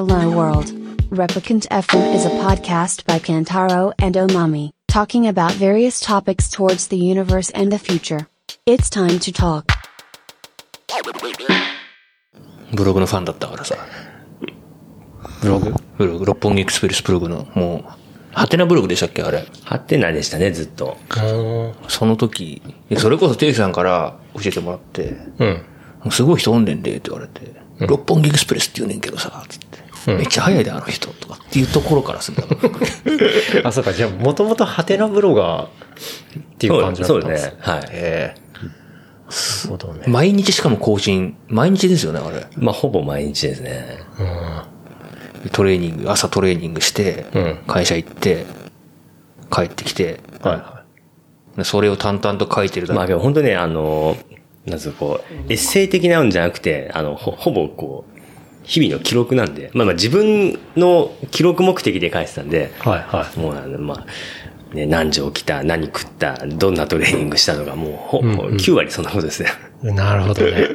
ReplicantFM』はブログのファンだったからさ。ブログ？ブログ、六本木エクスプレスブログの、もう、ハテナブログでしたっけあれ？ハテナでしたね、ずっと。その時、それこそテイさんから教えてもらって、うん。すごい人おんでんで、って言われて、六本木エクスプレスって言うねんけどさ、つって。めっちゃ早いで、あの人、とかっていうところからする あ、そうか。じゃあ、もともとハテナブロガーっていう感じだったんですそうです。ねはい。ええ。なるほどね。毎日しかも更新、毎日ですよね、あれ。まあ、ほぼ毎日ですね。トレーニング、朝トレーニングしてうん、会社行って、帰ってきて、はいはでそれを淡々と書いてるだまあ、け。でも本当ね、あの、なんつうのこう、エッセイ的なんじゃなくて、あの、ほ、ほぼこう、日々の記録なんで、まあまあ自分の記録目的で書いてたんで、い。はいはい。もうあの、まあ、ね、何時起きた、何食った、どんなトレーニングしたとか、もうほ、もう9割そんなことですね。なるほどね。でも、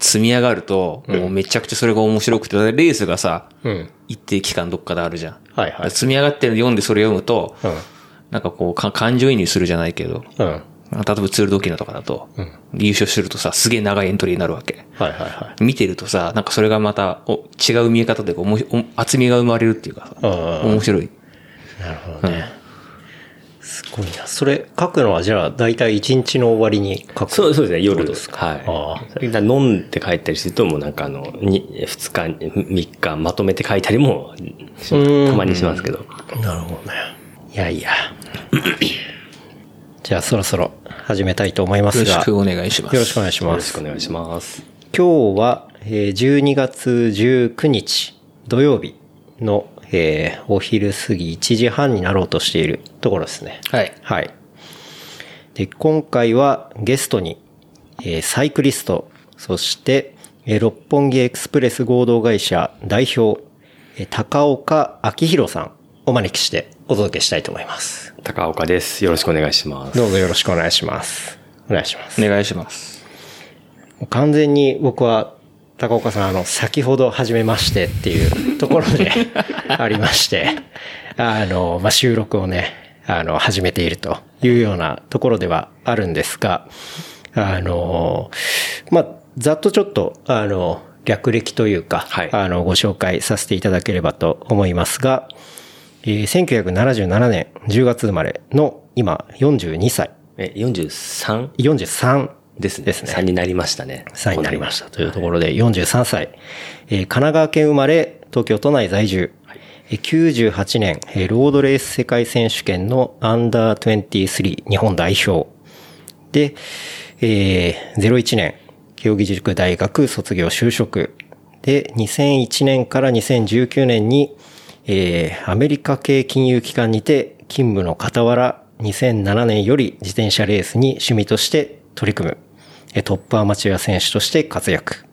積み上がると、もうめちゃくちゃそれが面白くて、レースがさ、うん。一定期間どっかであるじゃん。はいはい積み上がってるの読んでそれ読むと、うん。なんかこう、か感情移入するじゃないけど、うん。例えばツールドキナとかだと、優勝するとさ、すげえ長いエントリーになるわけ。はいはいは見てるとさ、なんかそれがまたお違う見え方でこうおもしお厚みが生まれるっていうかさ、うん面白い。い。なるほどね。すごいな。それ書くのはじゃあ大体1日の終わりに書くそうそうですね、夜。ですか？はい。それから飲んで帰ったりすると、もうなんかあの、に、二日、三日まとめて書いたりも、たまにしますけど。なるほどね。いやいや。じゃあそろそろ始めたいと思いますが。よろしくお願いします。よろしくお願いしよます。ろしくお願いします。今日は、えー12月19日土曜日の、えーお昼過ぎ1時半になろうとしているところですね。はい。はい。で、今回はゲストに、えーサイクリスト、そして、えー六本木エクスプレス合同会社代表、えー高岡明宏さんをお招きしてお届けしたいと思います。高岡です。よろしくお願いします。どうぞよろしくお願いします。お願いします。お願いします。完全に僕は高岡さん、あの、先ほど始めましてっていうところで ありまして、あの、まあ、収録をね、あの、始めているというようなところではあるんですが、あの、まあ、ざっとちょっと、あの、略歴というか、はいあの、ご紹介させていただければと思いますが、えー1977年10月生まれの今42歳、え、43 43ですね。ですね。3になりましたね。3になりました。というところで43歳、えー神奈川県生まれ、東京都内在住、えー98年、えーロードレース世界選手権のアンダー23日本代表。で、えー01年、慶應義塾大学卒業就職。で、2001年から2019年に、えーアメリカ系金融機関にて勤務の傍ら、2007年より自転車レースに趣味として取り組む、トップアマチュア選手として活躍。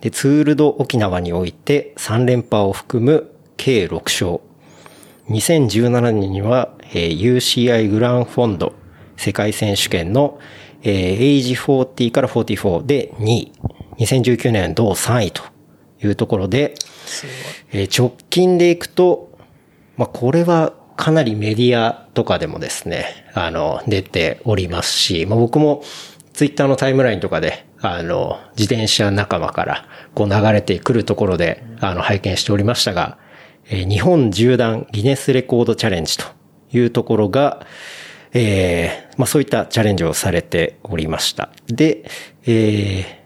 で、ツールド沖縄において3連覇を含む計6勝。2017年には、えー UCI グランフォンド世界選手権の、えー、エイジ40から44で2位。2019年同3位というところで、えー直近でいくと、まあ、これはかなりメディアとかでもですね、あの、出ておりますし、まあ、僕もツイッターのタイムラインとかで、あの、自転車仲間からこう流れてくるところで、あの、拝見しておりましたが、えー日本縦断ギネスレコードチャレンジというところが、えーまあそういったチャレンジをされておりました。で、えー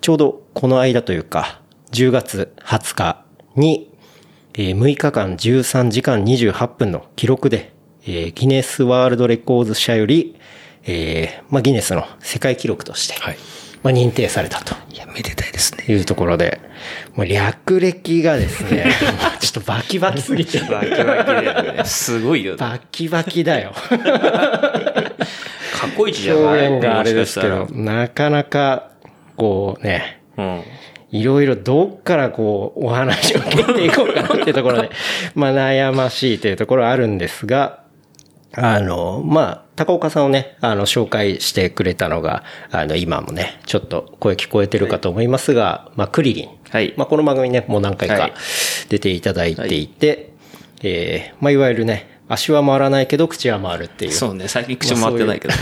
ちょうどこの間というか、10月20日に、えー6日間13時間28分の記録で、えーギネスワールドレコーズ社より、えーまあギネスの世界記録として、はい。まあ認定されたと。いや、めでたいですね。いうところで、もう略歴がですね、ちょっとバキバキすぎて、バキバキだよね。すごいよ。かバキバキだよ。っこいいじゃない表現があれですけどなかなか、こうね、うん。いろいろどっからこう、お話を聞いていこうかなっていうところで、まあ悩ましいというところはあるんですが、あの、まあ、高岡さんをね、あの、紹介してくれたのが、あの、今もね、ちょっと声聞こえてるかと思いますが、まあ、クリリン。はいまあ、この番組ね、もう何回かはい出ていただいていて、えーまあ、いわゆるね、足は回らないけど、口は回るっていう。そうね、最近口も回ってないけど。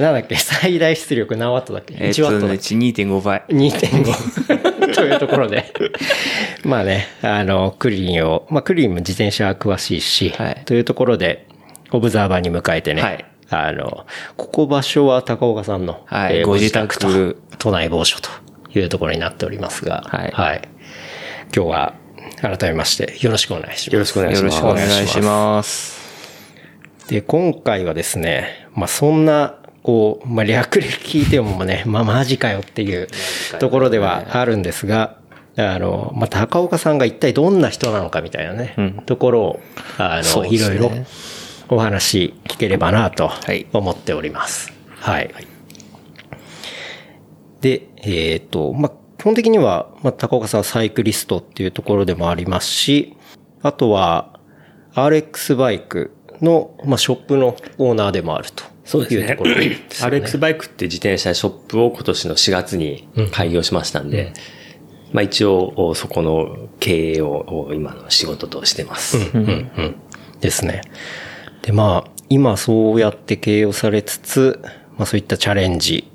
なんだっけ、最大出力何ワットだっけ？えっ ?1 ワットだっけ？2.5倍。2.5 というところで。まあね、あの、クリリンを、まあクリリンも自転車詳しいし、はいというところで、オブザーバーに迎えてね、はいあの、ここ場所は高岡さんの、はいご自宅と都内某所というところになっておりますが、はい今日は改めましてよろしくお願いします。よろしくお願いします。よろしくお願いします。で、今回はですね、まあそんな、こう、まあ略歴聞いてもね、まあマジかよっていうところではあるんですが、あの、まあ高岡さんが一体どんな人なのかみたいなね、ところを、あの、ねいろいろお話聞ければなとい思っております。はい。で、えっ、と、まあ基本的には、まあ高岡さんはサイクリストっていうところでもありますし、あとは、RX バイクの、まあ、ショップのオーナーでもあると。そうですね。RX バイクって自転車ショップを今年の4月に開業しましたんで、まあ一応そこの経営を今の仕事としてます。うん。うん。ですね。で、まあ、今そうやって経営をされつつ、まあそういったチャレンジ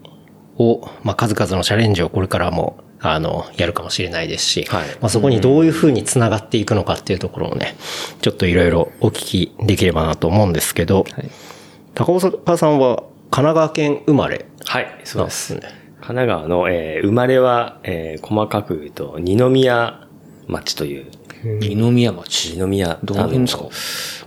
を、まあ数々のチャレンジをこれからも、あの、やるかもしれないですし、はい。まあそこにどういうふうにつながっていくのかっていうところをね、ちょっといろいろお聞きできればなと思うんですけど、高岡さんは神奈川県生まれ？はい、そうで。す。神奈川の、えー生まれは、えー細かく言うと二宮町という、二宮町。二宮、どの辺ですか？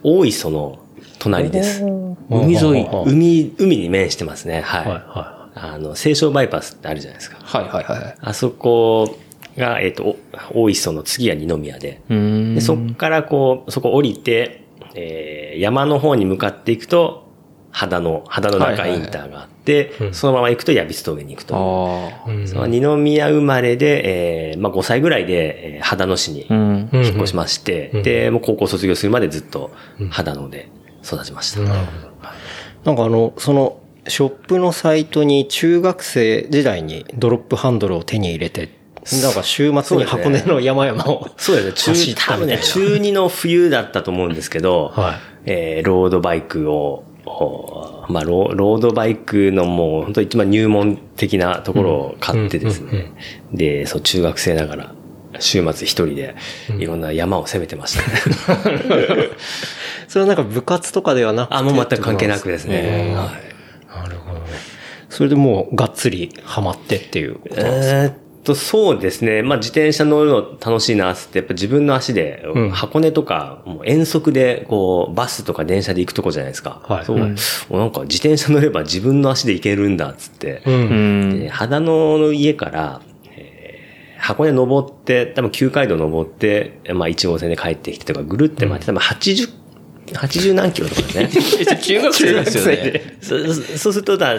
大磯の隣です。海沿い。あ海、海に面してますね。はい。はいはあの、清少バイパスってあるじゃないですか。はいはいはい。あそこが、えっ、と、お大磯の次は二宮で。うーん。でそこからこう、そこ降りて、えー山の方に向かっていくと、肌の、肌の中インターがあって、そのまま行くと矢櫃峠に行くと。ああ。その二宮生まれで、えーまあ5歳ぐらいで、えー肌野市にうん。うん引っ越しまして、で、もう高校卒業するまでずっと肌野で育ちました。なんかあの、その、ショップのサイトに中学生時代にドロップハンドルを手に入れて、なんか週末に箱根の山々を。そうですね。中、多分ね、中2の冬だったと思うんですけど、はいえーロードバイクを、おまあロー、ロードバイクのもう本当一番入門的なところを買ってですね。で、そう、中学生ながら、週末一人でいろんな山を攻めてましたね。それはなんか部活とかではなくてあ、もう全く関係なくですね。はいなるほどね。それでもうがっつりハマってっていうことなんですか？えーっと、そうですね。まあ、自転車乗るの楽しいなって、やっぱ自分の足で、ん箱根とか、もう遠足で、こう、バスとか電車で行くとこじゃないですか。そう。はいうんもうなんか自転車乗れば自分の足で行けるんだ、っつって。う。うんん。で、秦野の家から、えー箱根登って、多分旧街道登って、まあ、1号線で帰ってきてとか、ぐるって回って、多分80、80何キロとかね。中学生ですよね。そそうするとだ、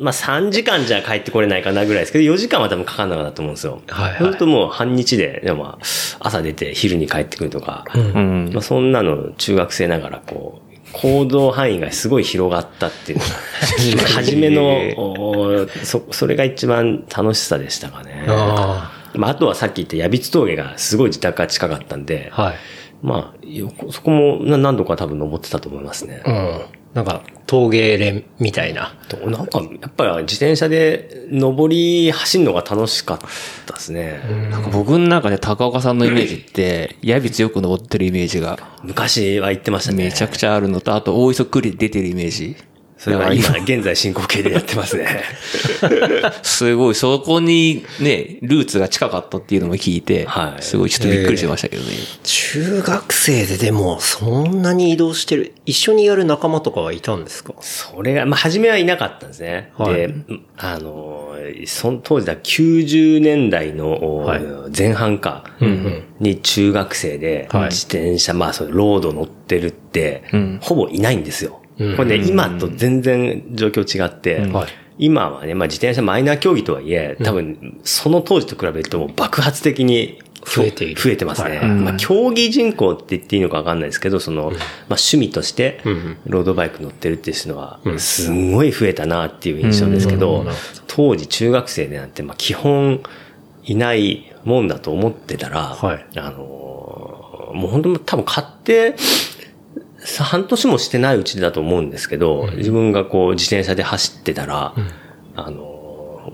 まあ3時間じゃ帰ってこれないかなぐらいですけど、4時間は多分かかんなかったと思うんですよ。はいはいともう半日で、でもまあ朝出て昼に帰ってくるとか、うんまあそんなの中学生ながらこう、行動範囲がすごい広がったっていうのが、初めの、おそ、それが一番楽しさでしたかね。あまああとはさっき言った矢櫃峠がすごい自宅が近かったんで、あ。はい。まあ、よそこもな何度か多分登ってたと思いますね。うん。なんか陶芸連みたいな。となんか、やっぱり自転車で登り走るのが楽しかったですね。なんか僕の中で高岡さんのイメージって、矢ビよく登ってるイメージが昔は言ってましたね。めちゃくちゃあるのと、あと大磯クリ出てるイメージ。それは今、現在進行形でやってますね。すごい、そこにね、ルーツが近かったっていうのも聞いて、はいすごいちょっとびっくりしましたけどね。中学生ででもそんなに移動してる、一緒にやる仲間とかはいたんですか？それが、まあ、初めはいなかったんですね。はいで、あの、その当時だ90年代のはい前半かに中学生ではい自転車、まあ、そうロード乗ってるってうん、ほぼいないんですよ。うん。これね、今と全然状況違って、はい。今はね、まあ自転車マイナー競技とはいえ、多分、その当時と比べるともう爆発的に増えている。増えてますね。はい。まあ、競技人口って言っていいのかわかんないですけど、その、まあ、趣味としてん、ロードバイク乗ってるっていうのは、すんごい増えたなっていう印象ですけど、当時中学生でなんて、まあ、基本いないもんだと思ってたら、はい。あのー、もう本当多分買って、さ半年もしてないうちだと思うんですけど、自分がこう自転車で走ってたら、あの、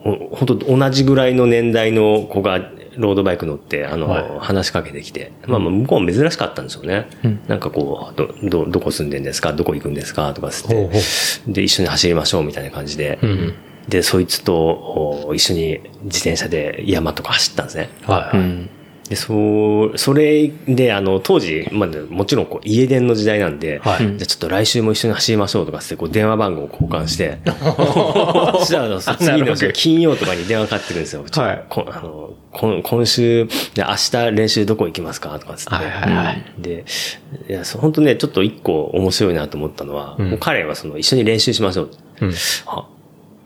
ほ本当同じぐらいの年代の子がロードバイク乗って、あの、はい。話しかけてきて、まあまあ向こうも珍しかったんですよね。なんかこう、ど、ど、どこ住んでんですか？どこ行くんですか？とかつって。で、一緒に走りましょうみたいな感じで、で、そいつとお一緒に自転車で山とか走ったんですね。はい。うん。で、そう、それで、あの、当時、まあ、もちろん、こう、家電の時代なんで、はいじゃあちょっと来週も一緒に走りましょうとかって、こう、電話番号を交換して、そしたら、次の週金曜とかに電話かかってくるんですよ。はいこあの今今週、で明日練習どこ行きますかとかっつって。はいはいはいで、いや、本当ね、ちょっと一個面白いなと思ったのは、もう彼はその、一緒に練習しましょう。あ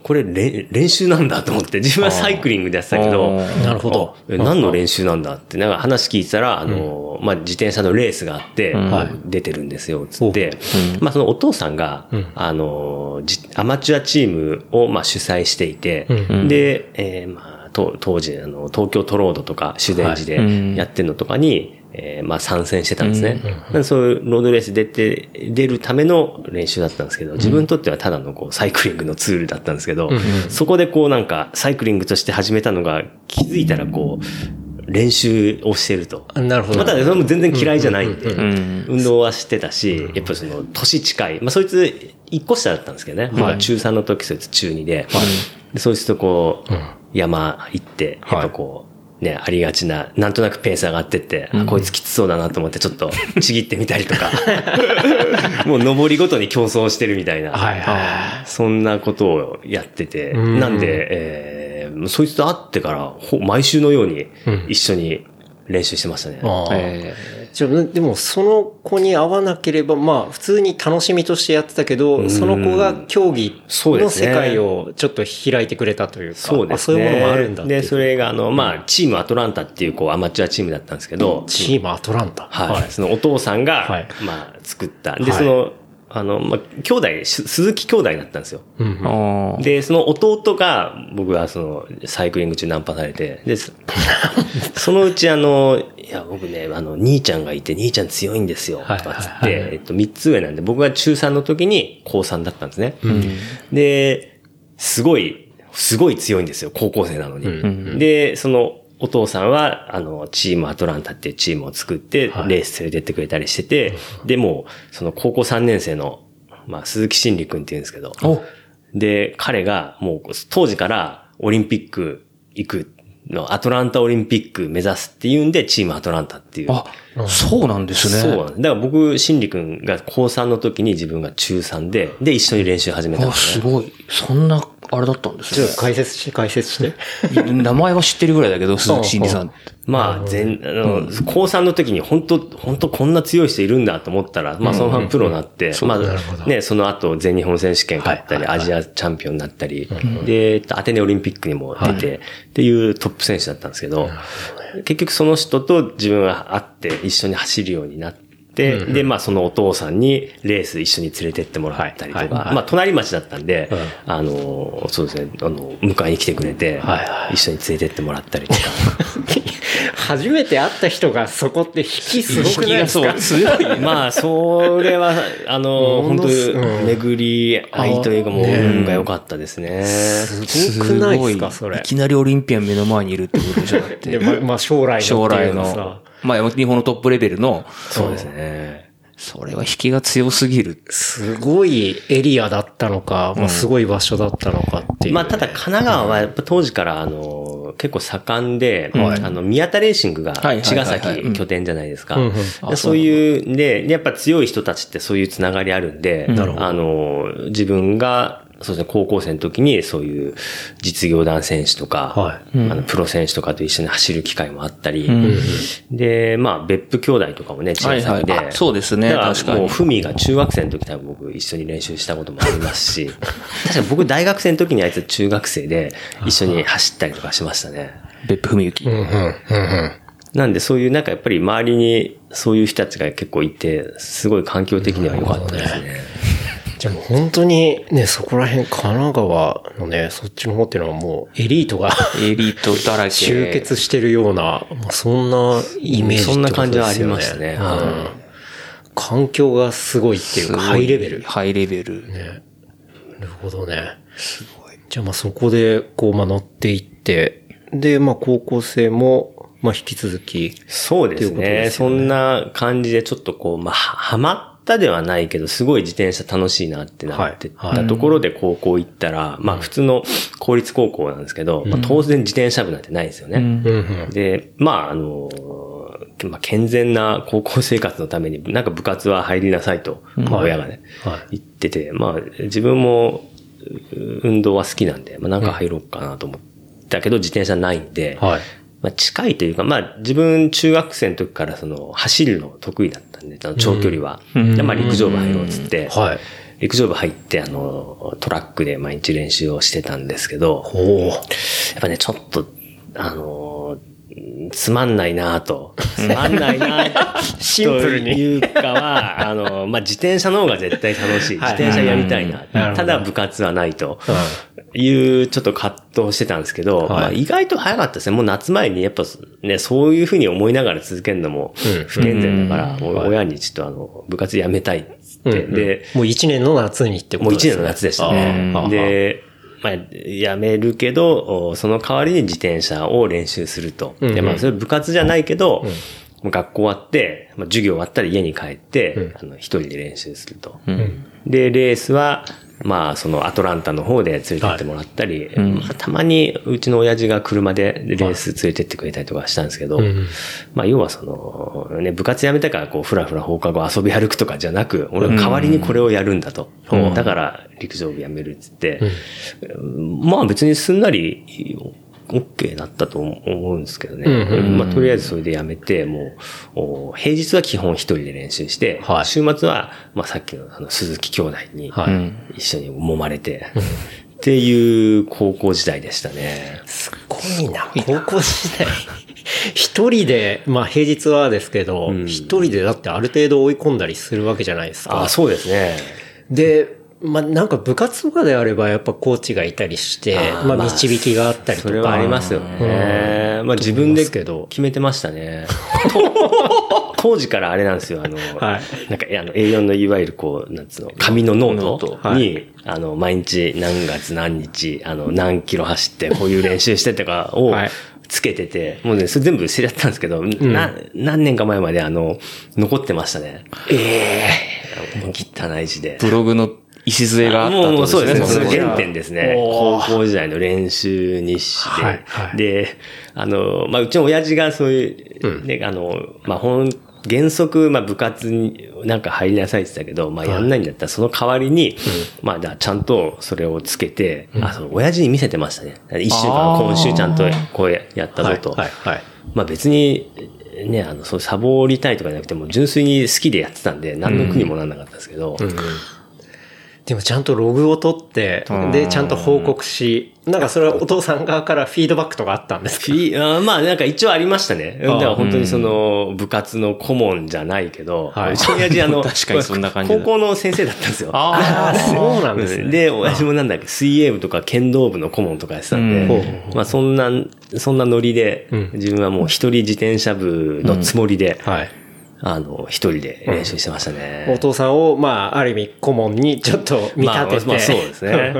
これれ練習なんだと思って、自分はサイクリングでやってたけど、なるほど。何の練習なんだって、なんか話聞いてたら、あの、まあ、自転車のレースがあって、はい。出てるんですよ、つって、まあ、そのお父さんが、あの、じアマチュアチームを、まあ、主催していて、で、えーまあ、と当時、あの、東京トロードとか、修善寺でやってるのとかに、えーまあ参戦してたんですね。なんでそういうロードレース出て、出るための練習だったんですけど、自分にとってはただのこうサイクリングのツールだったんですけど、そこでこうなんかサイクリングとして始めたのが気づいたらこう、練習をしてると。なるほど。またね、それも全然嫌いじゃないんで、ん運動はしてたし、やっぱその、年近い。まあ、そいつ、一個下だったんですけどね。僕は中3の時、そいつ中2で、でそいつとこう、山行って、やっぱこう、ね、ありがちな、なんとなくペース上がってって、あこいつきつそうだなと思ってちょっと ちぎってみたりとか、もう登りごとに競争してるみたいな。はいはそんなことをやってて、ん。なんで、えー、そいつと会ってから、ほ毎週のように一緒に練習してましたね。えじゃあでも、その子に会わなければ、まあ、普通に楽しみとしてやってたけど、その子が競技の世界をちょっと開いてくれたというか、そうですね。あそういうものもあるんだで、それが、あの、まあ、チームアトランタっていう、こう、アマチュアチームだったんですけど、チームアトランタ。はい。そのお父さんが、はいまあ、作った。で、はいその、あの、まあ、兄弟、し鈴木兄弟だったんですよ。うんで、その弟が、僕はその、サイクリング中ナンパされて、で、そ そのうちあの、いや、僕ね、あの、兄ちゃんがいて、兄ちゃん強いんですよ、とはいかつっはいはいて、えっと、三つ上なんで、僕が中3の時に高3だったんですね。で、すごい、すごい強いんですよ、高校生なのに。で、その、お父さんは、あの、チームアトランタっていうチームを作って、レース連れてってくれたりしてて、で、もう、その高校3年生の、まあ、鈴木真理君って言うんですけど、で、彼がもう当時からオリンピック行くの、アトランタオリンピック目指すっていうんで、チームアトランタっていう。あ、そうなんですね。そうなん。だから僕、真理君が高3の時に自分が中3で、で、一緒に練習始めたんあ、ですね。すごい。そんな、あれだったんですちょっとね。解説して、解説して。名前は知ってるぐらいだけど、鈴木真理さん。まあ、全、あの、高3の時に本当本当こんな強い人いるんだと思ったら、まあ、そのままプロになって、まあ、ね、その後、全日本選手権勝ったり、アジアチャンピオンになったり、で、アテネオリンピックにも出て、っていうトップ選手だったんですけど、結局その人と自分が会って一緒に走るようになって、で、まあそのお父さんにレース一緒に連れてってもらったりとか、はいはいはい。まあ隣町だったんで、あの、そうですね、あの、迎えに来てくれて、はいは一緒に連れてってもらったりとか、初めて会った人がそこって引きすごくないですか？強い。まあ、それは、あの、も本当巡り合いというかもう、運が良かったですね。すごくないですか、それ。い。きなりオリンピアン目の前にいるってことでしょ？だって。でままあ将来の将来の、まあ、日本のトップレベルの、そうですね。それは引きが強すぎる。すごいエリアだったのか、まあ、すごい場所だったのかっていう。まあ、ただ神奈川はやっぱ当時から、あの、結構盛んで、あの、宮田レーシングが茅ヶはい崎拠点じゃないですか。そういう、で、やっぱ強い人たちってそういうつながりあるんで、あの、自分が、そうですね、高校生の時にそういう実業団選手とか、はあのプロ選手とかと一緒に走る機会もあったり、で、まあ、別府兄弟とかもね、茅ヶ崎で、はいはいあそうですね。だから確かに。もう、ふみが中学生の時多分僕一緒に練習したこともありますし、確かに僕大学生の時にあいつ中学生で一緒に走ったりとかしましたね。別府文幸。うんうんうんうん。なんでそういうなんかやっぱり周りにそういう人たちが結構いて、すごい環境的には良かったですね。じゃあもう本当にね、そこら辺、神奈川のね、そっちの方っていうのはもうエリートがエリートだらけ。集結してるような、そんなイメージね。そんな感じはありましたねうん環境がすごいっていうか、ハイレベル。ハイレベル。ね。なるほどね。じゃあまあそこで、こう、まあ乗っていって、で、まあ高校生も、まあ引き続き。そうですね。すよねそんな感じでちょっとこう、まあ、ははまったではないけど、すごい自転車楽しいなってなってたところで高校行ったら、まあ普通の公立高校なんですけど、まあ当然自転車部なんてないですよね。で、まああの、まあ健全な高校生活のために、なんか部活は入りなさいと、まあ親がね、はい。言ってて、まあ自分もう運動は好きなんで、まあなんか入ろうかなと思ったけど、自転車ないんで、はい。まあ近いというか、まあ自分中学生の時からその走るの得意だったんで、あの長距離は。でまあ陸上部入ろうっつって、はい。陸上部入ってあの、トラックで毎日練習をしてたんですけど。やっぱね、ちょっと、あのー、つまんないなと。つまんないな シンプルにというかは、あの、まあ、自転車の方が絶対楽しい。自はい転車やりたいな。ただ部活はないと。いう、ちょっと葛藤してたんですけど、はいまあ、意外と早かったですね。もう夏前にやっぱね、そういうふうに思いながら続けるのもうん不健全だから、もう親にちょっとあの、部活やめたいっつって、で、もう一年の夏にってこもうとですね。一年の夏でしたね。で、まあ、やめるけど、おその代わりに自転車を練習すると。うんで、まあ、それ部活じゃないけど、もう学校終わって、まあ、授業終わったら家に帰って、あの、一人で練習すると。で、レースは、まあ、そのアトランタの方で連れてってもらったり、まあ、たまにうちの親父が車でレース連れてってくれたりとかしたんですけど、まあ、要はその、ね、部活辞めたからこう、ふらふら放課後遊び歩くとかじゃなく、俺は代わりにこれをやるんだと。だから、陸上部辞めるっつって、まあ別にすんなり、OK だったと思うんですけどね。うんうんうんまあとりあえずそれで辞めて、もう、お平日は基本一人で練習して、はい週末は、まあさっきのあの鈴木兄弟にはい一緒に揉まれて、っていう高校時代でしたね。すごいな。高校時代。一人で、まあ平日はですけど、一、人でだってある程度追い込んだりするわけじゃないですか。あそうですね。で、まあなんか部活とかであればやっぱコーチがいたりして、あーまあ導きがあったりとか。それはありますよね。まあ自分でけど決めてましたね。当時からあれなんですよ、あの、はいなんか、あの、A4 のいわゆるこう、なんつうの、紙のノートはいに、あの、毎日何月何日、あの、何キロ走って、こういう練習してとかをはい、つけてて、もうね、それ全部捨てちゃったんですけど、な、何年か前まであの、残ってましたね。ええ汚い字で。ブログの礎があったもう、もとうそうですね。その原点ですね。高校時代の練習日誌で。はい。はい。で、あの、まあ、うちの親父がそういう、ね、あの、まあ、ほん、原則、まあ、部活になんか入りなさいって言ったけど、まあ、やんないんだったら、その代わりに、まあ、じゃあちゃんとそれをつけて、あ、そう、親父に見せてましたね。一週間、今週ちゃんとこうやったぞと。はい、はい、はい。まあ別に、ね、あの、そう、サボりたいとかじゃなくても、純粋に好きでやってたんで、何の苦にもなんなかったんですけど、でもちゃんとログを取って、で、ちゃんと報告し、なんかそれはお父さん側からフィードバックとかあったんですか？まあなんか一応ありましたね。だあー。から本当にその部活の顧問じゃないけど、はい。うちの親父あの、確かにそんな感じだ。高校の先生だったんですよ。ああ、そうなんですね。で、親父もなんだっけ、水泳部とか剣道部の顧問とかやってたんで、うんまあそんな、そんなノリで、うん。自分はもう一人自転車部のつもりで、はい。あの、一人で練習してましたね。お父さんを、まあ、ある意味顧問にちょっと見立てて。まあ、まあそうですね。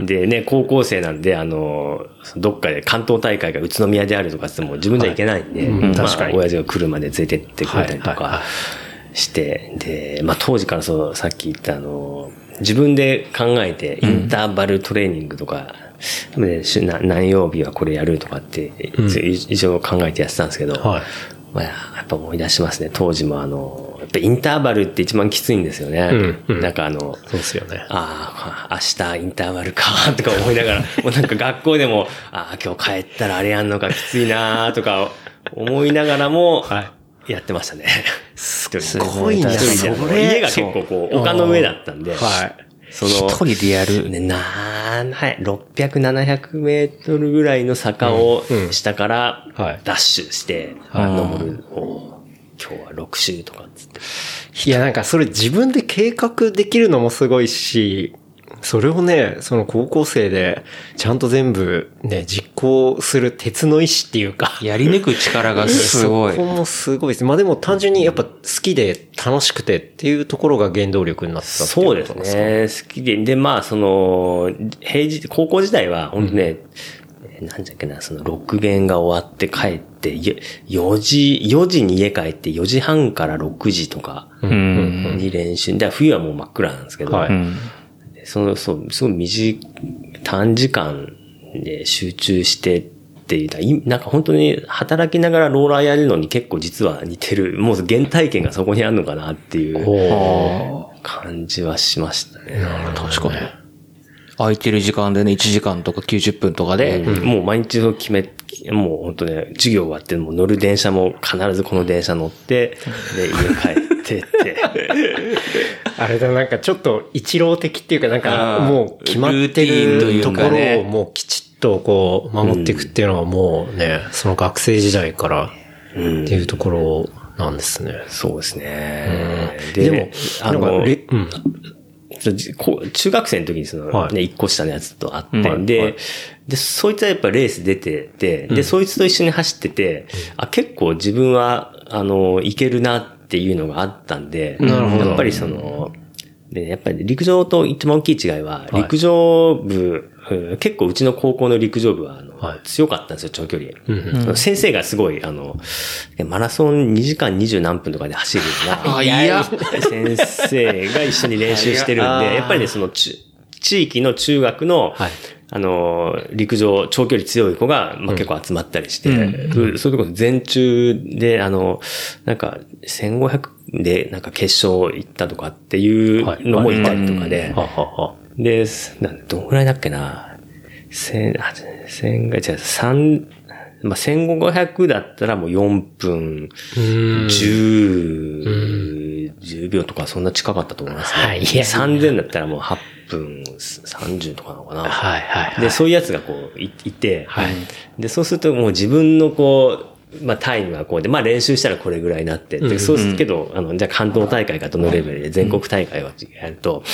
でね、高校生なんで、あの、どっかで関東大会が宇都宮であるとかっても自分じゃいけないんで、うん。まあ確かに。親父が車で連れてってくれたりとはいはいはかして、で、まあ当時からそう、さっき言ったあの、自分で考えて、インターバルトレーニングとか、ねしな何曜日はこれやるとかって、一応考えてやってたんですけど、はいまあ、やっぱ思い出しますね。当時もあの、やっぱインターバルって一番きついんですよね。うんうんなんかあの、そうですよね。ああ、明日インターバルか、とか思いながら、もうなんか学校でも、ああ、今日帰ったらあれやんのかきついなとか思いながらも、はやってましたね。すすごいなそれ家が結構こう、丘の上だったんで、はい。その、一人でやる。ね、なな。はい、600、700メートルぐらいの坂を下からはい。ダッシュして、登るを、今日は6周とかっつって。いや、なんかそれ自分で計画できるのもすごいし、それをね、その高校生でちゃんと全部ね、実行する鉄の意志っていうか。やり抜く力がすごいそこ。もすごいです。まあでも単純にやっぱ好きで楽しくてっていうところが原動力になったっていそうですね。好きで。で、まあ、その、平日、高校時代は、本当ね、なんだっけな、その、6限が終わって帰って、よ4時、4時に家帰って4時半から6時とかうん。に練習。で、冬はもう真っ暗なんですけど、はいうん。その、そう、すごい短い、短時間で集中してっていう、いなんか本当に働きながらローラーやるのに結構実は似てる、もう原体験がそこにあるのかなっていう感じはしましたね。確かに。空いてる時間でね、1時間とか90分とかで、もう毎日を決め、もう本当ね、授業終わってもう乗る電車も必ずこの電車乗って、で、家帰ってって。あれだ、なんかちょっと一郎的っていうか、なんかもう決まってるところをもうきちっとこう守っていくっていうのはもうね、その学生時代からっていうところなんですね。そうですね。でも、あの、なんかレうん。そうじこう中学生の時にその、はいね、一個下のやつと会って、うんで、はいで、そいつはやっぱレース出てて、で、そいつと一緒に走ってて、あ、結構自分は、あの、いけるなっていうのがあったんで、やっぱりその、で、やっぱり陸上と一番大きい違いは、はい。陸上部、うん結構うちの高校の陸上部は、あの、はい。強かったんですよ、長距離。うん先生がすごい、あの、マラソン2時間20何分とかで走るような、あいや。先生が一緒に練習してるんで、やっぱりね、そのち、地域の中学の、はいあの、陸上、長距離強い子が、まあ、結構集まったりして、うん。そういうところ全中で、あの、なんか、1500で、なんか決勝行ったとかっていうのもいたりとかで、ははは。で、なんどんぐらいだっけな。千、あ千が、じゃあ三、まあ、1500だったらもう4分、10、10秒とかそんな近かったと思いますね。はいいやいや。3000だったらもう8分30とかなのかな。はいはいはい。で、そういうやつがこう、いいて、はい。で、そうするともう自分のこう、まあタイムがこうで、まあ練習したらこれぐらいになって、でそうするけど、あの、じゃあ関東大会かどのレベルで全国大会をやると、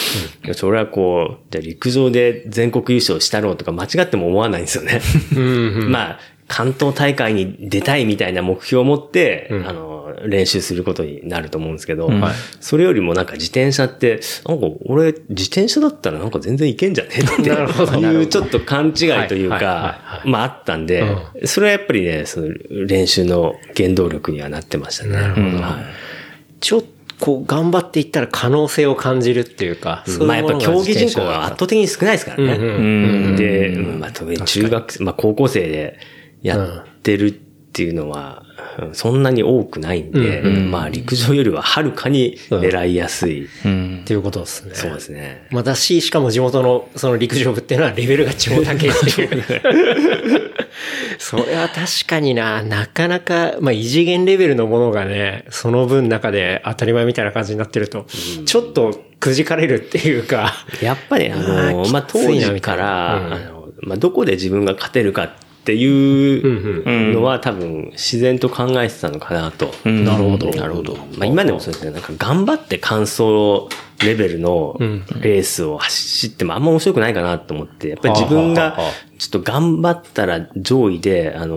それはこう、じゃあ陸上で全国優勝したろうとか間違っても思わないんですよね。まあ、関東大会に出たいみたいな目標を持って、あの、練習することになると思うんですけど、はい。それよりもなんか自転車って、なんか俺自転車だったらなんか全然いけんじゃねって なるほど。いうちょっと勘違いというかは、まああったんで、それはやっぱりね、その練習の原動力にはなってましたね。なるほど。はい。ちょっとこう頑張っていったら可能性を感じるっていうか、そういうまあやっぱ競技人口は圧倒的に少ないですからね。うんうんうんで、うん。まあ特に中学、まあ高校生でやってるっていうのは、うんそんなに多くないんで、まあ陸上よりははるかに狙いやすい。うんっ。ていうことですね。そうですね。まあだし、しかも地元のその陸上部っていうのはレベルが超高いっていう。それは確かにな、なかなか、まあ異次元レベルのものがね、その分中で当たり前みたいな感じになってると、ちょっとくじかれるっていうか、やっぱりあの、あーまあ当時から、うんあの、まあどこで自分が勝てるかっていうのは多分自然と考えてたのかなと。うん。なるほど。なるほど。まあ今でもそうですね、なんか頑張って完走レベルのレースを走ってもあんま面白くないかなと思って、やっぱり自分がちょっと頑張ったら上位で、あの、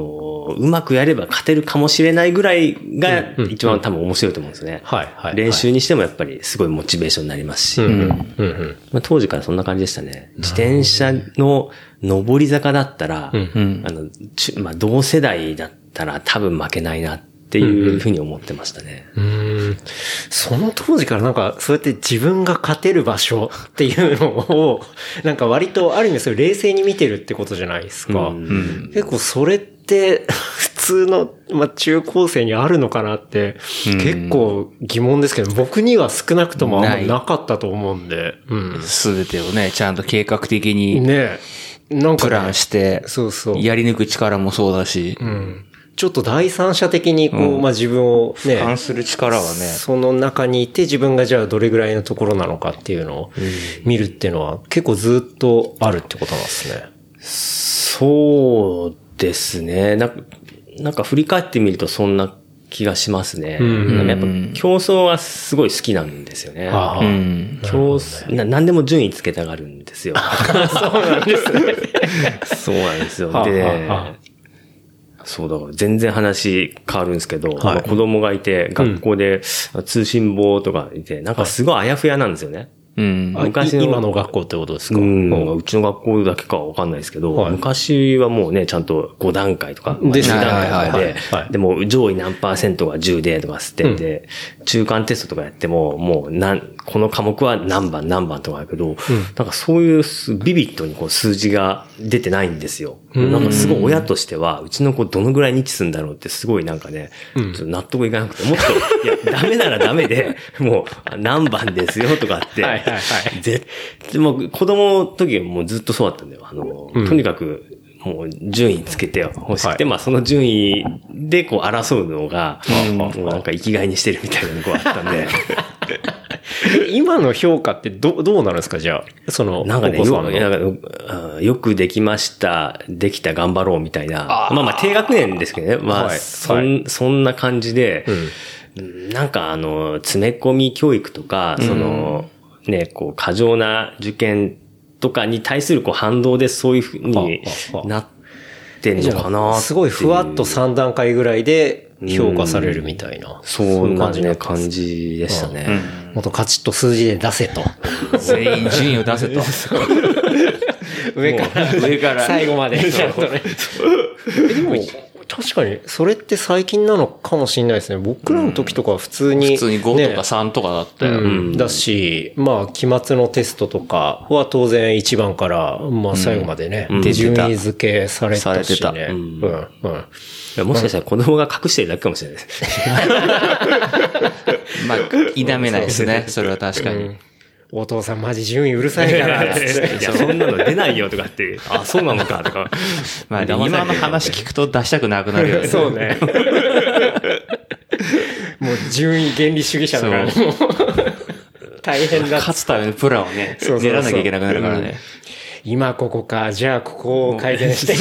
うまくやれば勝てるかもしれないぐらいが一番多分面白いと思うんですね。はいはい。練習にしてもやっぱりすごいモチベーションになりますし、うんうん。まあ、当時からそんな感じでしたね。自転車の上り坂だったら、んあの、まあ、同世代だったら多分負けないなっていうふうに思ってましたね。うんうんその当時からなんか、そうやって自分が勝てる場所っていうのを、なんか割とある意味それ冷静に見てるってことじゃないですか。うん結構それって普通の、まあ、中高生にあるのかなって、結構疑問ですけど、僕には少なくともあんまなかったと思うんで。うん。すべてをね、ちゃんと計画的にねえ。なんかね、プランして、そうそう。やり抜く力もそうだし。うん。ちょっと第三者的にこう、まあ自分をね、反する力はね。その中にいて自分がじゃあどれぐらいのところなのかっていうのを見るっていうのは結構ずっとあるってことなんですね。そうですね。なんか、なんか振り返ってみるとそんな気がしますね。んやっぱ競争はすごい好きなんですよね。うん。競争、な何でも順位つけたがるんですよ。そうなんですね。そうなんですよ。はあでそうだから全然話変わるんですけど、はいまあ子供がいて、学校で通信簿とかいて、なんかすごいあやふやなんですよね。うん。あ昔のい今の学校ってことですか？うん、うちの学校だけかはわかんないですけど、はい。昔はもうね、ちゃんと5段階とか、まあです10ね段階とかででも上位何パーセントが10でとか吸ってて、中間テストとかやっても、もうなん、この科目は何番何番とかだけど、なんかそういうすビビットにこう数字が出てないんですよ。なんかすごい親としては、うちの子どのぐらい日すんだろうってすごいなんかね、ちょっと納得いかなくて、もっと、いや、ダメならダメで、もう何番ですよとかって、はいはいはい絶対、もう子供の時はもうずっとそうだったんだよ。あの、とにかく、もう順位つけて欲しくて、まあその順位でこう争うのが、もうなんか生きがいにしてるみたいなのがあったんで、え 今の評価ってどどうなるんですか？じゃあ。その、なんかね、よなんかあよくできました、できた、頑張ろうみたいな。まあまあ低学年ですけどね。まあ、はい。そん、そんな感じで、うん。なんかあの、詰め込み教育とか、その、ね、こう、過剰な受験とかに対するこう反動でそういうふうになってんじのかなすごいふわっとさ3段階ぐらいで評価されるみたいな。そいうんなね、感じでしたね。もっとカチッと数字で出せと。全員順位を出せと。上から、上から最後まで。ちゃんとね。え でも、確かに、それって最近なのかもしれないですね。僕らの時とかは普通に、普通に5とか3とかだったよ。うんだし、まあ、期末のテストとかは当然1番から、まあ最後までね、うんで順位付けされたしされて。たねう、うんんうん。いやもしかしたら子供が隠してるだけかもしれないです。まあ、否めないですね。それは確かに。お父さんマジ順位うるさいから。いや、そんなの出ないよとかって、あ、そうなのかとか。まあ、今の話聞くと出したくなくなるよね。そうね。もう順位原理主義者だからね。大変だ。勝つためのプランをね、練らなきゃいけなくなるからね。今ここか、じゃあここを改善して。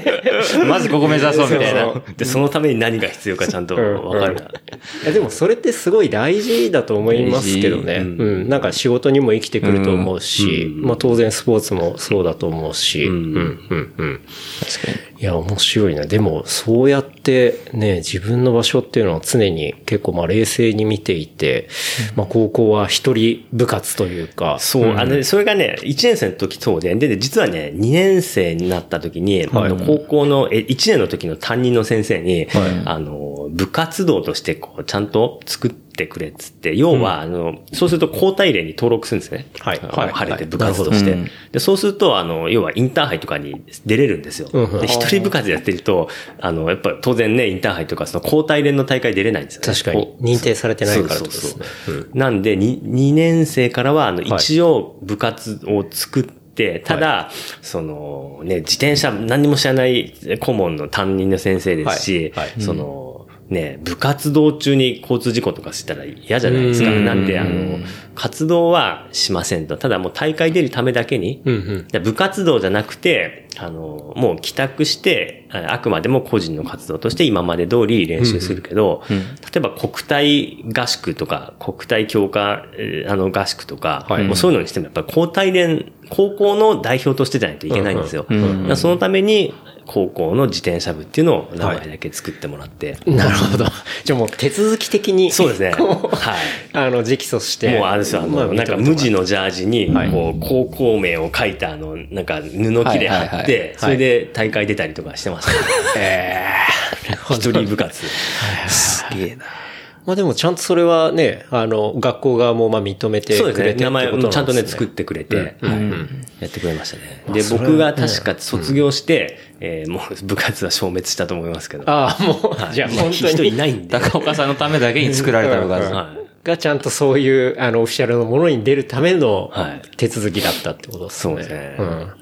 まずここ目指そうみたいな。で、そのために何が必要かちゃんとわかるな。いやでもそれってすごい大事だと思いますけどね。大事うん。なんか仕事にも生きてくると思うし、まあ当然スポーツもそうだと思うし、うん、うん、うん。確かに。いや、面白いな。でも、そうやってね、自分の場所っていうのを常に結構まあ冷静に見ていて、まあ高校は一人部活というか、そう、あの、それがね、1年生の時そうで、で、で実はね、2年生になった時に、あの高校の、え、1年の時の担任の先生に、あの、部活動として、こう、ちゃんと作ってくれっつって、要は、あの、そうすると交代例に登録するんですね。はい。はい。晴れて部活として。で、そうすると、あの、要はインターハイとかに出れるんですよ。で、一人部活やってると、あの、やっぱ当然ね、インターハイとか、その交代連の大会出れないんですよね。確かに。認定されてないからそうねそう。そう。なんで、2, 2年生からは、あの、一応部活を作って、ただ、その、ね、自転車何にも知らない顧問の担任の先生ですし、はい。はい。その、ね、部活動中に交通事故とかしたら嫌じゃないですか。うんなんで、あの、活動はしませんと。ただもう大会出るためだけに、うんうん。で部活動じゃなくて、あの、もう帰宅して、ああくまでも個人の活動として今まで通り練習するけど、例えば国体合宿とか、国体強化、えーあの合宿とか、はいもうそういうのにしてもやっぱり交代連、高校の代表としてじゃないといけないんですよ。そのために、高校の自転車部っていうのを名前だけ作ってもらって。なるほど。じゃあもう手続き的に、そうですね。はい。あの、直訴して。もうあれですよ、あの、まあなんか無地のジャージに、はいこう、高校名を書いたあの、なんか布切れ貼はいはいって、それで大会出たりとかしてましたね。ええ一人部活。すげえな。まあでもちゃんとそれはね、あの、学校側もまあ認めて。くれて名前をちゃんとね、作っっててくれて、はいやってくれましたね。で、僕が確か卒業して、えーもう部活は消滅したと思いますけど。ああ、もう、はいじゃあ本当人いに。ないんで。高岡さんのためだけに作られた部活。うんはいがちゃんとそういう、あの、オフィシャルのものに出るためのはい手続きだったってことですね。そうですねうん。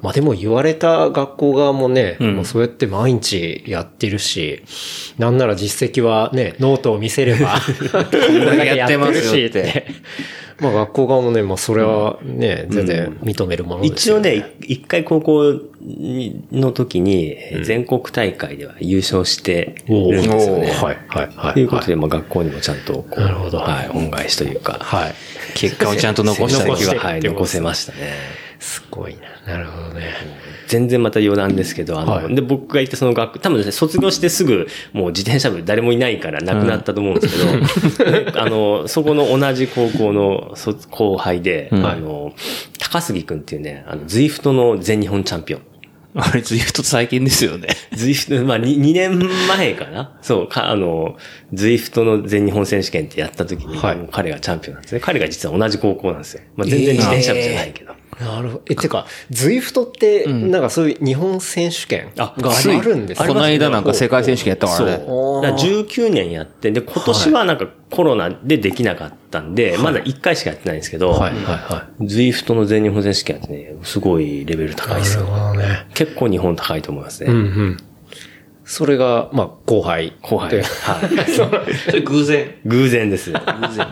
まあでも言われた学校側もね、もうそうやって毎日やってるし、なんなら実績はね、ノートを見せれば、やってますしって。まあ学校側もね、まあそれはね、全然認めるものですよ一応ね、一回高校の時に全国大会では優勝してるんですよね。はい、はい、はい。ということで、まあ学校にもちゃんとなるほどはい、恩返しというか、はい。結果をちゃんと残した残しては、はい、残せましたね。すごいな。なるほどね。全然また余談ですけど、あの、はいで、僕が行ったその学、多分ですね、卒業してすぐ、もう自転車部誰もいないからなくなったと思うんですけど、で あの、そこの同じ高校の卒後輩で、あの、高杉くんっていうね、あの、ズイフトの全日本チャンピオン。あれ、ずいぶと最近ですよね。ズイフト、まあ、2, 年前かなそう、か、あの、Zwift の全日本選手権ってやった時に、はい彼がチャンピオンなんですね。彼が実は同じ高校なんですよ。まあ、全然自転車部じゃないけど。なるほど。え、てか、 Zwift って、なんかそういう日本選手権があるんですこの間なんか世界選手権やったからね。そう。だから19年やって、で、今年はなんかコロナでできなかったんで、まだ1回しかやってないんですけど、はい、はい、は Zwift の全日本選手権ってね、すごいレベル高いですよ。どね。結構日本高いと思いますね。うん、うん。それが、まあ、後輩。後輩。ではい。それ偶然。偶然です。偶然。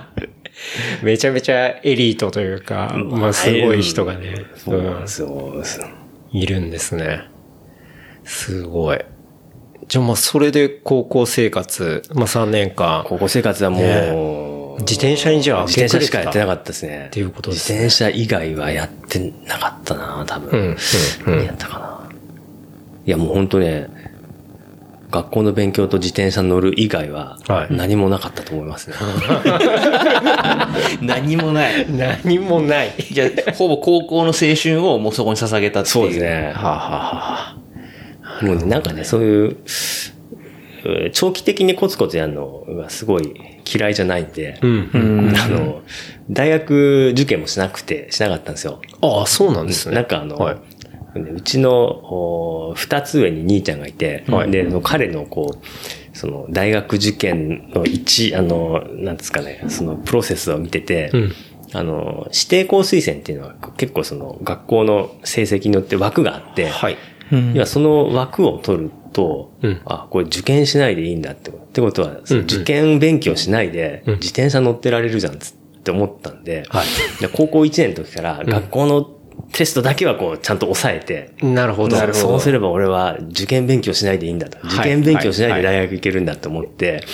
めちゃめちゃエリートというか、まあ、すごい人がね、そうなんですよ。いるんですね。すごい。じゃあまあ、それで高校生活、まあ3年間、高校生活はもう、自転車にじゃあ自転車しかやってなかかったですね。っていうことですね自転車以外はやってなかったな、多分。うんうんうん何やったかな。いや、もう本当ね、学校の勉強と自転車乗る以外ははい何もなかったと思いますね。何もない。何もない。じゃあ、ほぼ高校の青春をもうそこに捧げたっていう。そうですね。はあ、はあはもうね、なんかね、そういう、うん長期的にコツコツやるのがすごい嫌いじゃないんで、うんうん。あの、大学受験もしなくて、しなかったんですよ。ああ、そうなんですね。なんかあの、はい。うちのお二つ上に兄ちゃんがいて、はい。で、その彼のこう、その大学受験の一、あの、なんですかね、そのプロセスを見てて、うん。あの、指定校推薦っていうのは結構その学校の成績によって枠があって、はい。要はその枠を取ると、うん。あ、これ受験しないでいいんだってこと。ってことは、受験勉強しないで、うん。自転車乗ってられるじゃんつって思ったんで、はい。で高校1年の時から学校のテストだけはこうちゃんと抑えて、なるほど。そうすれば俺は受験勉強しないでいいんだと。受験勉強しないで大学行けるんだと思って、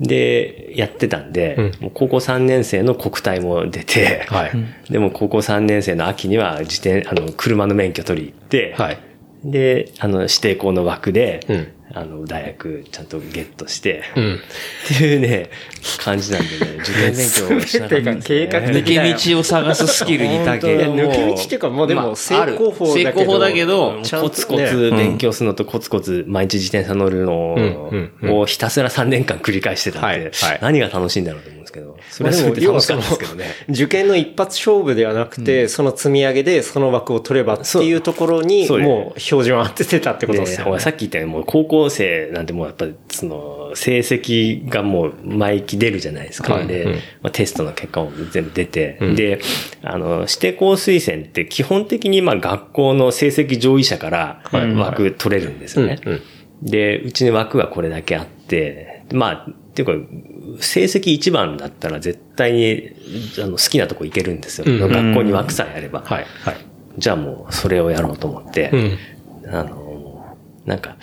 で、やってたんで、もう高校3年生の国体も出て、はい。でも高校3年生の秋には自転、あの、車の免許取り行って、はい。で、あの、指定校の枠で、うんあの、大学ちゃんとゲットして、うん。っていうね、感じなんでね、受験勉強をしなかったんです、ね。計画的抜け道を探すスキルに長けいや、る。抜け道っていうか、もうでも、成功法だけど。成功法だけど、コツコツ勉強するのとコツコツ毎日自転車乗るのうんうんをひたすら3年間繰り返してたんで何が楽しいんだろうと思うんですけど、そまあれはそれで楽しかったですけどね。、受験の一発勝負ではなくて、その積み上げでその枠を取ればっていうところに、もう標準を当ててたってことですでほらよね。さっき言ったように、もう高校生なんてもうやっぱり、その、成績がもう毎期出るじゃないですか。で、はいうんまあ、テストの結果も全部出て、で、あの、指定校推薦って基本的にまあ学校の成績上位者から枠取れるんですよね。うんうんで、うちに枠がこれだけあって、まあ、っていうか、成績一番だったら絶対にあの好きなとこ行けるんですよ。うん学校に枠さえあれば。はい。はい。じゃあもうそれをやろうと思って、うん。あの、なんか、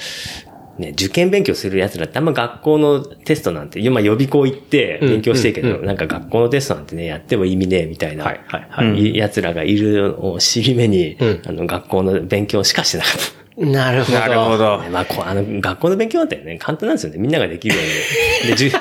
ね、受験勉強する奴らってあんま学校のテストなんて、まあ予備校行って勉強してるけど、うんうんなんか学校のテストなんてね、やっても意味ねえみたいな、はいはいはいい奴らがいるのを尻目に、うんあの学校の勉強しかしてなかった。なるほど。なるほど。ねまあ、こうあの、学校の勉強なんてね、簡単なんですよね。みんなができるように。で、じゅ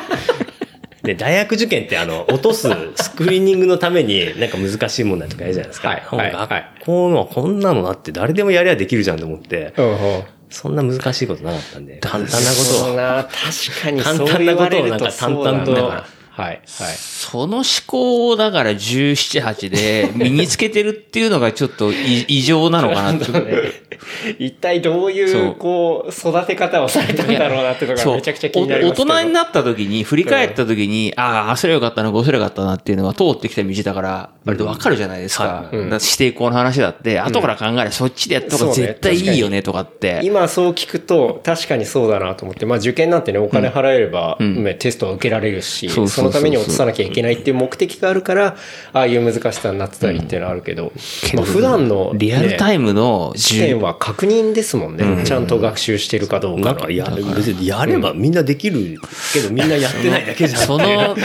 で、大学受験ってあの、落とすスクリーニングのためになんか難しい問題とかやるじゃないですか。はいはい学校のこんなのだって誰でもやりゃできるじゃんと思って、うんうんそんな難しいことなかったんで、簡単なことを。確かに簡単なことをなんか淡々となはい。はい。その思考をだから17、8で身につけてるっていうのがちょっと異異常なのかなって。一体どういそう。う、こう、育て方をされたんだろうなっていう。のがめちゃくちゃ気になります大人になった時に、振り返った時に、ああ、あそれよかったな、こうすれよかったなっていうのが通ってきた道だから、割とわかるじゃないですか。うん。指定校の話だって、後から考えればそっちでやった方が絶対いいよねとかって。今そう聞くと、確かにそうだなと思って、まあ受験なんてね、お金払えれば、テストは受けられるし、そうそうそう。そうそのために落とさなきゃいけないっていう目的があるから、ああいう難しさになってたりっていうのはあるけど、まあ普段の、リアルタイムの試験は確認ですもんね。ちゃんと学習してるかどうかや、別にやればみんなできるけどみんなやってないだけじゃん。その、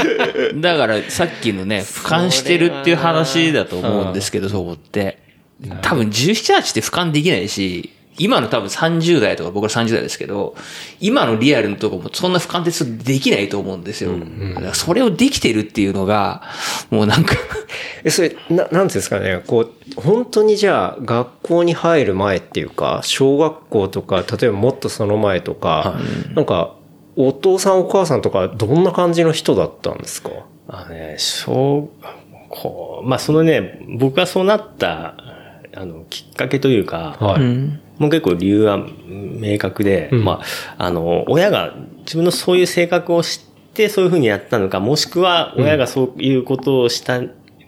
だからさっきのね、俯瞰してるっていう話だと思うんですけど、そこって。多分17、8って俯瞰できないし、今の多分30代とか僕ら30代ですけど、今のリアルのとこもそんな俯瞰ってできないと思うんですよ。だからそれをできてるっていうのが、もうなんか、え、それ、な、なんていうんですかね、こう、本当にじゃあ、学校に入る前っていうか、小学校とか、例えばもっとその前とか、なんか、お父さんお母さんとか、どんな感じの人だったんですか？あのね、小学校、まあそのね、僕がそうなった、あの、きっかけというか、はい。もう結構理由は明確で、うん。まあ、あの、親が自分のそういう性格を知ってそういうふうにやったのか、もしくは親がそういうことをした、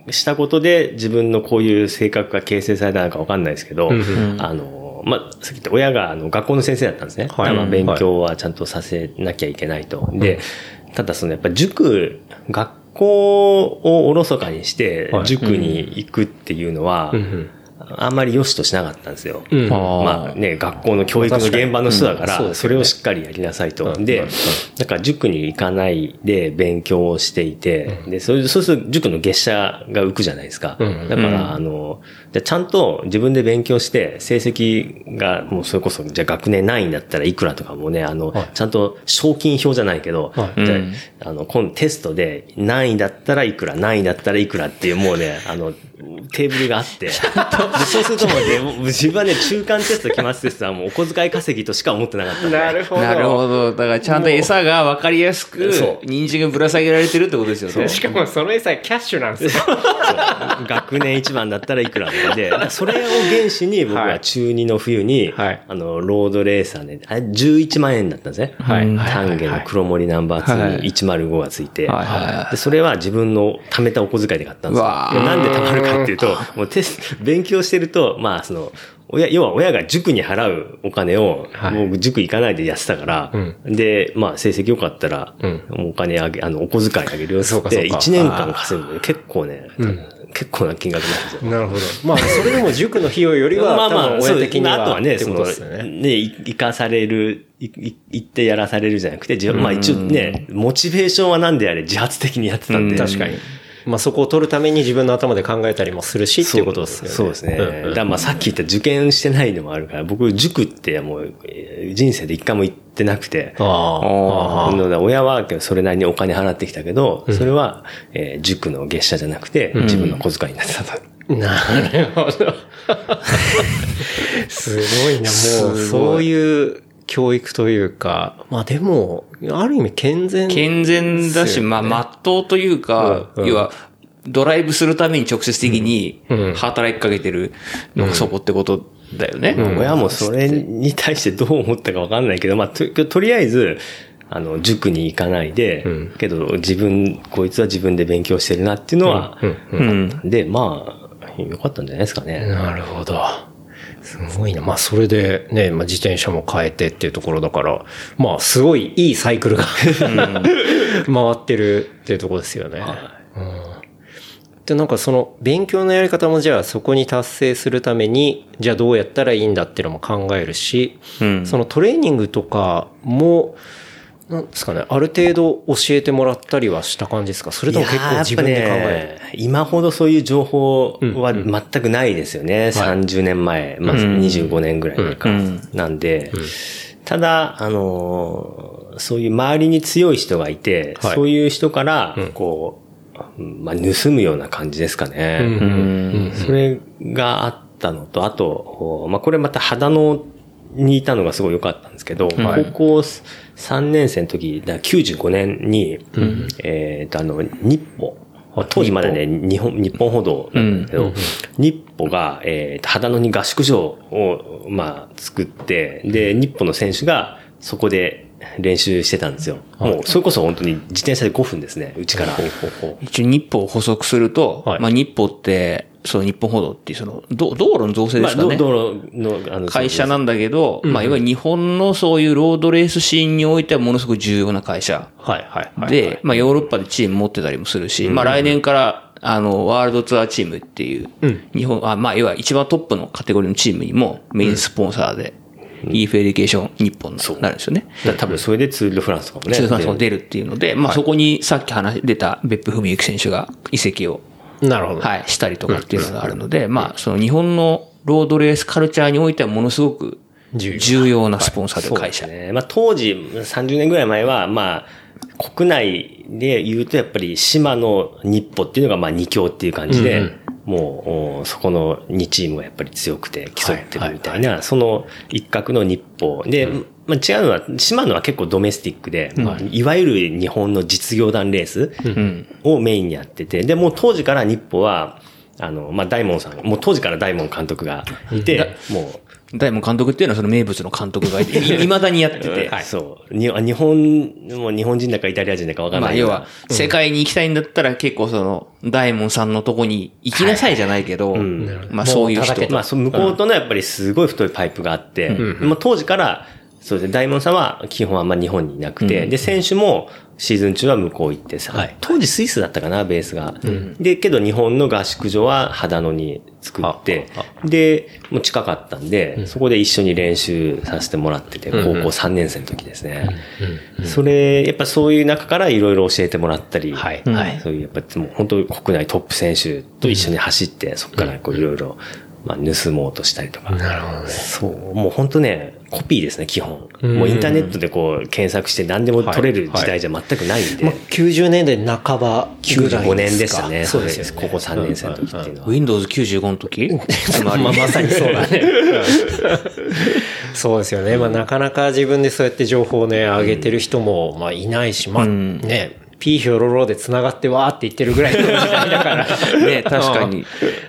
したことで自分のこういう性格が形成されたのかわかんないですけど、うんうん。あの、まあ、さっき言った親があの学校の先生だったんですね。はい。まあ勉強はちゃんとさせなきゃいけないと。で、ただそのやっぱ塾、学校をおろそかにしてはい。塾に行くっていうのは、うんうんあんまり良しとしなかったんですよ。うん。まあね、学校の教育の現場の人だから、うんそれをしっかりやりなさいと。でだから塾に行かないで勉強をしていて、で、そうそうすると塾の月謝が浮くじゃないですか。うん。だから、あの、じゃあちゃんと自分で勉強して、成績がもうそれこそ、じゃあ学年何位だったらいくらとかもね、あの、はい。ちゃんと賞金表じゃないけど、あの、今度テストで何位だったらいくら、何位だったらいくらっていうもうね、あの、テーブルがあって、でそうするともうね、もう自分はね、中間テスト、期末テストはもうお小遣い稼ぎとしか思ってなかったんで。なるほど。なるほど。だからちゃんと餌が分かりやすくそ、人参がぶら下げられてるってことですよね。しかもその餌キャッシュなんですよ。学年一番だったらいくらとかで、それを原資に僕ははい中2の冬に、はい。あの、ロードレーサーで、あれ11万円だったんですね。はい。丹下の黒森ナンバー2に105がついて、でそれは自分の貯めたお小遣いで買ったんですよ。なんで貯まるかっていうと、もうテスト、勉強してると、まあその、親、要は親が塾に払うお金を、はいもう塾行かないでやってたから、で、まあ成績良かったら、お金あげ、あの、お小遣いあげるよって、そうかそうか1年間稼ぐので結構ね、結構な金額なんですよ。なるほど。まあ、それでも塾の費用よりは、まあまあ、親的には。あとはね、その、ね。ね、い生かされる、いい行ってやらされるじゃなくて、まあ一応ね、モチベーションはなんであれ自発的にやってたんで。確かに。まあそこを取るために自分の頭で考えたりもするしっていうことですよね。そうですね。んうんだまあさっき言った受験してないのもあるから、僕塾ってもうえー人生で一回も行ってなくて、ああ。親はそれなりにお金払ってきたけど、それは、えー塾の月謝じゃなくて、自分の小遣いになってたと。なるほど。すごいな、もう、そういう教育というか、まあでも、ある意味健全。健全だし、まあ、まっとうというか、うんうん要は、ドライブするために直接的にうん働きかけてるのがそこってことだよね。親もそれに対してどう思ったかわかんないけど、まあ、と、とりあえず、あの、塾に行かないで、んけど自分、こいつは自分で勉強してるなっていうのは、うん。で、まあ、よかったんじゃないですかね。なるほど。すごいな。まあ、それでね、まあ、自転車も変えてっていうところだから、まあ、すごいいいサイクルが 回ってるっていうところですよね。うんで、なんかその勉強のやり方もじゃあそこに達成するために、じゃあどうやったらいいんだっていうのも考えるし、うんそのトレーニングとかも、なんですかね、ある程度教えてもらったりはした感じですか？それとも結構自分で考えぱね今ほどそういう情報は全くないですよね。30年前、まあ、25年ぐらい前か。うん。なんで、ただ、あのーそういう周りに強い人がいて、はい。そういう人から、こう、まあ、盗むような感じですかね。それがあったのと、あと、まあ、これまた肌のにいたのがすごい良かったんですけど、はい。高校3年生の時、だから95年に、えっ、と、あの、日歩、当時まだね、日本、日本歩道なんだけど、日歩が、えー、秦野に合宿場を、まあ、作って、で、日歩の選手がそこで練習してたんですよ。もう、それこそ本当に自転車で5分ですね、うちから。一応日報を補足すると、はい。まあ日報って、その日本歩道っていうその、道道路の造成でまあ、すかね。道道路の、あの、会社なんだけど、まあいわゆる日本のそういうロードレースシーンにおいてはものすごく重要な会社。はいはいはい。で、まあヨーロッパでチーム持ってたりもするし、まあ来年から、あの、ワールドツアーチームっていう、日本、あ、まあ要は一番トップのカテゴリーのチームにもメインスポンサーで、EF Education NIPPO になるんですよね。多分それでツール・ド・フランスとかもね。ツールフランスも出るっていうので、まあそこにさっき話出た別府史之選手が移籍をなるほど。はい、したりとかっていうのがあるので、まあ、その日本のロードレースカルチャーにおいてはものすごく重要。なスポンサーで会社。ね。まあ当時、30年ぐらい前は、まあ、国内で言うとやっぱり島の日歩っていうのがまあ二強っていう感じで、もうおそこの2チームがやっぱり強くて競ってるみたいな、その一角の NIPPO で、まあ違うのは、島のは結構ドメスティックで、いわゆる日本の実業団レースをメインにやってて、で、もう当時から日歩は、あの、まあ大門さん、もう当時から大門監督がいて、もう、大門監督っていうのはその名物の監督がいて、い未だにやってて、そう。に日本、もう日本人だかイタリア人だかわかんない。まあ要は、世界に行きたいんだったら結構その、大門さんのとこに行きなさいじゃないけど、まあそういう人まあ、その向こうとのやっぱりすごい太いパイプがあって、まあ当時から、そうですね、大門さんは基本あんま日本にいなくて、で、選手もシーズン中は向こう行ってさ、はい。当時スイスだったかな、ベースが。で、けど日本の合宿所は秦野に作って、で、もう近かったんで、そこで一緒に練習させてもらってて、高校3年生の時ですね。それ、やっぱそういう中からいろいろ教えてもらったり、はい。はい。そういう、やっぱもう本当に国内トップ選手と一緒に走って、そこからこういろいろ、まあ、盗もうとしたりとか。なるほどね。そう。もう本当ね、コピーですね、基本。もうインターネットでこう検索して何でも取れる時代じゃ全くないんで。まあ、90年代半ばぐらい95ですか年でしたね。そうですよね。ここ3年生の時っていうのは。Windows 95の時？まあ、まさにそうだね。そうですよね。まあ、なかなか自分でそうやって情報をね、上げてる人も、まあ、いないし、まあ、ね、ピーヒョロロで繋がってわーって言ってるぐらいの時代だから。ね確かに。うん。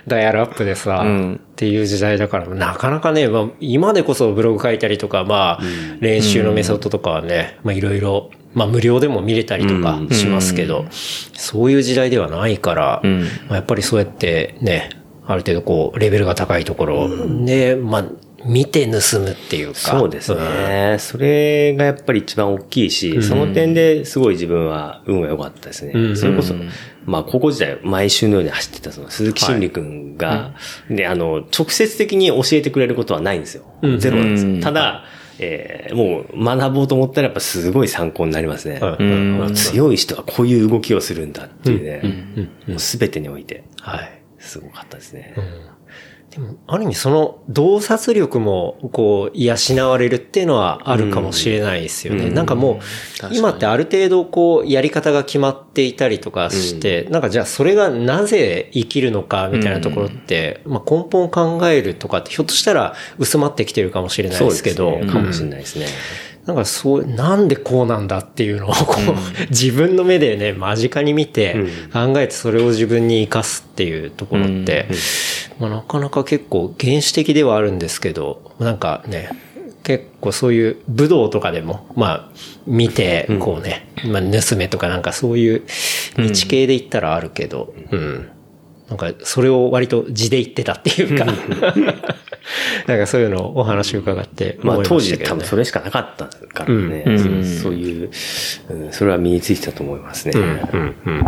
ダイヤルアップでさ、ん。っていう時代だから、なかなかね、まあ、今でこそブログ書いたりとか、まあ、練習のメソッドとかはね、まあ、いろいろ、まあ、無料でも見れたりとかしますけど、そういう時代ではないから、まあ、やっぱりそうやってね、ある程度こう、レベルが高いところで、まあ、見て盗むっていうか。そうですね。それがやっぱり一番大きいし、その点ですごい自分は運が良かったですね。それこそ、まあ高校時代毎週のように走ってたその鈴木真理君が、で、あの、直接的に教えてくれることはないんですよ。ゼロなんですよ。ただ、えーもう学ぼうと思ったらやっぱすごい参考になりますね。うん。強い人はこういう動きをするんだっていうね、もう全てにおいて、はい。すごかったですね。でも、ある意味その洞察力も、こう、養われるっていうのはあるかもしれないですよね。なんかもう、今ってある程度こう、やり方が決まっていたりとかして、なんかじゃあそれがなぜ生きるのかみたいなところって、まあ根本考えるとかって、ひょっとしたら薄まってきてるかもしれないですけど、そうですね。かもしれないですね。なんかそう、なんでこうなんだっていうのをこう、自分の目でね、間近に見て、考えてそれを自分に活かすっていうところって、まあなかなか結構原始的ではあるんですけど、なんかね、結構そういう武道とかでも、まあ、見て、こうね、まあ、盗めとかなんかそういう道系で言ったらあるけど、うん。なんか、それを割と字で言ってたっていうか、なんかそういうのをお話を伺ってまあ当時多分それしかなかったからね。そうそういう、うんそれは身についてたと思いますね。うんうん。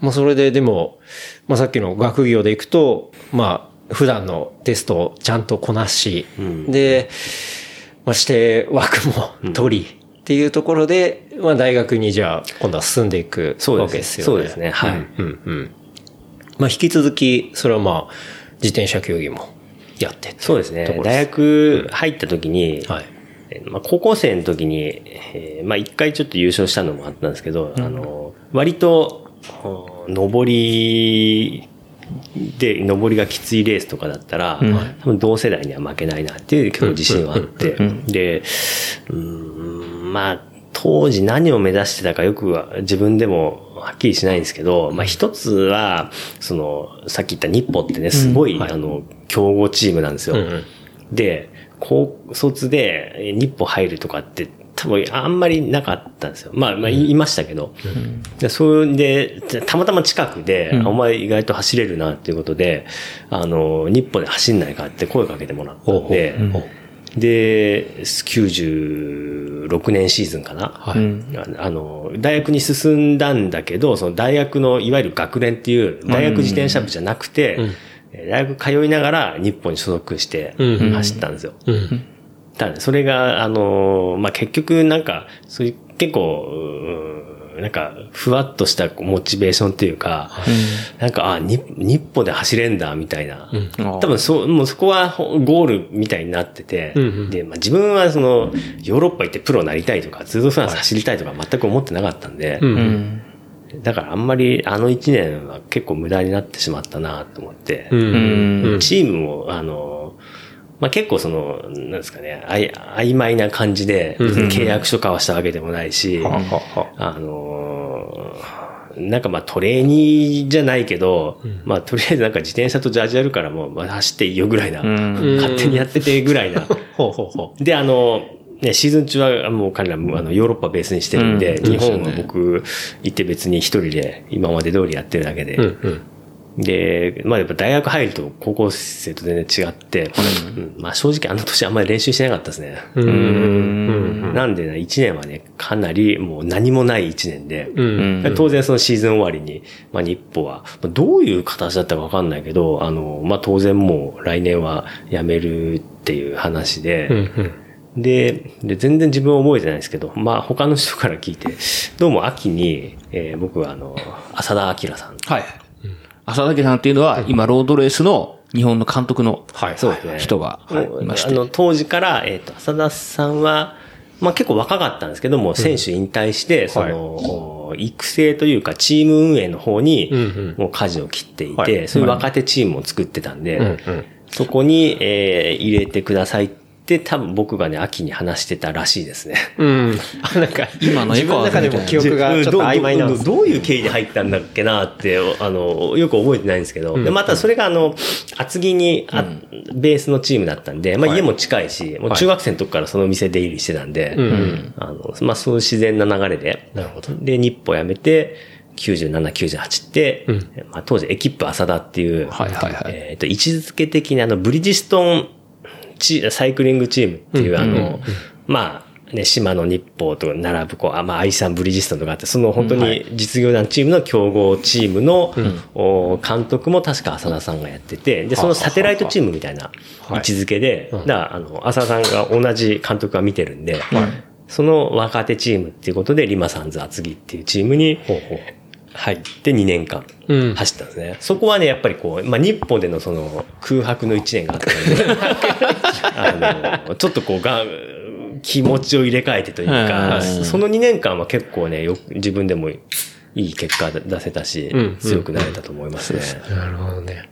まあそれででも、まあさっきの学業でいくと、まあ普段のテストをちゃんとこなし、で、まあ指定枠も取り、っていうところで、まあ大学にじゃあ今度は進んでいくそうわです。けですよね。そうですね。はい。うんうん。まあ引き続き、それはまあ自転車競技もやってそうですね。大学入った時に、はい。えーまあ、高校生の時に、えーまあ一回ちょっと優勝したのもあったんですけど、あの、割と、お上りで、上りがきついレースとかだったら、多分同世代には負けないなっていう結構自信はあって、で、うーん、まあ、当時何を目指してたかよくは自分でもはっきりしないんですけど、まあ一つは、その、さっき言った日本ってね、すごい、うんはい、あの、強豪チームなんですよ。うんうん、で、高卒で日本入るとかって、多分あんまりなかったんですよ。まあ、まあ、いましたけど。うん、それで、たまたま近くで、うん、お前意外と走れるなっていうことで、あの、日本で走んないかって声かけてもらって、で、90、6年シーズンかな、はい、あの、大学に進んだんだけど、その大学のいわゆる学年っていう、大学自転車部じゃなくて、うん、大学通いながら日本に所属して走ったんですよ。うん。うん、ただ、それが、あの、まあ、結局なんか、そういう結構、うんなんか、ふわっとしたモチベーションっていうか、なんか、あ、に日本で走れんだ、みたいな。多分そう、もうそこはほゴールみたいになってて、で、まあ、自分はその、ヨーロッパ行ってプロになりたいとか、ツードフランス走りたいとか全く思ってなかったんで、だからあんまりあの一年は結構無駄になってしまったなと思って、チームも、あの、まあ、結構その、なんですかね、あい曖昧な感じで、契約書交わしたわけでもないし、あのーなんかまあトレーニーじゃないけど、まあとりあえずなんか自転車とジャージやるからもうまあ走っていいよぐらいな、勝手にやっててぐらいな。ほうほうほで、あの、ね、シーズン中はもう彼らもあのヨーロッパベースにしてるんで、日本は僕行って別に一人で今まで通りやってるだけで、う。うん。で、まあやっぱ大学入ると高校生と全然違って、うんまあ正直あの年あんまり練習してなかったですね。うん。なんでね、1年はね、かなりもう何もない1年で、うん。当然そのシーズン終わりに、まあ日歩は、まあどういう形だったかわかんないけど、あの、まあ当然もう来年は辞めるっていう話で、うん。でで、全然自分は覚えてないんですけど、まあ他の人から聞いて、どうも秋に、えー僕はあの、浅田明さん。はい。浅田さんっていうのは、今、ロードレースの日本の監督の。人が、はい。いまして。あの、当時から、えっ、と、浅田さんは、まあ結構若かったんですけども、選手引退して、その、お育成というか、チーム運営の方にうんうん、もう舵を切っていて、はい。そういう若手チームを作ってたんで、うんうん。そこに、えー入れてくださいって、多分僕がね、秋に話してたらしいですね。うん。あ、なんか、今の自分の中でも記憶がちょっと曖昧なんですどうどうどういう経緯で入ったんだっけなって、あの、よく覚えてないんですけど、でまたそれがあの、厚木にあ、ベースのチームだったんで、まあ家も近いし、もう中学生の時からその店出入りしてたんで、あの、まあそういう自然な流れで、なるほど。で、日歩辞めて、97、98って、まあ当時エキップ浅田っていう、はいはいはい。えっ、と、位置づけ的にあの、ブリヂストンチサイクリングチームっていう、あの、まあ、ね、島の日報と並ぶ、こう、あまあ、アイサンブリヂストンとかあって、その本当に実業団チームの競合チームの、お監督も確か浅田さんがやってて、で、そのサテライトチームみたいな位置づけで、だから、あの、浅田さんが同じ監督が見てるんで、その若手チームっていうことで、リマサンズ厚木っていうチームに入って2年間うん走ったんですね。そこはね、やっぱりこう、まあ、日本でのその空白の1年があったんで、あの、ちょっとこうが、気持ちを入れ替えてというか、うんその2年間は結構ね、よく自分でもいい結果出せたし、うん強くなれたと思いますね。なるほどね。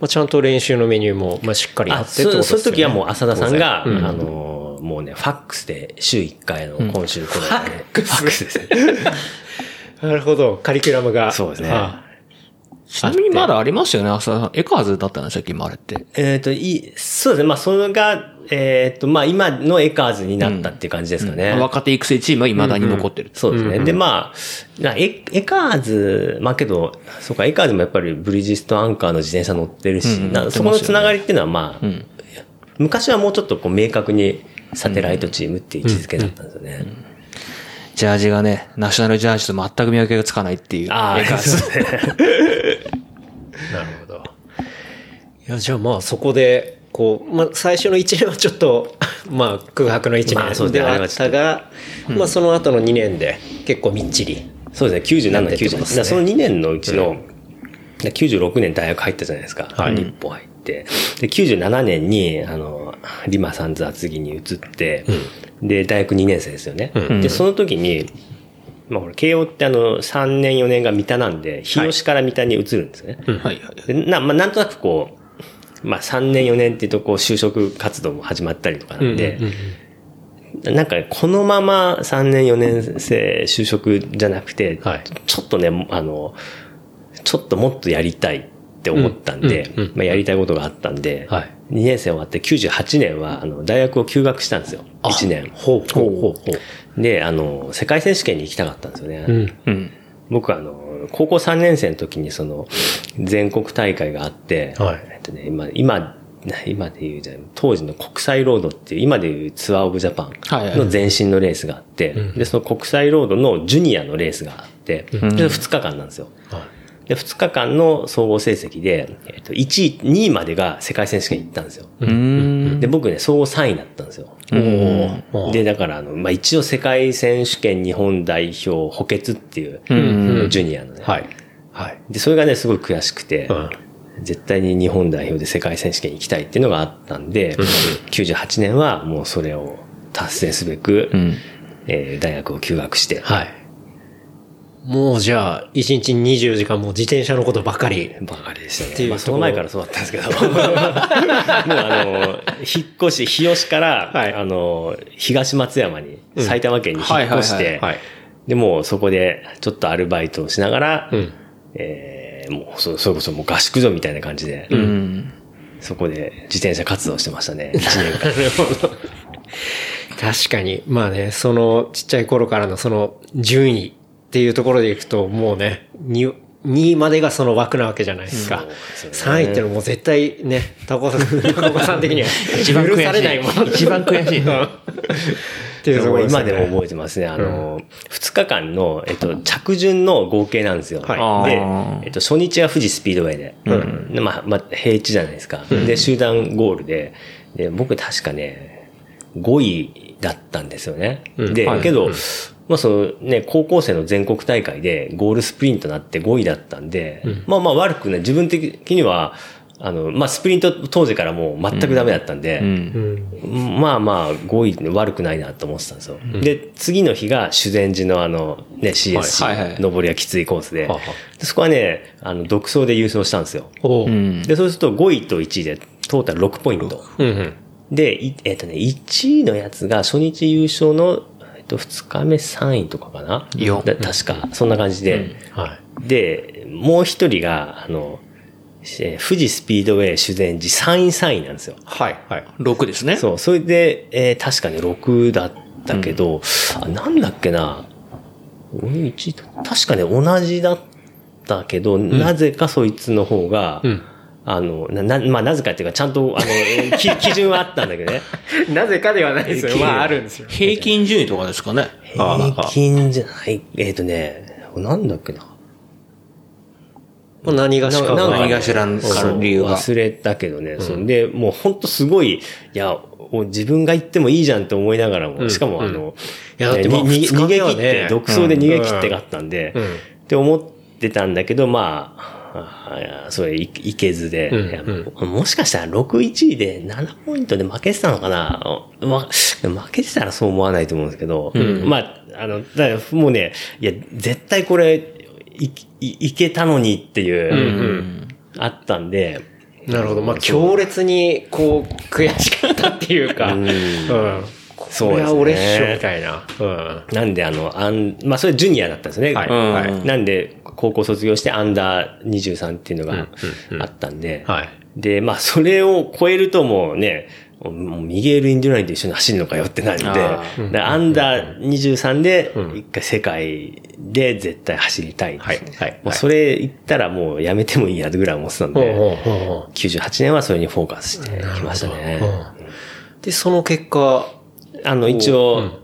まあ、ちゃんと練習のメニューも、まあ、しっかりああってってことそですよね。その時はもう浅田さんが、うんあの、もうね、ファックスで週1回の今週これ、ファックスですね。なるほど。カリキュラムが。そうですねあちなみにまだありますよね、浅田さん。エカーズだったんでしたっけ、今あれって。えっ、と、いい、そうですね。まあ、それが、えっ、と、まあ、今のエカーズになったっていう感じですかね。若手育成チームは未だに残ってる。そうですね。で、まあ、なエエカーズ、まあけど、そうか、エカーズもやっぱりブリヂストンアンカーの自転車乗ってるし、うんなそこのつながりっていうのはまあ、ん昔はもうちょっとこう明確にサテライトチームっていう位置づけだったんですよね。ジャージがね、ナショナルジャージと全く見分けがつかないっていう。ああ、ですね。なるほど。いや、じゃあまあそこで、こう、まあ最初の1年はちょっと、まあ空白の1まあそうですね年ではあったが、まあその後の2年で結構みっちり。そうですね、97、なんでってこと90。ですねその2年のうちの、96年大学入ったじゃないですか。日本入って。で、97年に、あの、リマサンズ厚木に移って、で、大学2年生ですよね。で、その時に、まあ、これ、慶応ってあの、3年4年が三田なんで、日吉から三田に移るんですね。はいはい。でな、まあ、なんとなくこう、まあ、3年4年っていうと、こう、就職活動も始まったりとかなんで、なんかこのまま3年4年生就職じゃなくて、はい。ちょっとね、あの、ちょっともっとやりたいって思ったんで、うんうんうんまあ、やりたいことがあったんで、はい2年生終わって98年はあの大学を休学したんですよ。1年。ほうほうほうほう。で、あの、世界選手権に行きたかったんですよね。うん。うん。僕はあの、高校3年生の時にその、全国大会があって、はいえっとね、今、今、今で言うじゃん、当時の国際ロードっていう、今で言うツアーオブジャパはいはいンの前身のレースがあって、で、その国際ロードのジュニアのレースがあって、で、2日間なんですよ。で、2日間の総合成績で、えっと、1位、2位までが世界選手権行ったんですよ。うん。で、僕ね、総合3位だったんですよ。で、だから、あの、まあ、一応世界選手権日本代表補欠っていう、ジュニアのね。はい。はい。で、それがね、すごい悔しくて、うん絶対に日本代表で世界選手権行きたいっていうのがあったんで、98年はもうそれを達成すべく、んえー大学を休学して、はい。もうじゃあ、1日24時間もう自転車のことばかり。ばかりでしたね。まあ、その前からそうだったんですけど。もうあの、引っ越し、日吉から、はいあの、東松山に、埼玉県に引っ越してで、もうそこでちょっとアルバイトをしながら、うんえーもうそ、それこそもう合宿所みたいな感じで、うん。そこで自転車活動してましたね。1年間。なるほど。確かに。まあね、そのちっちゃい頃からのその順位っていうところでいくと、もうね、2, 2位までがその枠なわけじゃないですか。3位ってのも絶対ね、タコさん、タコさん的には一番悔しい。許されないもの。一番悔しい。うん。っていうところですよね。今でも覚えてますね。あの、2日間の、えっと、着順の合計なんですよ。はいでえっと、初日は富士スピードウェイで、でまあ、まあ、平地じゃないですか。で、集団ゴールで、で、僕確かね、5位だったんですよね。で、はい。けど、まあそのね、高校生の全国大会でゴールスプリントになって5位だったんで、まあまあ悪くね、自分的には、あの、まあスプリント当時からもう全くダメだったんで、うん。まあまあ、5位悪くないなと思ってたんですよ。で、次の日が修善寺のあの、ね、CSC、はいはいはい登りがきついコースで、ははでそこはね、あの、独走で優勝したんですよ。で、そうすると5位と1位でトータル6ポイント。うんうん。で、いえっ、とね、1位のやつが初日優勝の、と、2日目3位とかかな？よだ確か、そんな感じで、はい。で、もう一人が、あの、えー富士スピードウェイ修善寺3位3位なんですよ。はい。はい。6ですね。そう、それで、えー確かに6だったけど、あ、なんだっけな？俺1位と、確かね、同じだったけど、なぜかそいつの方が、んあの、な、な、まあ、なぜかっていうか、ちゃんと、あの、き基準はあったんだけどね。なぜかではないですよ。まあ、あるんですよ。平均順位とかですかね。平均じゃない、えっ、とね、なんだっけな。もう何がしか何がしらの理由が。忘れたけどね。そんで、もう本当すごい、いや、自分が行ってもいいじゃんって思いながらも、しかもあの、いやだってまあにに二日逃げ切って、独走で逃げ切ってがあったんで、うんって思ってたんだけど、まあ、それいいけずで、うんいやもしかしたら6、1位で7ポイントで負けてたのかな、ま、負けてたらそう思わないと思うんですけど、まあ、あの、だもうね、いや、絶対これ、い、いいけたのにっていう、あったんで、なるほど。まあ、強烈に、こう、悔しかったっていうか、うん。これは俺っしょ、みたいな。うん。なんであの、あん、まあそれジュニアだったんですよね。はいうん。はい。なんで、高校卒業してアンダー23っていうのがあったんで、はい。で、まあそれを超えるともうね、もうミゲール・インデュラインと一緒に走るのかよってなるんで、アンダー23で、一回世界で絶対走りたい。はいはいもうそれ言ったらもうやめてもいいやぐらい思ってたんで、ほうほうほうほう。98年はそれにフォーカスしてきましたね。で、その結果、あの、一応、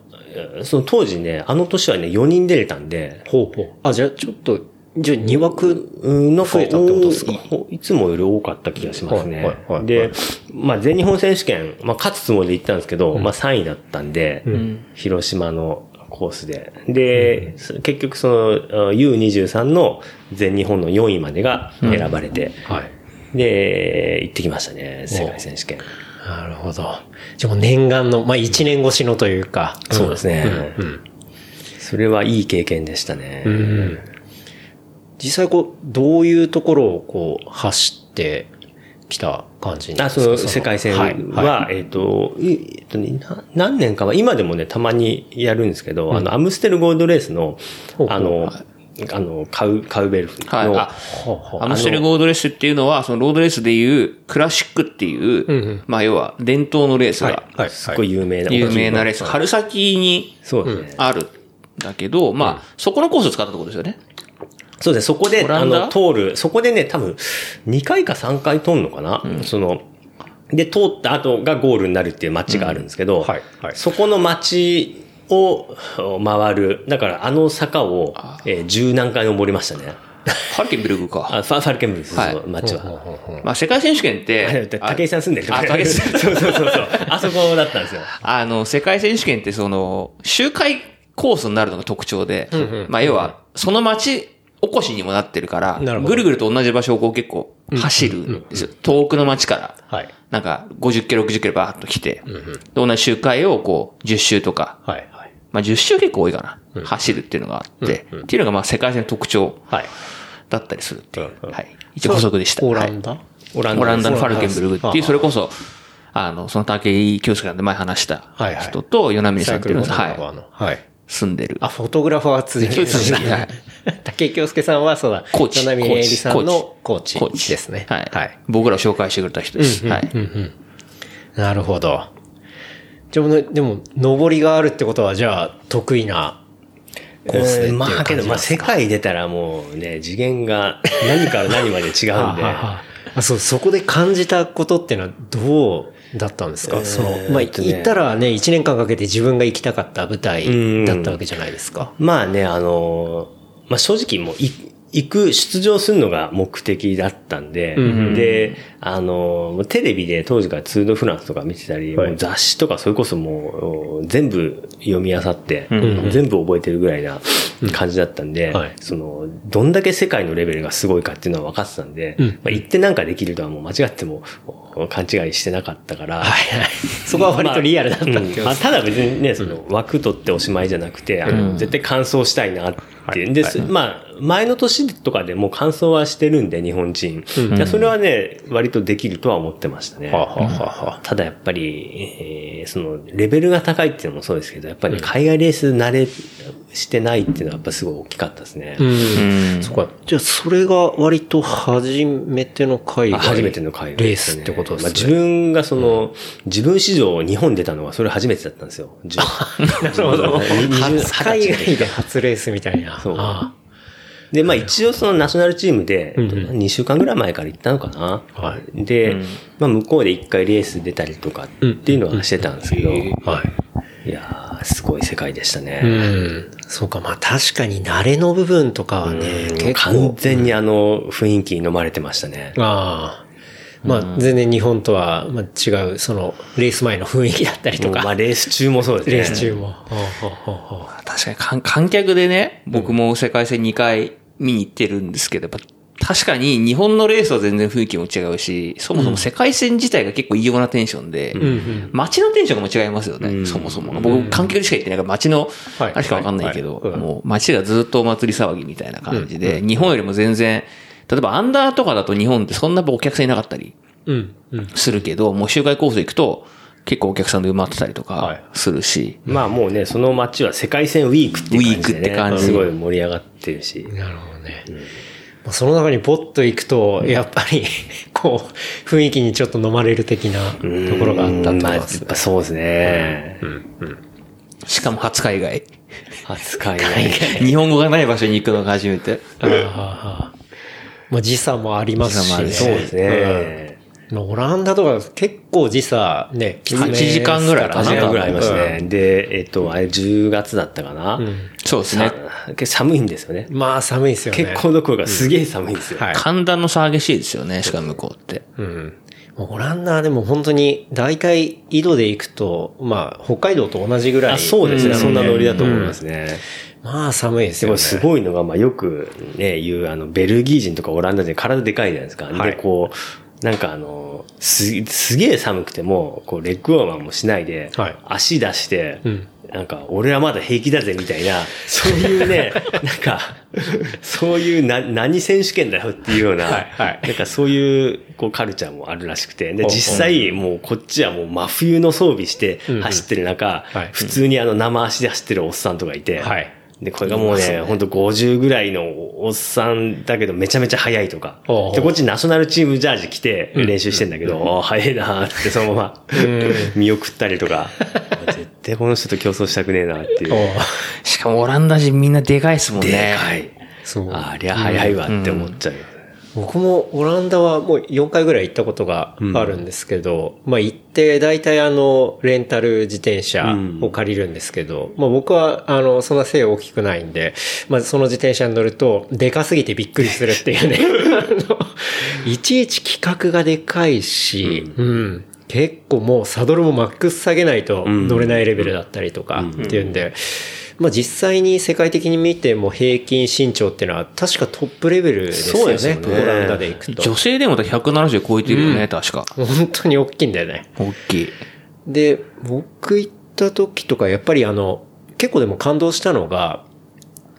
その当時ね、あの年はね、4人出れたんで、ほうほう。あ、じゃあちょっと、じゃあ2枠、うん、なんか増えたってことですか？多いいつもより多かった気がしますね。はいはいはいで、まあ全日本選手権、まあ勝つつもりで行ったんですけど、まあ3位だったんで、広島のコースで。で、結局そのあ U23 の全日本の4位までが選ばれて、はい。で、行ってきましたね、世界選手権。なるほど。じゃあもう念願の、まあ1年越しのというか。そうですね。うんそれはいい経験でしたね。実際こう、どういうところをこう、走って、来た感じあ、その世界戦は、はいえっ、と、いえっとね、な何年かは、今でもね、たまにやるんですけど、あの、アムステルゴールドレースの、ほうほうあの、あの、カウ、カウベルフはい。の、あ、アムステルゴールドレースっていうのは、そのロードレースでいうクラシックっていう、まあ要は伝統のレースがはい。すっごい有名な。有名なレース。春先にそうですね。あるんだけど、まあ、そこのコースを使ったところですよね。そうですね、そこで、あの、通る、そこでね、多分、2回か3回通るのかな、その、で、通った後がゴールになるっていう街があるんですけど、はいはいそこの街を回る、だからあの坂を、えー十何回登りましたね。ファルケンベルグか。あファファルケンブルです、はいそう街は。まあ世界選手権って、武井さん住んでるあ、武井さん。そうそうそうそう。あそこだったんですよ。あの、世界選手権ってその、周回コースになるのが特徴で、まあ要は、その街おこしにもなってるから、ぐるぐると同じ場所をこう結構走るんですよ。遠くの街から、はい。なんか50キロ、60キロバーッと来て、で同じ周回をこう10周とか、はい。はい。まあ10周結構多いかな、走るっていうのがあって、っていうのがまあ世界戦の特徴はい。だったりするっていう。うんうんはい。一応補足でした。オランダ？オランダオランダのファルケンブルグっていう、あそれこそ、あの、その武井京介さんで前話したはいはい人と、与那嶺さんっていうのが、サイクルフォトグラファーはい、の。はい。住んでる。あ、フォトグラファーは続いてるんですね。はい竹井京介さんは、そうだ、コーチ与那嶺恵里さんのコーチコーチですね。はい。はい。僕らを紹介してくれた人です。はい。なるほど。じゃあ、でも、登りがあるってことは、じゃあ、得意なコースでまあけど、まあ世界出たらもうね、次元が何から何まで違うんで。あそう、そこで感じたことっていうのはどうだったんですか、その、まあ、えーったらね、1年間かけて自分が行きたかった舞台だったわけじゃないですか？まあね、あの、まあ正直もうい行く、出場するのが目的だったんで、で、あの、テレビで当時からツードフランスとか見てたり、はい。雑誌とかそれこそもう全部読み漁って、全部覚えてるぐらいな感じだったんで、はい。その、どんだけ世界のレベルがすごいかっていうのは分かってたんで、ん。まあ、行ってなんかできるとはもう間違っても勘違いしてなかったから、はい。はい。そこは割とリアルだったってことですまあただ別にね、その枠取っておしまいじゃなくて、あの絶対完走したいなっていう。で、すまあ、前の年とかでもう完走はしてるんで、日本人。でそれはね、割とできるとは思ってましたね。はあはあはあはあただやっぱり、えーその、レベルが高いっていうのもそうですけど、やっぱり海外レース慣れしてないっていうのはやっぱすごい大きかったですね。うん。そっか。じゃあ、それが割と初めての海外。初めての海外レースってことですね。まあ、自分がその、自分史上日本出たのはそれ初めてだったんですよ。なるほど。初海外で初レースみたいな。そうあで、まあ一応そのナショナルチームで、2週間ぐらい前から行ったのかな。はで、まあ向こうで1回レース出たりとかっていうのはしてたんですけど、あはい。いやー、すごい世界でしたうね。ん。そうか、まあ確かに慣れの部分とかはね、うん結完構。全にあの雰囲気に飲まれてましたね。ああ。まあ全然日本とはまあ違う、その、レース前の雰囲気だったりとか。まあレース中もそうですね。レース中も。確かに観観客でね、僕も世界戦2回見に行ってるんですけど、やっぱ確かに日本のレースは全然雰囲気も違うし、そもそも世界戦自体が結構異様なテンションで、街のテンションも違いますよね、そもそも。僕、観客でしか行ってないから街の、はい。あれしかわかんないけど、もう街がずっとお祭り騒ぎみたいな感じで、日本よりも全然、例えばアンダーとかだと日本ってそんなお客さんいなかったりうん。うん。するけど、もう周回コース行くと結構お客さんで埋まってたりとはいかするし、まあもうね、その街は世界戦ウィークっていう感じで、ね、ウィークって感じすごい盛り上がってるし。なるほどね。まあその中にポッと行くと、やっぱり、こう、雰囲気にちょっと飲まれる的なところがあったってまあ、やことですっぱそうですね。しかも初海外。初海外。日本語がない場所に行くのが初めて。ああまあ時差もありますし、時差もあるしそうですね。うんオランダとか結構時差ね、きつめ8時間ぐらいか8な時間ぐらいありましたね。で、えっと、あれ10月だったかな。そうですね。寒いんですよね。まあ寒いですよね。結構どころかすげえ寒いんですよ。はい寒暖の差激しいですよね、しかも向こうって。うん。オランダはでも本当に大体緯度で行くと、まあ北海道と同じぐらい。あそうですね。んそんなノリだと思いますね。まあ寒いですよね。でもすごいのが、まあよくね、言う、あの、ベルギー人とかオランダ人体でかいじゃないですか。はいで、こう、なんかあの、す、すげえ寒くても、こう、レッグウォーマーもしないで、はい。足出して、ん。なんか、俺はまだ平気だぜみたいな、そういうね、なんか、そういうな、何選手権だよっていうような、はいはい。なんかそういう、こう、カルチャーもあるらしくて、で、実際、もうこっちはもう真冬の装備してうんうん。走ってる中、はい。普通にあの生足で走ってるおっさんとかいて、はいで、これがもうね、ほんと50ぐらいのおっさんだけどめちゃめちゃ速いとか。で、こっちナショナルチームジャージ着て練習してんだけど、ああ、速いなーってそのまま見送ったりとか、絶対この人と競争したくねえなっていう。しかもオランダ人みんなでかいですもんね。でかい。そうありゃ速いわって思っちゃうよ。僕もオランダはもう4回ぐらい行ったことがあるんですけど、まあ行って大体あの、レンタル自転車を借りるんですけど、まあ僕はあの、そんな背大きくないんで、まあその自転車に乗ると、でかすぎてびっくりするっていうね。いちいち規格がでかいし、うん。結構もうサドルもマックス下げないと乗れないレベルだったりとかっていうんで、まあ実際に世界的に見ても平均身長っていうのは確かトップレベルですよね。そうですよねオランダで行くと。女性でも170超えてるよね、確か。本当に大きいんだよね。大きい。で、僕行った時とか、やっぱりあの、結構でも感動したのが、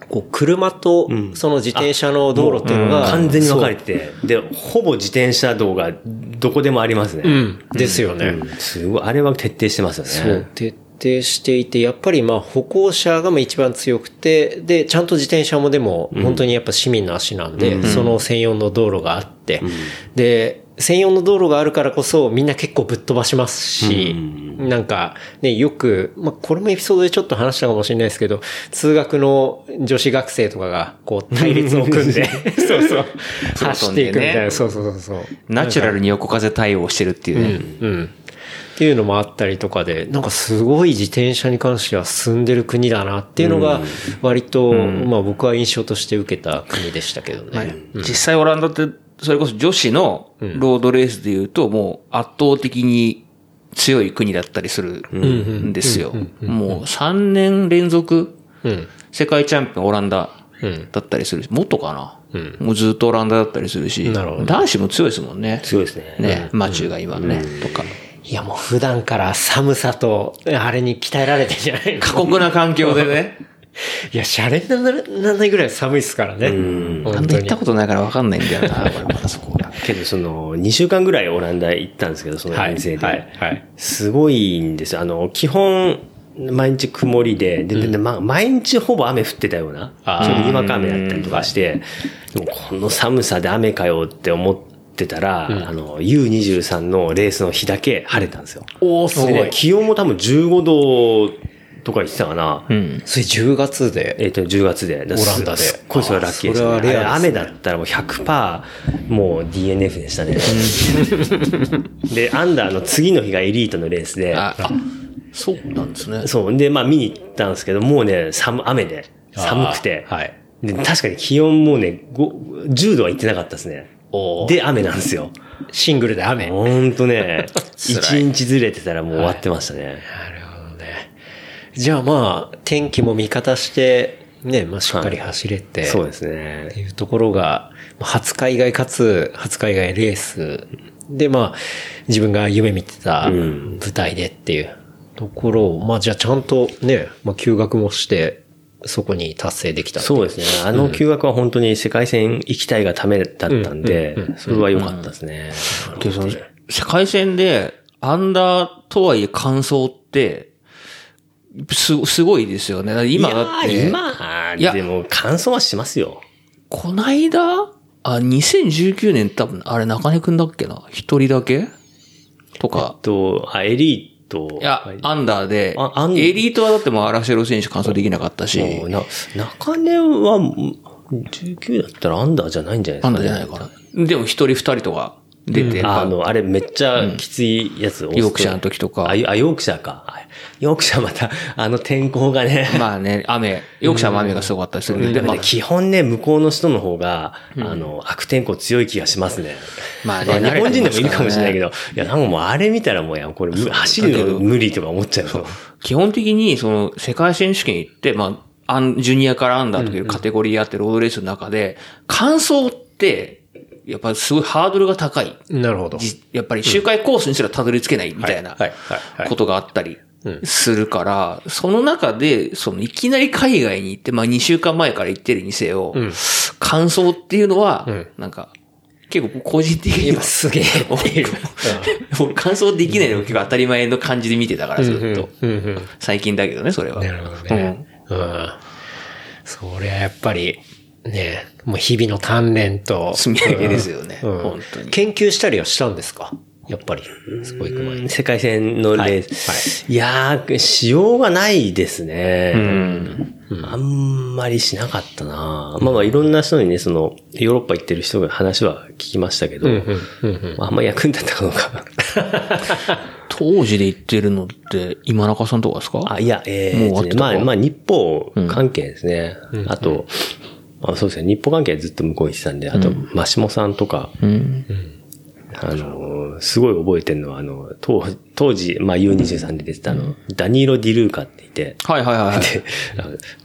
こう、車とんその自転車の道路っていうのが、完全に分かれてて、で、ほぼ自転車道がどこでもありますね。うん、ですよね。うんすごい、あれは徹底してますよね。そう、徹底していて、やっぱりまあ歩行者がまあ一番強くて、で、ちゃんと自転車もでも本当にやっぱ市民の足なんで、その専用の道路があって、で、専用の道路があるからこそみんな結構ぶっ飛ばしますし、なんかね、よく、まあこれもエピソードでちょっと話したかもしれないですけど、通学の女子学生とかがこう対立を組んで、そうそう、走っていくみたいな、そうそうそうそう。ナチュラルに横風対応してるっていうね。うん。っていうのもあったりとかで、なんかすごい自転車に関しては進んでる国だなっていうのが、割と、まあ僕は印象として受けた国でしたけどね。実際オランダって、それこそ女子のロードレースで言うと、もう圧倒的に強い国だったりするんですよ。もう3年連続うん。世界チャンピオンオランダうん。だったりするし、もっとかな、もうずっとオランダだったりするし、なる男子も強いですもんね。強いですね。ね、マチューが今ね、とか。いやもう普段から寒さと、あれに鍛えられてんじゃないの？過酷な環境でね。いや、シャレにならないぐらい寒いですからね。あ本当にんま行った。ことないから分かんないんだよな、こ れまだそこが。けど、その、2週間ぐらいオランダ行ったんですけど、そのはい遠征で。はいはいすごいんですよ。あの、基本、毎日曇りで、で、ででまあ、毎日ほぼ雨降ってたような、ちょっとにわか雨だったりとかして、でもこの寒さで雨かよって思ってたら、あの、U23 のレースの日だけ晴れたんですよ。おー、すごい。気温も多分15度とか言ってたかな。うん。それ10月で？えっ、と、10月で。オランダですっごいそれはラッキーです、ね。あそれはね雨だったらもう100%もう DNF でしたね。で、アンダーの次の日がエリートのレースで、あ、あ、そうなんですね。そう。で、まあ見に行ったんですけど、もうね、寒、雨で、寒くて。はい。で確かに気温もね、ご10度は行ってなかったですね。で、雨なんですよ。シングルで雨。ほんとね、辛い1日ずれてたらもう終わってましたね。なるほどね。じゃあまあ、天気も味方して、ね、まあしっかり走れて、そうですっねて。いうところが、まあ初海外かつ、初海外レースで、まあ、自分が夢見てたん舞台でっていうところを、まあじゃあちゃんとね、まあ休学もして、そこに達成できたそうですね。あの休学は本当に世界戦行きたいがためだったんで、それは良かったですね。世界戦で、アンダーとはいえ完走って、す、すごいですよね。今だって、いや今、いやでも乾燥はしますよ。こないだあ、2019年多分、あれ中根くんだっけな？一人だけ？とか。と、あ、エリート。いや、アンダーであアン、エリートはだってもうアラシェロ選手完走できなかったし、中根は、19だったらアンダーじゃないんじゃないですか、アンダーじゃないかな。でも一人二人とか出て、あの、あれめっちゃきついやつ、ヨークシャーの時とか。あ、ヨあヨークシャーか。あヨークシャーまた、あの天候がね。まあね、雨、ヨークシャーも雨がすごかったりするんで、まあでもね、基本ね、向こうの人の方が、あの、悪天候強い気がしますね。まあね日本人でもいるかもしれないけど。ど、いや、なんかもうあれ見たらもう、いや、これ、む走るの無理とか思っちゃうと。基本的に、その、世界選手権行って、まあ、アン、ジュニアからアンダーというカテゴリーあって、ロードレースの中で、完走って、やっぱすごいハードルが高い。なるほど。じやっぱり周回コースにすらたどり着けないみたいなことがあったりするから、その中で、そのいきなり海外に行って、まあ2週間前から行ってるにせよ、感想っていうのは、なんか、結構個人的には、すげえっていう。俺感想できないのが結構当たり前の感じで見てたから、ずっと。最近だけどね、それは。なるほどね。うん。そりゃやっぱり、ね、もう日々の鍛錬と。積み上げですよね。うん。本当に。研究したりはしたんですか？やっぱり。そこ行く前に。世界戦のレース。い、やー、しようがないですね。あんまりしなかったな。まあまあいろんな人にね、その、ヨーロッパ行ってる人が話は聞きましたけど、まああんま役に立ったかどうか。当時で言ってるのって、今中さんとかですか？あ、いや、えーもうまあ、まあ、日報関係ですね。あと、まあ、そうですね、日報関係はずっと向こうに行ってたんで、あと、マシモさんとか、あの、すごい覚えてるのは、あの、当当時、まあ U23 で出てたあの、ダニーロ・ディルーカって言って、はいはいはいはい。で、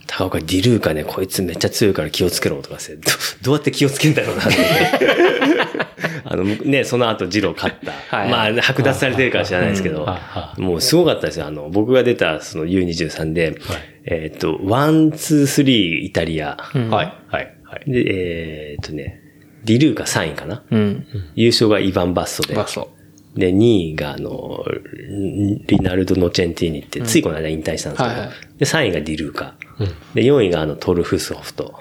高岡ディルーカね、こいつめっちゃ強いから気をつけろとかして、どどうやって気をつけんだろうなって。あの、ね、その後ジロ勝った。はい。まあ、剥奪されてるかもしれないですけど、もうすごかったですよ。あの、僕が出たその U23 で、えーっと、 one, two, three イタリア。はい、はい、はい。で、えーっとね、ディルーカ3位かな？うん。優勝がイヴァン・バッソで。バッソ。で、2位が、あの、リナルド・ノチェンティーニって、ついこの間引退したんですけど、はいはいで、3位がディルーカ。で、4位が、あの、トルフスホフト。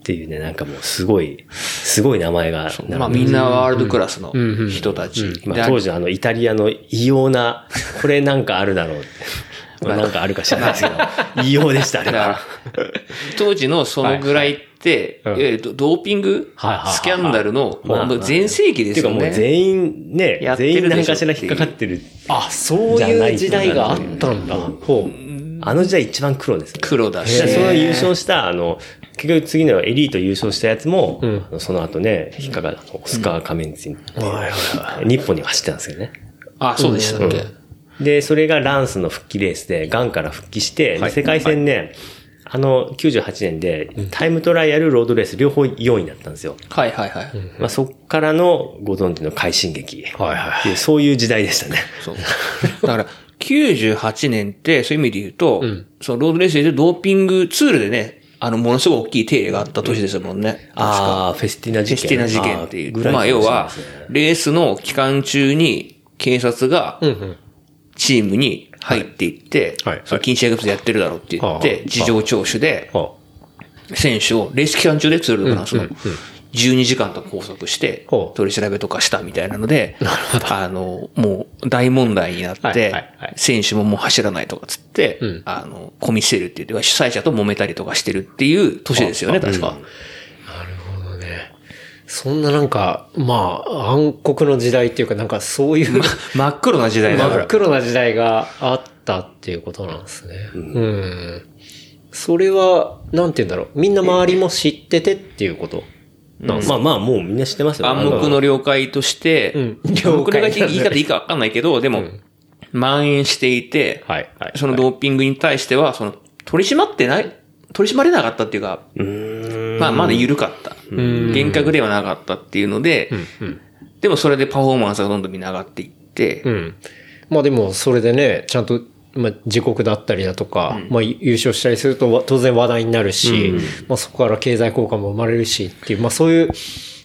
っていうね、なんかもうすごい、すごい名前が並んでまあみんなワールドクラスの人たち。でまあ、当時あの、イタリアの異様な、これなんかあるだろうなんかあるか知らないですけど、異様でした、あれは。当時のそのぐらいって、はいえーとドーピング？はいはいはいスキャンダルの全盛期でっていうかもうすよね。全員ね全員何かしら引っかかってる。あ、そういう時代があったんだ。ほう。あの時代一番黒ですね。黒だしで。その優勝した、あの、結局次のエリート優勝したやつも、あのその後ね、引っかかった、オスカー・カメンう日本には走ってたんですけどね。あ、そうでしたっけ？で、それがランスの復帰レースで、ガンから復帰して、で世界戦ね、あの、98年で、タイムトライアル、ロードレース、両方4位だったんですよ。はいはいはい。まあ、そっからの、ご存知の快進撃。はいはいでそういう時代でしたね。そう。だから、98年って、そういう意味で言うと、そのロードレースでドーピングツールでね、あの、ものすごい大きい手入れがあった年ですもんね。ああ、フェスティナ事件。フェスティナ事件っていう。いまあ、要はレースの期間中に警察が、チームに入っていって、はい。はい。その禁止薬物やってるだろうって言って、はあ事情聴取で、は選手を、レース期間中でツールドフランスの、12時間と拘束して取り調べとかしたみたいなので、あの、もう大問題になっはいて選手ももう走らないとかつってん、あの、コミセルって言って、主催者と揉めたりとかしてるっていう年ですよね、確か。そんななんか、まあ、暗黒の時代っていうか、なんかそういう、真っ黒な時代だ。真っ黒な時代があったっていうことなんですね。うん。それは、なんて言うんだろう。みんな周りも知っててっていうことまあまあ、もうみんな知ってますよ。暗黙の了解として、うん了解って了解言い方いいかわかんないけど、でも、蔓延していて、はいはいそのドーピングに対しては、その、取り締まってない、取り締まれなかったっていうか、まあ、まだ緩かった。厳格ではなかったっていうので、でもそれでパフォーマンスがどんどんみんな上がっていって、うん。まあでも、それでね、ちゃんと、まあ、自国だったりだとか、まあ、優勝したりするとわ当然話題になるし、まあそこから経済効果も生まれるしっていう、まあそういう、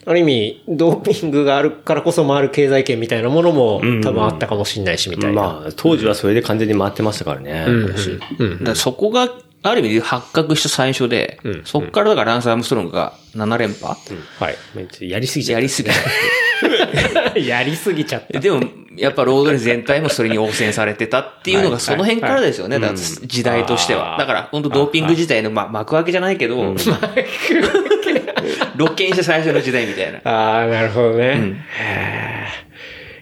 ある意味、ドーピングがあるからこそ回る経済圏みたいなものも多分あったかもしれないし、みたいな。まあ、当時はそれで完全に回ってましたからね。だからそこが、ある意味で発覚した最初で、そこからだからランス・アームストロングが7連覇、はい。やりすぎちゃうやりすぎた。やりすぎちゃった。でも、やっぱロードレース全体もそれに応戦されてたっていうのがその辺からですよね。時代としては。だから本当ドーピング自体の、まあ、幕開けじゃないけど、露見した最初の時代みたいな。ああ、なるほどね。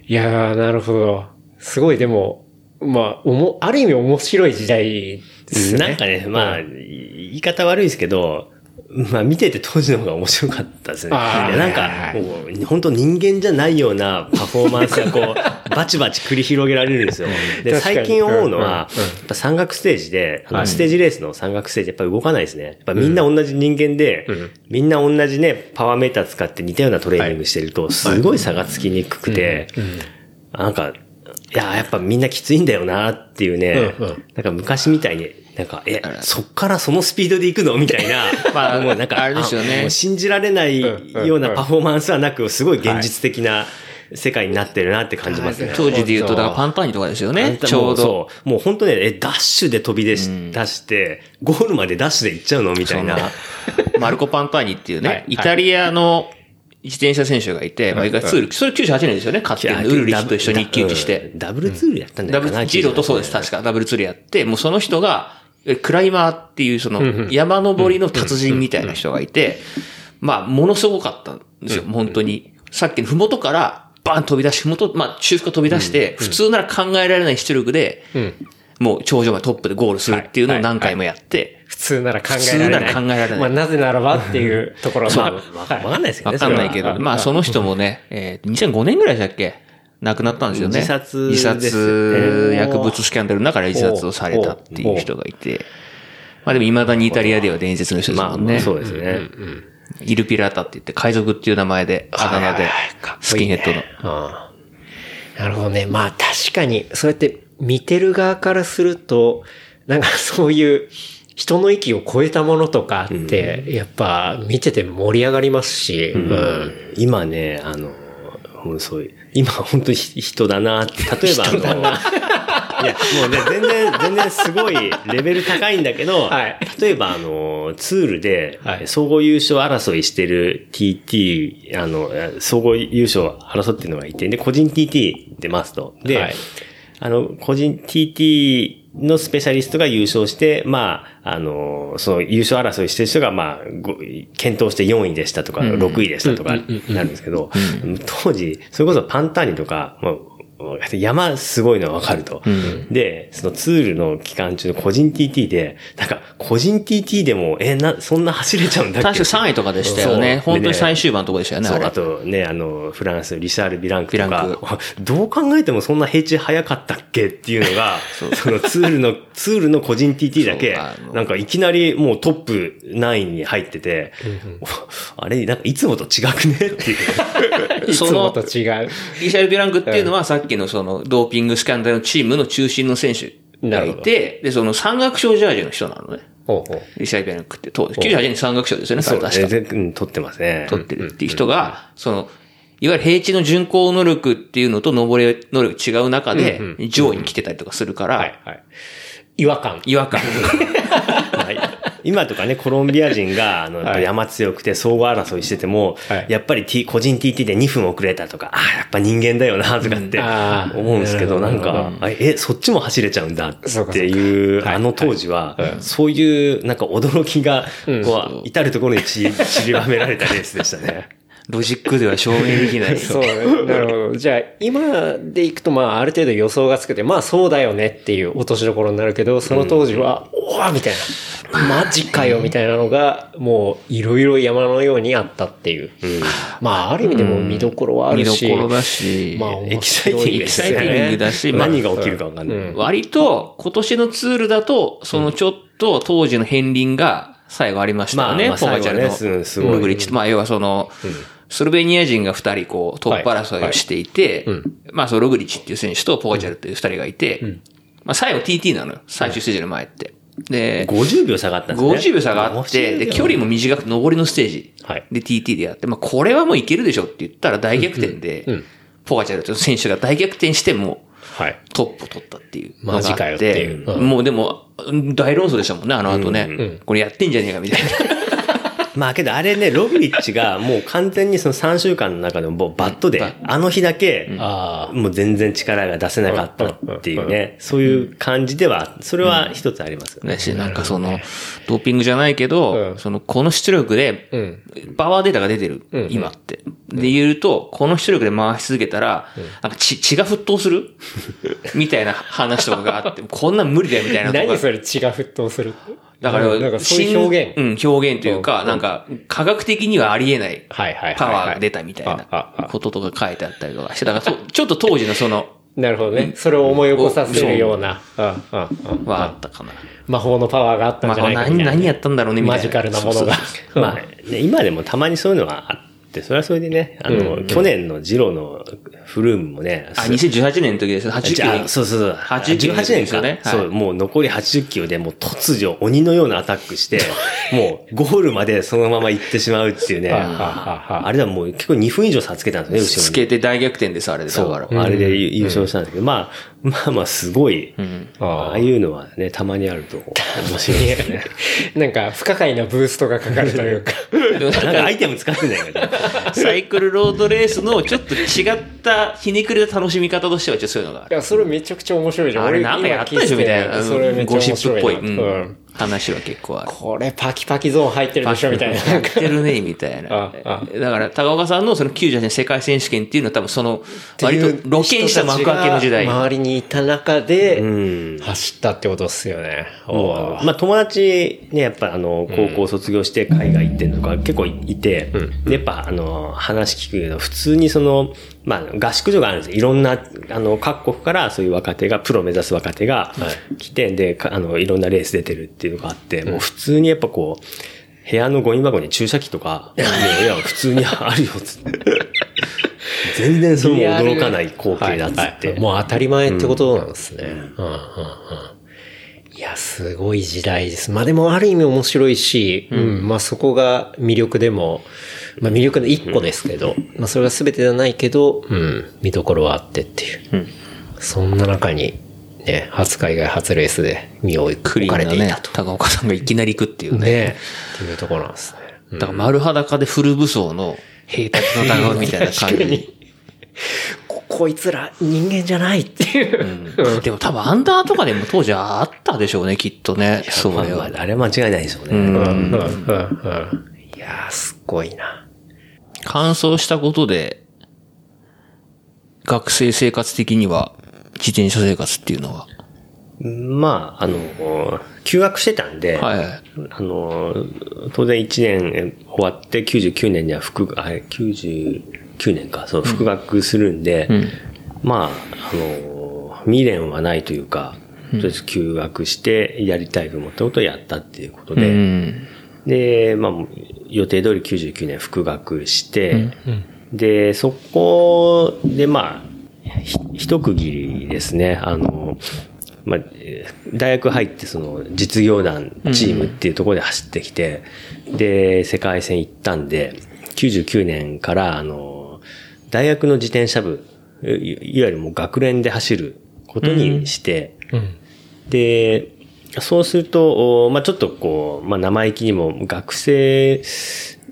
いやー、なるほど。すごい、でも、まあ、おも、ある意味面白い時代ですね。なんかね、まあ、言い方悪いですけど、まあ見てて当時の方が面白かったですね。なんか、もう本当人間じゃないようなパフォーマンスがこう、バチバチ繰り広げられるんですよ。で、最近思うのうんうん。は、やっぱ山岳ステージで、ステージレースの山岳ステージやっぱり動かないですね。やっぱみんな同じ人間で、みんな同じね、パワーメーター使って似たようなトレーニングしてると、すごい差がつきにくくて、なんか、いや、やっぱみんなきついんだよなっていうね、うんうん。なんか昔みたいに、なんか、え、そっからそのスピードで行くのみたいな。まあもうなんか、あれですよね。もう信じられないようなパフォーマンスはなく、すごい現実的な世界になってるなって感じますね。当時で言うと、だからパンターニとかですよね。ちょうど。そう。もう本当ね、え、ダッシュで飛び出し、出して、ゴールまでダッシュで行っちゃうのみたいな。マルコ・パンターニっていうね、はい。イタリアの自転車選手がいて、まあ、意外とツール、それ98年ですよね、勝ってるのウルリヒと一緒に一騎打ちして。ダブルツールやったんだダよな。ブルジーロとそうです、確か。ダブルツールやって、もうその人が、えクライマーっていうその山登りの達人みたいな人がいて、まあ、ものすごかったんですよ、本当に。さっきのふもとからバーン飛び出し、ふもと、まあ、中腹飛び出して、普通なら考えられない出力で、もう頂上までトップでゴールするっていうのを何回もやって、普通なら考えられない。普通なら考えられないまあ、なぜならばっていうところは、まあ、わかんないですけどね。わかんないけど、まあその人もね、えー、2005年ぐらいでしたっけ？亡くなったんですよね。自殺自殺、ね薬物スキャンダルの中で自殺をされたっていう人がいて、まあでも未だにイタリアでは伝説の人ですまあ、もんね。そうですね。イルピラータって言って海賊っていう名前で、あだ名で、スキンヘッドの。ああなるほどね。まあ確かに、そうやって見てる側からすると、なんかそういう人の域を超えたものとかって、やっぱ見てて盛り上がりますし、うん。今ね、あの、そういう、今本当に人だなって、例えばあの、いや、もうね、全然、全然すごいレベル高いんだけど、はい。例えばあの、ツールではい、総合優勝争いしてる TT、あの、総合優勝争ってるのがいて、で、個人 TT 出ますと。で、はい。あの、個人 TT のスペシャリストが優勝して、まあ、あの、その優勝争いしてる人が、まあ、ご検討して4位でしたとか、6位でしたとか、なるんですけど、当時、それこそパンターニとか、まあ山すごいのはわかると。で、そのツールの期間中の個人 TT で、なんか、個人 TT でも、え、な、そんな走れちゃうんだっけ？確か3位とかでしたよね。そう本当に最終盤のとこでしたよね、そう、あれあ。とね、あの、フランス、リシャール・ビランクとビランか、どう考えてもそんな平地早かったっけ？っていうのが、そのツールの、ツールの個人 TT だけなんかいきなりもうトップ9に入ってて、あれ、なんかいつもと違くね？っていう。いつそのもと違う。リシャル・ビランクっていうのはさっきのそのドーピングスキャンダルのチームの中心の選手がいて、で、その山岳賞ジャージの人なのね。ほうほうリシャル・ビランクって当時、98年山岳賞ですよね、そう確か。全然、うん取ってますね。取ってるっていう人が、その、いわゆる平地の巡航能力っていうのと登り能力違う中で、上位に来てたりとかするから、はいはい。違和感。違和感。はい今とかね、コロンビア人が、あの、やっぱ山強くて総合争いしてても、はい。やっぱり、T、個人 TT で2分遅れたとか、ああ、やっぱ人間だよな、とかって思うんですけど、なんか、あえ、そっちも走れちゃうんだっていう、あの当時は、そういう、なんか驚きが、こう、至るところにち 散りばめられたレースでしたね。ロジックでは証明できない。そうね。なるほど。じゃあ、今でいくと、まあ、ある程度予想がつけて、まあ、そうだよねっていう落としどころになるけど、その当時は、おわみたいな。マジかよみたいなのが、もう、いろいろ山のようにあったっていう。まあ、ある意味でも見どころはあるし。見どころだし、まあ、エキサイティングですね。エキサイティングだし まあ何が起きるかわかんない。割と今年のツールだと、そのちょっと当時の片鱗が最後ありましたよね、まあまあポガチャルのすごい。まあ要はその、スロベニア人が二人こうトップ争いをしていて、まあそのログリッチっていう選手とポガチャルっていう二人がいて、まあ最後 TT なのよ、最終ステージの前って。で、50秒差があったんですね。50秒差があって、で、距離も短くて上りのステージはいで TT でやって、まあこれはもういけるでしょって言ったら大逆転で、ポガチャルという選手が大逆転しても、はい。トップを取ったっていう。マジかよっていううんもうでも、大論争でしたもんね、あの後ね。これやってんじゃねえかみたいな。まあけどあれね、ログリッチがもう完全にその3週間の中でももうバットで、あの日だけ、あもう全然力が出せなかったっていうね、そういう感じでは、それは一つありますよね。だし、なんかその、ドーピングじゃないけど、うん。その、この出力で、パワーデータが出てる、今って。で言うと、この出力で回し続けたら、なんか血、血が沸騰する？みたいな話とかがあって、こんなん無理だよみたいな何それ血が沸騰するだから、なんかそういう表現。うん、表現というか、なんか、科学的にはありえないパワーが出たみたいなこととか書いてあったりとかして、だからと、ちょっと当時のその、なるほどね。それを思い起こさせるような、はあったかな。魔法のパワーがあったんまあ、じゃないかな何やったんだろうね、みたいな。マジカルなものが。まあ、ね、今でもたまにそういうのがあって、それはそれでね、あの、去年のジローのフルームもね、あ、2018年の時です。80じゃあ、球。そうそうそう。80球18年か。ですよねはいそう、もう残り80球でもう突如鬼のようなアタックして、もうゴールまでそのまま行ってしまうっていうね。はあれだもう結構2分以上差つけたんですね、後ろに。つけて大逆転です、あれで。だそう。あれで優勝したんですけど、まあ、まあまあすごい、あああいうのはね、たまにあると面白いですね。なんか、不可解なブーストがかかるというか。なんかアイテム使ってないかな。サイクルロードレースのちょっと違ったひねくれた楽しみ方としては、ちょっとそういうのがある。いや、それめちゃくちゃ面白いじゃん。あれ俺なんかやったでしょみたいな。それめっちゃゴシ面白いな。ップっぽい、うんうん話は結構ある。これパキパキゾーン入ってるでしょみたいな。やってるね、みたいな。だから、高岡さんのその98年世界選手権っていうのは多分その、割と露見した幕開けの時代。周りにいた中で、うん。走ったってことっすよね。まあ友達ね、やっぱあの、高校卒業して海外行ってるのとか結構いて、で、やっぱあの、話聞くけど、普通にその、まあ合宿所があるんですよ。いろんな、あの、各国からそういう若手が、プロ目指す若手が来て、で、かあの、いろんなレース出てるっていうのがあって、もう普通にやっぱこう、部屋のゴミ箱に注射器とか、もういや、普通にあるよ、つって。全然それも驚かない光景だっつって。はいはいもう当たり前ってことなんですね。うんうんうんいや、すごい時代です。まあでもある意味面白いし、うん、まあそこが魅力でも、まあ魅力の一個ですけど、まあそれが全てではないけど、うん、見どころはあってっていう。そんな中に、ね、初海外初レースで身を置かれていたと。、高岡さんがいきなり行くっていうね。ねっていうところなんですね。だから丸裸でフル武装の兵たちの戦うみたいな感じ。ここいつら人間じゃないっていう。でも多分アンダーとかでも当時あったでしょうね、きっとね。そうあれは間違いないでしょうね。うんうんうんうんいやー、すっごいな。完走したことで、学生生活的には、自転車生活っていうのは。まあ、あの、休学してたんで、はい。あの、当然1年終わって99年には復学、あ、99年か、そう、復学するんで、まあ、あの、未練はないというか、とりあえず休学してやりたいと思ったことをやったっていうことで、うん。で、まあ、予定通り99年復学して、で、そこで、まあ、ひ一区切りですね。あの、まあ、えー大学入ってその実業団チームっていうところで走ってきて、で、世界戦行ったんで、99年から、あの、大学の自転車部、いいわゆるもう学連で走ることにして、で、そうすると、おまあちょっとこう、まあ生意気にも学生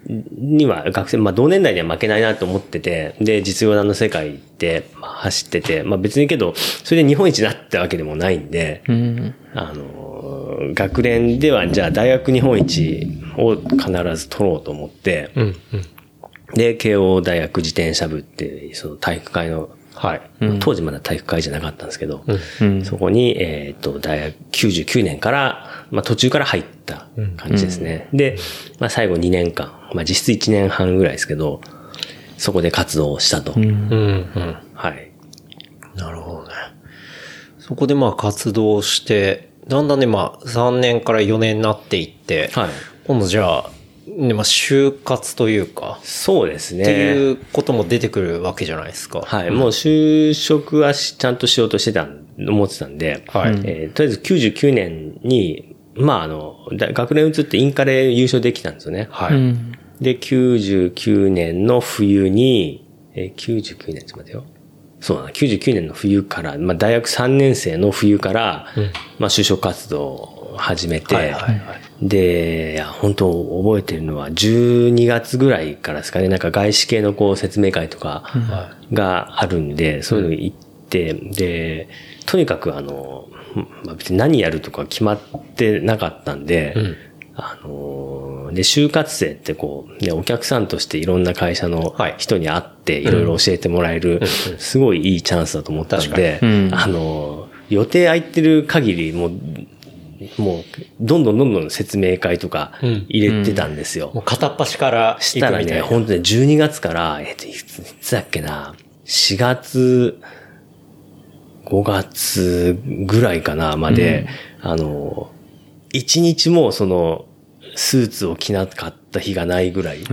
には、学生、まあ同年代には負けないなと思ってて、で、実業団の世界でまあ走ってて、まあ別にけど、それで日本一になったわけでもないんで、うん。あの、学連ではじゃあ大学日本一を必ず取ろうと思って、うんうん。で、慶応大学自転車部って、その体育会の、はい。当時まだ体育会じゃなかったんですけど、うん。そこに、えっ、と、大学99年から、まあ途中から入った感じですね。で、まあ最後2年間、まあ実質1年半ぐらいですけど、そこで活動をしたと。うんうん。はい。なるほどね。そこでまあ活動して、だんだんね、まあ3年から4年になっていって、はい。今度じゃあ、ね、まあ就活というか、そうですね。っていうことも出てくるわけじゃないですか。はい。もう就職はしちゃんとしようとしてた、思ってたんで、はいえーとりあえず99年に、まああの、だ学年移ってインカレ優勝できたんですよね。はい。うん。で、99年の冬に、えー、99年、ちょっと待ってよ。そうだな、99年の冬から、まあ大学3年生の冬から、まあ就職活動を始めて、はいはいはいで、いや、本当覚えてるのは12月ぐらいからですかね、なんか外資系のこう説明会とかがあるんで、そういうの行って、で、とにかくあの、まあ別に何やるとか決まってなかったんで、あのーで、就活生ってこう、ね、お客さんとしていろんな会社のはい。人に会っていろいろ教えてもらえる、すごいいいチャンスだと思ったんで、うん。あのー予定空いてる限り、もう、もう、どんどんどんどん説明会とか入れてたんですよ。もう片っ端からしたらね。本当に12月から、えっと、いついつだっけな、4月、5月ぐらいかな、まで、あの、一日もその、スーツを着なかった日がないぐらい。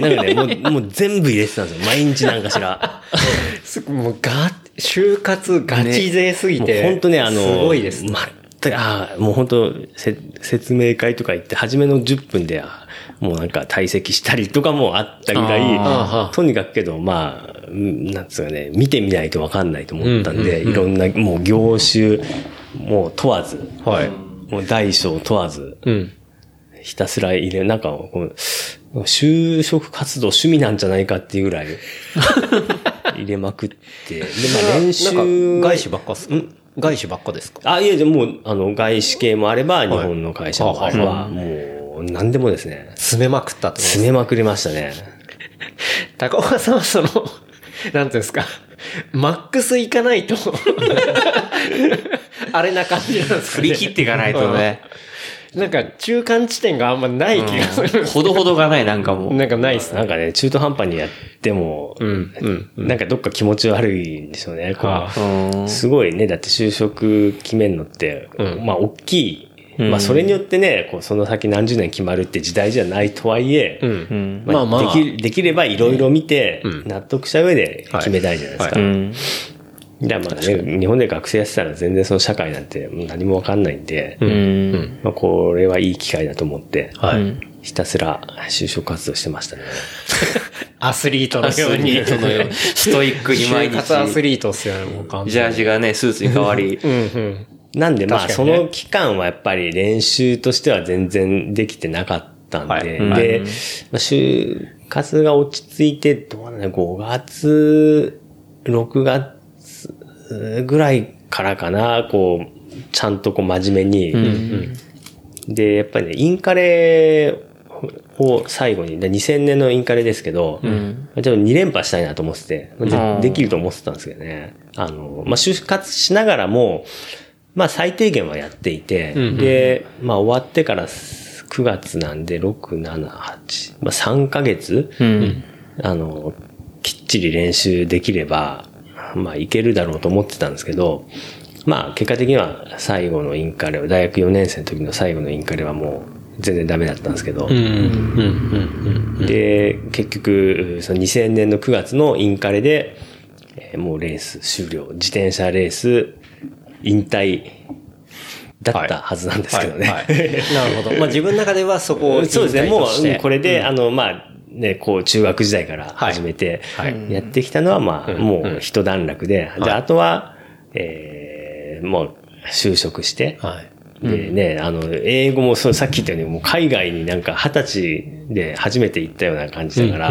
なんかね、もう、もう全部入れてたんですよ。毎日なんかしら。すもうが、就活ガチ勢すぎて。本当ね、あの、すごいですね。全く、ああ、もう本当せ説明会とか行って、初めの10分で、あもうなんか退席したりとかもあったぐらいとにかくけど、まあ、うんなんつうかね、見てみないとわかんないと思ったんで、いろんな、もう業種、もう問わず、はい。もう大小問わず、うん。ひたすら入れ、なんかこう、就職活動趣味なんじゃないかっていうぐらい、入れまくって、で、まあ練習。なんか外資ばっかっすか？外資ばっかですか？あ、いや、じゃあもう、あの、外資系もあれば、日本の会社もあれば、はもう、何でもですね、詰めまくったと詰めまくりましたね。高岡さんはその、なんていうんですか、マックスいかないと、あれな感じなんですかね。振り切っていかないとね。なんか中間地点があんまない気がする。ほどほどがない、なんかもう。なんかないっすね。なんかね、中途半端にやっても、うん、うん。なんかどっか気持ち悪いんでしょうね。こうんすごいね、だって就職決めんのって、うんまあ大きい。まあそれによってね、こうその先何十年決まるって時代じゃないとはいえ、うん。うん。まあ、まあまあできればいろいろ見てうん、納得した上で決めたいじゃないですか。はいうん。でまあね、日本で学生やってたら全然その社会なんて何もわかんないんで、うん。まあこれはいい機会だと思って、はい。ひたすら就職活動してましたね。アスリートのように。リートのように、ストイックに毎就活アス日、リートっすよね、もう完ジ全にャージがね、スーツに変わり。うんうん。なんでまあその期間はやっぱり練習としては全然できてなかったんで、はいで、うんまあ、就活が落ち着いて、どうなんだろう、5月、6月ぐらいからかな、こう、ちゃんとこう真面目に、で、やっぱりね、インカレを最後に、で2000年のインカレですけど、ん。ちょっと2連覇したいなと思ってて、でうんできると思ってたんですけどね。あの、まあ、就活しながらも、まあ、最低限はやっていて、うんうん。で、まあ、終わってから9月なんで、6、7、8、まあ、3ヶ月、うん。あの、きっちり練習できれば、まあ、いけるだろうと思ってたんですけど、まあ、結果的には最後のインカレを、大学4年生の時の最後のインカレはもう全然ダメだったんですけど、うんうんうんうん。で、結局、その2000年の9月のインカレで、えーもうレース終了。自転車レース引退だったはずなんですけどね。なるほど。まあ自分の中ではそこをそうですね。もう、うんこれ。れで、あの、まあ、ね、こう、中学時代から始めて、はい。やってきたのは、まあ、うん。もう一段落で、い。じゃあ、あとは、えーもう、就職して、はい。でね、あの、英語もそう、さっき言ったように、もう海外になんか二十歳で初めて行ったような感じだから、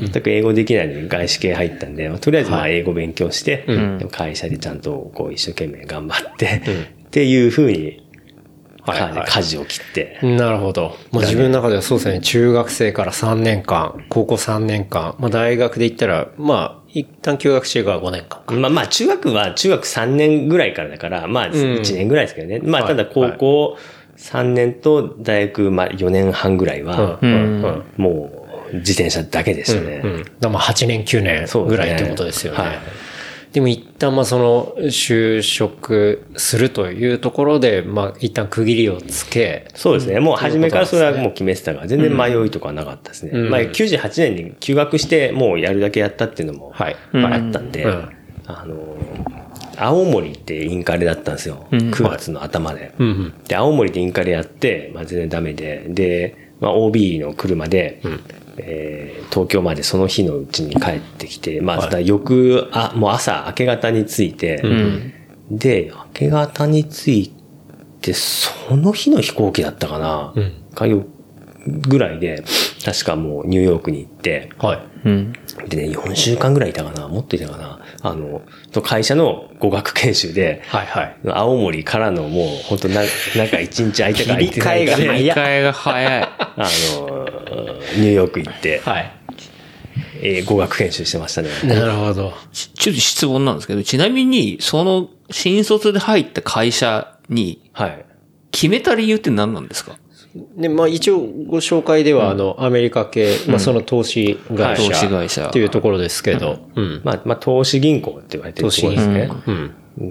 全く英語できないのに外資系入ったんで、まあとりあえずまあはい。英語勉強して、会社でちゃんとこう一生懸命頑張って、っていうふうに、はいはい舵を切って、なるほど。まあ自分の中ではそうですね、中学生から3年間、高校3年間、まあ大学で言ったら、まあ、一旦休学中が5年間か。まあまあ、中学は中学3年ぐらいからだから、まあ1年ぐらいですけどね。まあはいただ高校3年と大学まあ4年半ぐらいは、うんうんうんもう自転車だけでしたね。うん。だからまあ8年9年ぐらいってことですよね。はいでも一旦まあその就職するというところで、まあ一旦区切りをつけ、そうですね。もう初めからそれはもう決めてたから、全然迷いとかはなかったですね。うんまあ98年に休学してもうやるだけやったっていうのもはいまああったんで、うんあの、青森ってインカレだったんですよ。9月の頭で。うんうん。で、青森でインカレやって、まあ、全然ダメで、で、まあ、OB の車で、えー東京までその日のうちに帰ってきて、まあ、ただ翌、あ、もう朝、明け方に着いて、で、明け方に着いて、その日の飛行機だったかな、うんかよぐらいで、確かもうニューヨークに行って、はい。うん。でね、4週間ぐらいいたかなもっといたかなあの、と会社の語学研修で、はいはい。青森からのもう、本当な、なんか一日空いたか空いてないか 切り替えがで、切り替えが早い。あの、ニューヨーク行って、はい。えー語学研修してましたね。なるほど。ちちょっと質問なんですけど、ちなみに、その、新卒で入った会社に、はい。決めた理由って何なんですか？で、まあ一応ご紹介では、あの、アメリカ系、まあその投資会社。投資会社っていうところですけど、うん。まあ、まあ、投資銀行って言われてるところですね。うん。う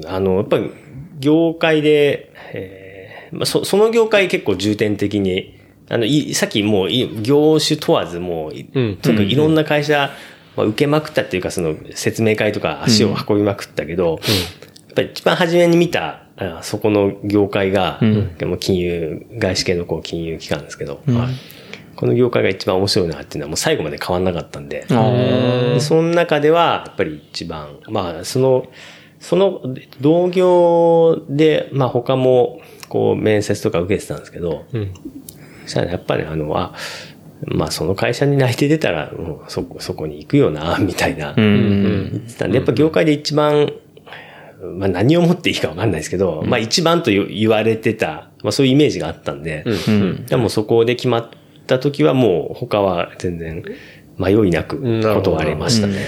んあの、やっぱり、業界で、えーまあ、そ、その業界結構重点的に、あの、い、さっきもうい、業種問わずもう、いうん。とにかくいろんな会社、まあ、受けまくったっていうか、その、説明会とか足を運びまくったけど、やっぱり一番初めに見た、あそこの業界が、でも金融、外資系のこう金融機関ですけど、はいこの業界が一番面白いなっていうのはもう最後まで変わんなかったんで、でその中では、やっぱり一番、まあ、その、その同業で、まあ他も、こう、面接とか受けてたんですけど、そしたらやっぱりあの、あ、まあその会社に内定出たら、もうそこ、そこに行くよな、みたいな、言ってたんで、やっぱ業界で一番、まあ何をもっていいかわかんないですけど、まあ一番と言言われてた、まあそういうイメージがあったんで、でもそこで決まった時はもう他は全然迷いなく断れましたね。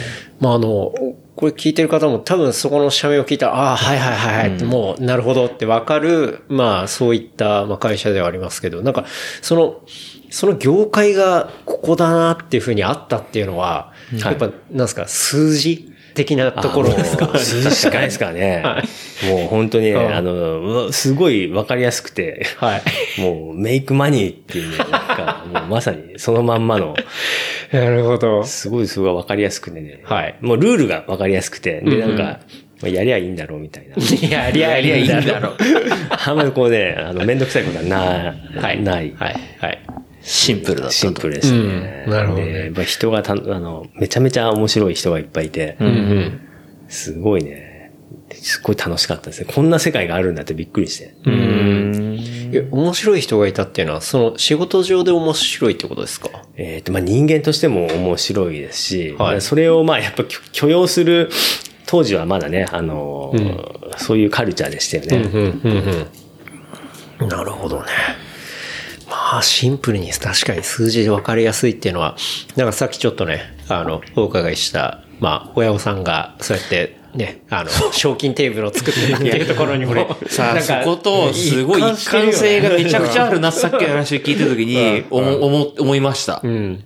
まああの、これ聞いてる方も多分そこの社名を聞いたら、ああ、はいはいはいはい、もうなるほどってわかる、まあそういったまあ会社ではありますけど、なんかその、その業界がここだなっていうふうにあったっていうのは、やっぱなんですか、数字的なところ。ですか。数字しかないですからね。もう本当にね、うん。あの、すごいわかりやすくて、はい。もうメイクマニーっていうね、なんかもうまさにそのまんまの、なるほど。すごいすごいわかりやすくてね、はいもうルールがわかりやすくて、で、なんか、まあやりゃいいんだろうみたいな。やりゃいいんだろう。あんまりこうね、あの、めんどくさいことはな、はい。ない。はい。はい。シンプルだったと。シンプルでしたね。うんなるほどねでやっぱ人がた、あの、めちゃめちゃ面白い人がいっぱいいて、うんすごいね、すごい楽しかったですね。こんな世界があるんだってびっくりして。うん。え面白い人がいたっていうのは、その仕事上で面白いってことですか？えっ、と、まあ、人間としても面白いですし、はいそれをまあ、やっぱ許許容する、当時はまだね、あの、そういうカルチャーでしたよね。うん、うん、うん。なるほどね。まあ、シンプルに確かに数字で分かりやすいっていうのは、なんかさっきちょっとね、あの、お伺いした、まあ、親御さんが、そうやって、ね、あの、賞金テーブルを作ってたっていうところにも、さあ、なんかそこと、すごい一貫性がめちゃくちゃあるな、さっきの話を聞いたときに、思、思、思いました。うん。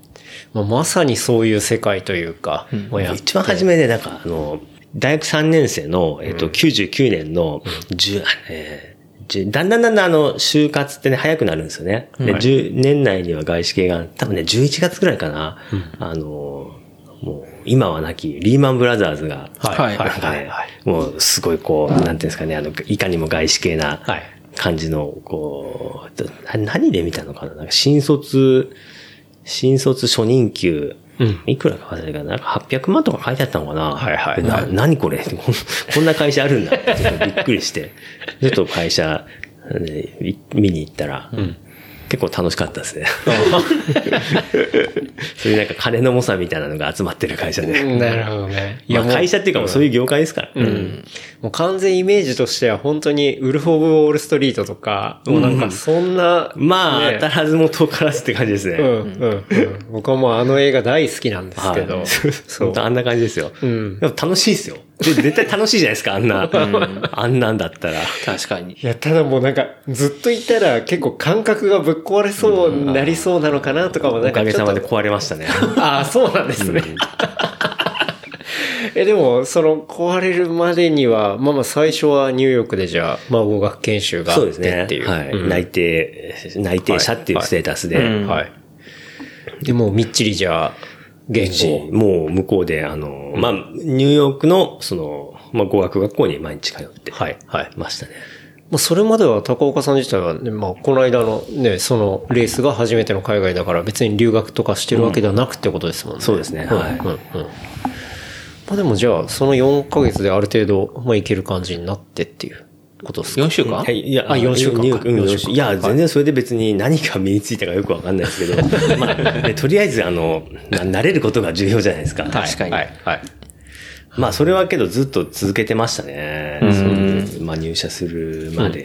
まあ、まさにそういう世界というか、親一番初めで、なんか、あの、大学3年生の、えっ、と、99年の、10、えー10だんだんだんだんあの、就活ってね、早くなるんですよね。で、10年内には外資系が、多分ね、11月ぐらいかな、あの、もう、今はなき、リーマンブラザーズが、はい。なんかね、もう、すごいこう、なんていうんですかね、あの、いかにも外資系なはい。感じの、こう、あ何で見たのかな？なんか、新卒、新卒初任給、いくらか忘れたけど、なんか800万とか書いてあったのかな？はいはい。でな何これ？こんな会社あるんだ。っびっくりして、ちょっと会社、見に行ったら、結構楽しかったですね。そういうなんか金の猛者みたいなのが集まってる会社で。なるほどね。いや、会社っていうかもうそういう業界ですから。うんもう完全イメージとしては本当にウルフ・オブ・ウォール・ストリートとか、もうなんかそんな、まあ、ね当たらずも遠からずって感じですね。うん、うん、うん。僕はもうあの映画大好きなんですけど、はいそう 本当あんな感じですよ。んでも楽しいですよ。で絶対楽しいじゃないですか、あんな。あんなんだったら。確かに。いや、ただもうなんか、ずっといたら結構感覚がぶっ壊れそうになりそうなのかなとかもなんおかげさまで壊れましたね。とああ、そうなんですね。え、でも、その、壊れるまでには、まあまあ最初はニューヨークでじゃあ、まあ語学研修があっそうですねてっていう。。はい。うん内定、内定者っていうステータスで。はい。で、もうみっちりじゃあ、言語。もう向こうで、あの、まあ、ニューヨークの、その、まあ、語学学校に毎日通ってはい、はい。ましたね。まあ、それまでは高岡さん自体はね、まあ、この間のね、そのレースが初めての海外だから別に留学とかしてるわけではなくってことですもんね。そうですねうんはいうんうん。まあでもじゃあ、その4ヶ月である程度、まあいける感じになってっていうことですか？4週間？はい、いや、あ4週間か。うん4 4週いや、全然それで別に何が身についたかよくわかんないですけど、まあ、ねとりあえず、あの、な慣れることが重要じゃないですか。確かに。はい。はい。まあ、それはけどずっと続けてましたね。そういうまあ、入社するまで。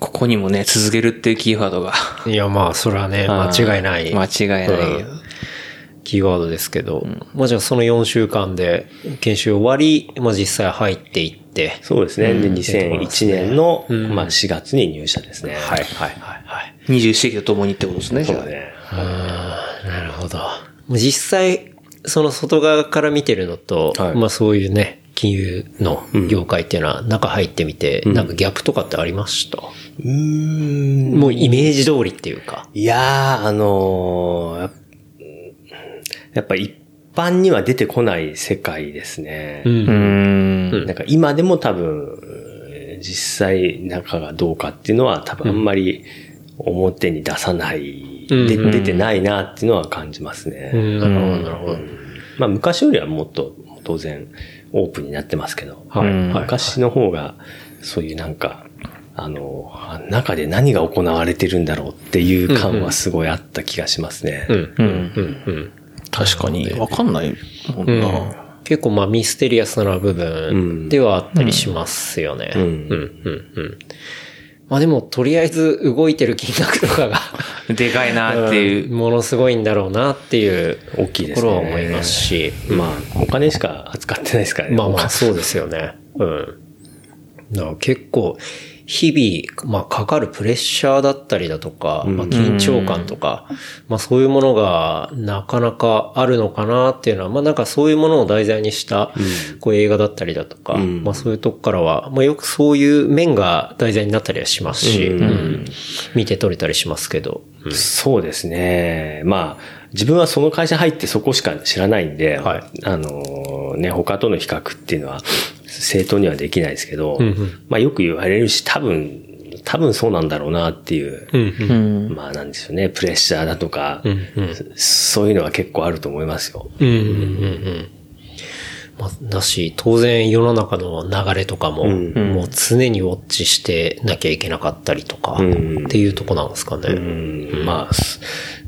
ここにもね、続けるっていうキーワードが。いや、まあ、それはね、間違いない。間違いないうんキーワードですけど、まあじゃあその4週間で研修終わり、まあ実際入っていって、そうですね。で、2001年の、んまあ、4月に入社ですね。はいはいはいはい。20世紀とともにってことですね、じゃあ。ね。なるほど。実際、その外側から見てるのと、はいまあそういうね、金融の業界っていうのは中入ってみて、なんかギャップとかってありました、うーん。もうイメージ通りっていうか。いやー、あのーやっやっぱ一般には出てこない世界ですね。うーん。なんか今でも多分、実際中がどうかっていうのは多分あんまり表に出さない、うんで出てないなっていうのは感じますね。うん、なるほど、なるほど。まあ昔よりはもっと当然オープンになってますけど、はい昔の方がそういうなんか、あの、中で何が行われてるんだろうっていう感はすごいあった気がしますね。うん、う。うんん、うん。確かに。わかんないもんうんな。結構まあミステリアスな部分ではあったりしますよね。うん、んうん、うん。まあでも、とりあえず動いてる金額とかが、でかいなっていう。ものすごいんだろうなっていう大きいですね。ところは思いますし、まあ、お金しか扱ってないですからね。まあまあそうですよね。うん。だから結構、日々、まあかかるプレッシャーだったりだとか、まあ緊張感とか、まあそういうものがなかなかあるのかなっていうのは、まあなんかそういうものを題材にした、こう映画だったりだとか、まあそういうとこからは、まあよくそういう面が題材になったりはしますし、うん。見て取れたりしますけど、うん。そうですね。まあ、自分はその会社入ってそこしか知らないんで、はい。あのね、他との比較っていうのは正当にはできないですけど、んうんまあよく言われるし、多分、多分そうなんだろうなっていう、うんうん。まあなんでしょうね、プレッシャーだとか、んうんそういうのは結構あると思いますよ。うんうんうんうん。まあ、だし、当然世の中の流れとかも、もう常にウォッチしてなきゃいけなかったりとか、んっていうとこなんですかね。ううんん、まあ、す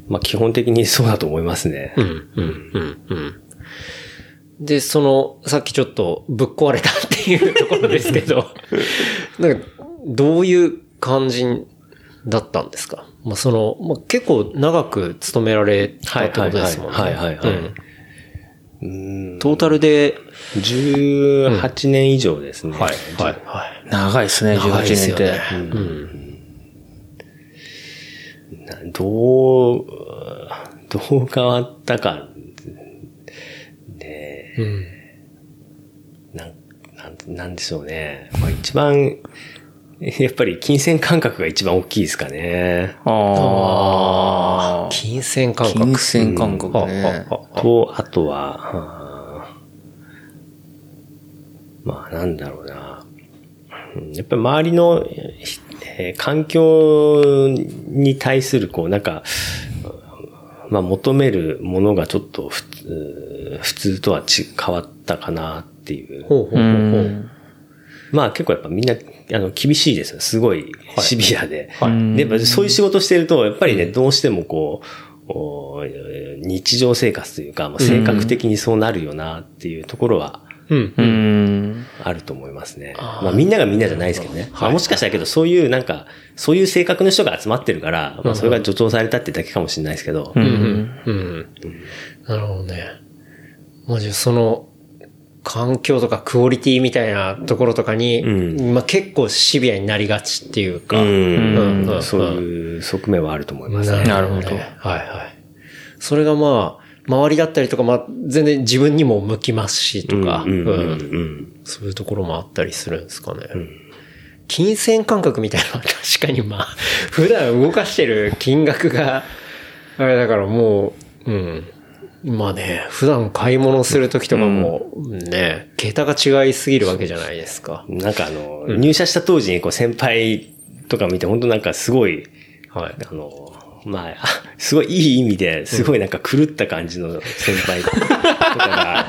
まあ基本的にそうだと思いますね。うん、うん、うん。で、その、さっきちょっとぶっ壊れたっていうところですけど、なんか、どういう感じだったんですか？まあ、その、まあ、結構長く勤められたってことですもんね。はいはいはいはいはいうんうんトータルで、18年以上ですね。はい、はい、はい。長いですね、18長いです年ってよね。うん。などう、どう変わったか、ねうん。なん、なん、なんでしょうね。まあ一番、やっぱり金銭感覚が一番大きいですかね。ああ。金銭感覚。金銭感覚ね。はははと、あとは、はあまあなんだろうな。うんやっぱり周りの、ひえー環境に対する、こう、なんか、まあ求めるものがちょっと普通とはち変わったかなっていう。ほうほうほうほう。まあ結構やっぱみんな、あの、厳しいですよ。すごいシビアで。はいで、やっぱそういう仕事してると、やっぱりね、どうしてもこう、お日常生活というか、まあ、性格的にそうなるよなっていうところはうん。うん。あると思いますね。まあみんながみんなじゃないですけどね。まあもしかしたらけど、そういうなんか、そういう性格の人が集まってるから、まあそれが助長されたってだけかもしれないですけど、うん。うん。なるほどね。まあじゃあその、環境とかクオリティみたいなところとかに、うまあ結構シビアになりがちっていうか、うんうんうんそういう側面はあると思いますね。なるほどはいはい。それがまあ、周りだったりとか、まあ全然自分にも向きますしとか、そういうところもあったりするんですかね。金銭感覚みたいなのは 確かにまあ、普段動かしてる金額が、あれだからもう、うん。まあね、普段買い物するときとかも、ね、桁が違いすぎるわけじゃないですか。なんかあの、入社した当時にこう先輩とか見て、本当なんかすごい、はい。あの、まあ、あ すごいいい意味で、すごいなんか狂った感じの先輩とかが、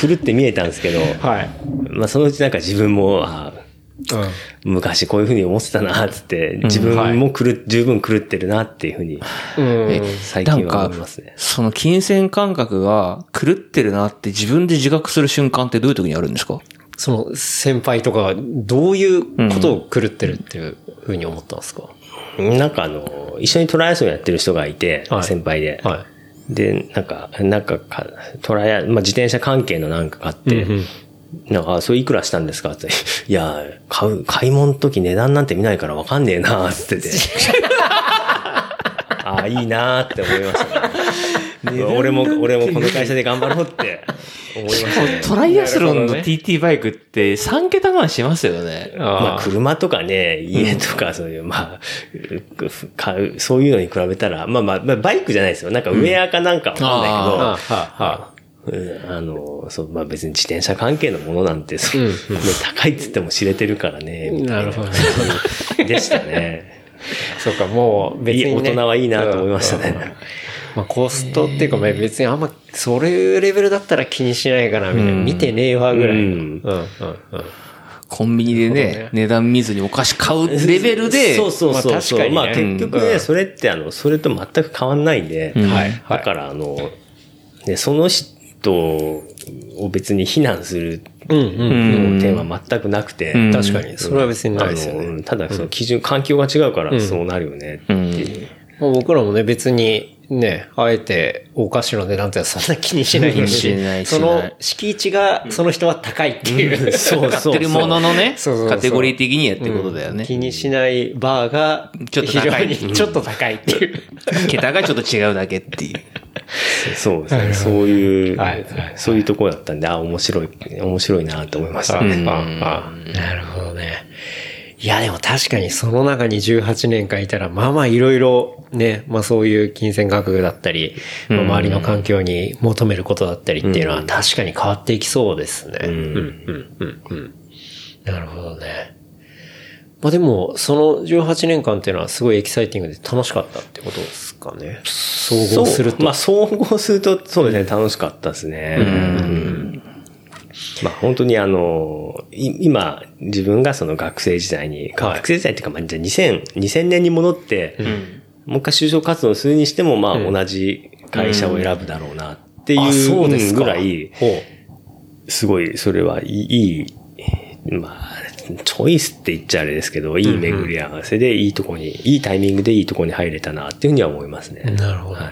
狂って見えたんですけど、はい。まあそのうちなんか自分も、あ昔こういうふうに思ってたな、つって、自分も狂っ、十分狂ってるなっていうふうに、最近は思いますね。その金銭感覚が狂ってるなって自分で自覚する瞬間ってどういう時にあるんですか？その先輩とかがどういうことを狂ってるっていうふうに思ったんですか、なんかあの、一緒にトライアスロンやってる人がいて、はい。先輩で。はい。で、なんか、なんかか、トライア、まあ、自転車関係のなんか買って、うんうんなんか、あそれいくらしたんですかって。いや、買う、買い物の時値段なんて見ないからわかんねえな、つってて。あ あ、いいなーって思いましたね。俺も、俺もこの会社で頑張ろうって思いましたね。トライアスロンの TT バイクって3桁万しますよね。まあ、車とかね、家とか、そういう、まあ、買う、そういうのに比べたら、まあまあ、まあバイクじゃないですよ。なんかウェアかなんかわかんあないけど、うんあの、そう、まあ別に自転車関係のものなんて、そうね高いっつっても知れてるからね。みたいなるほど でしたね。そうか、もう別に、大人はいいなと思いましたねうんうんまあコストっていうか、まあ別にあんま、それいうレベルだったら気にしないかな、みたいな。見てねえわ、ぐらいの。ううんん、うん、うん。コンビニでね、ね値段見ずにお菓子買うレベルで、そうそうそうそう。まあ確かにねまあ結局ね、うんそれってあの、それと全く変わんないんで、うんはい、はい。だからあの、ね、その人を別に非難するうん、うん。の点は全くなくて、うん確かに。それは別にないですよね。ただその基準、環境が違うからそうなるよねっていう。まあ僕らもね、別に、ね、あえてお菓子の値段ってそんな気にしないししないしその敷地がその人は高いっていう。そうそう買ってるもののね、そうそうそうカテゴリー的にはってことだよね。気にしないバーが、ちょっと高い非常にちょっと高いっていう。桁がちょっと違うだけっていう。そうですね。そういうはいはい、そういうところだったんで、あ、面白い、面白いなと思いましたね。ああなるほどね。いや、でも確かにその中に18年間いたら、まあまあいろいろね、まあそういう金銭価格だったり、まあ周りの環境に求めることだったりっていうのは確かに変わっていきそうですね。うん、うん、うん、うん。なるほどね。まあでも、その18年間っていうのはすごいエキサイティングで楽しかったってことですかね。総合すると。まあ、総合すると、そうですね、楽しかったですね。うんまあ、本当にあの、い今、自分がその学生時代に、学生時代っていうか、まあ、じゃあ2000、2000年に戻って、もう一回就職活動するにしても、まあ、同じ会社を選ぶだろうなっていうぐらい、ほすごい、それはいい、まあ、チョイスって言っちゃあれですけど、いい巡り合わせでいいとこに、いいタイミングでいいとこに入れたなっていうふうには思いますね。う。なるほど。は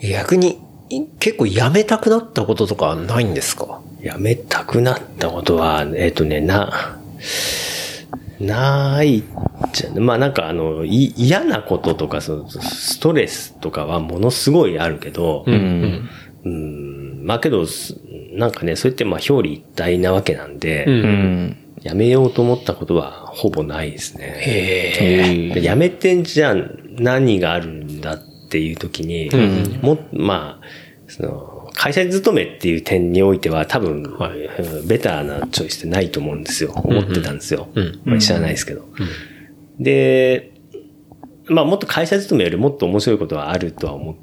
い。逆に、い結構辞めたくなったこととかはないんですか？辞めたくなったことは、えっ、とね、な、ないじゃ、まあなんかあの、い嫌なこととか、そのストレスとかはものすごいあるけど、うん。うん、まあけど、すなんかね、それってまあ表裏一体なわけなんで、うん。辞めようと思ったことはほぼないですね。へで辞めてんじゃあ何があるんだっていう時に、も、まあ、その、会社勤めっていう点においては多分、うんベターなチョイスってないと思うんですよ。思ってたんですよ。まあ知らないですけど。で、まあもっと会社勤めよりもっと面白いことはあるとは思う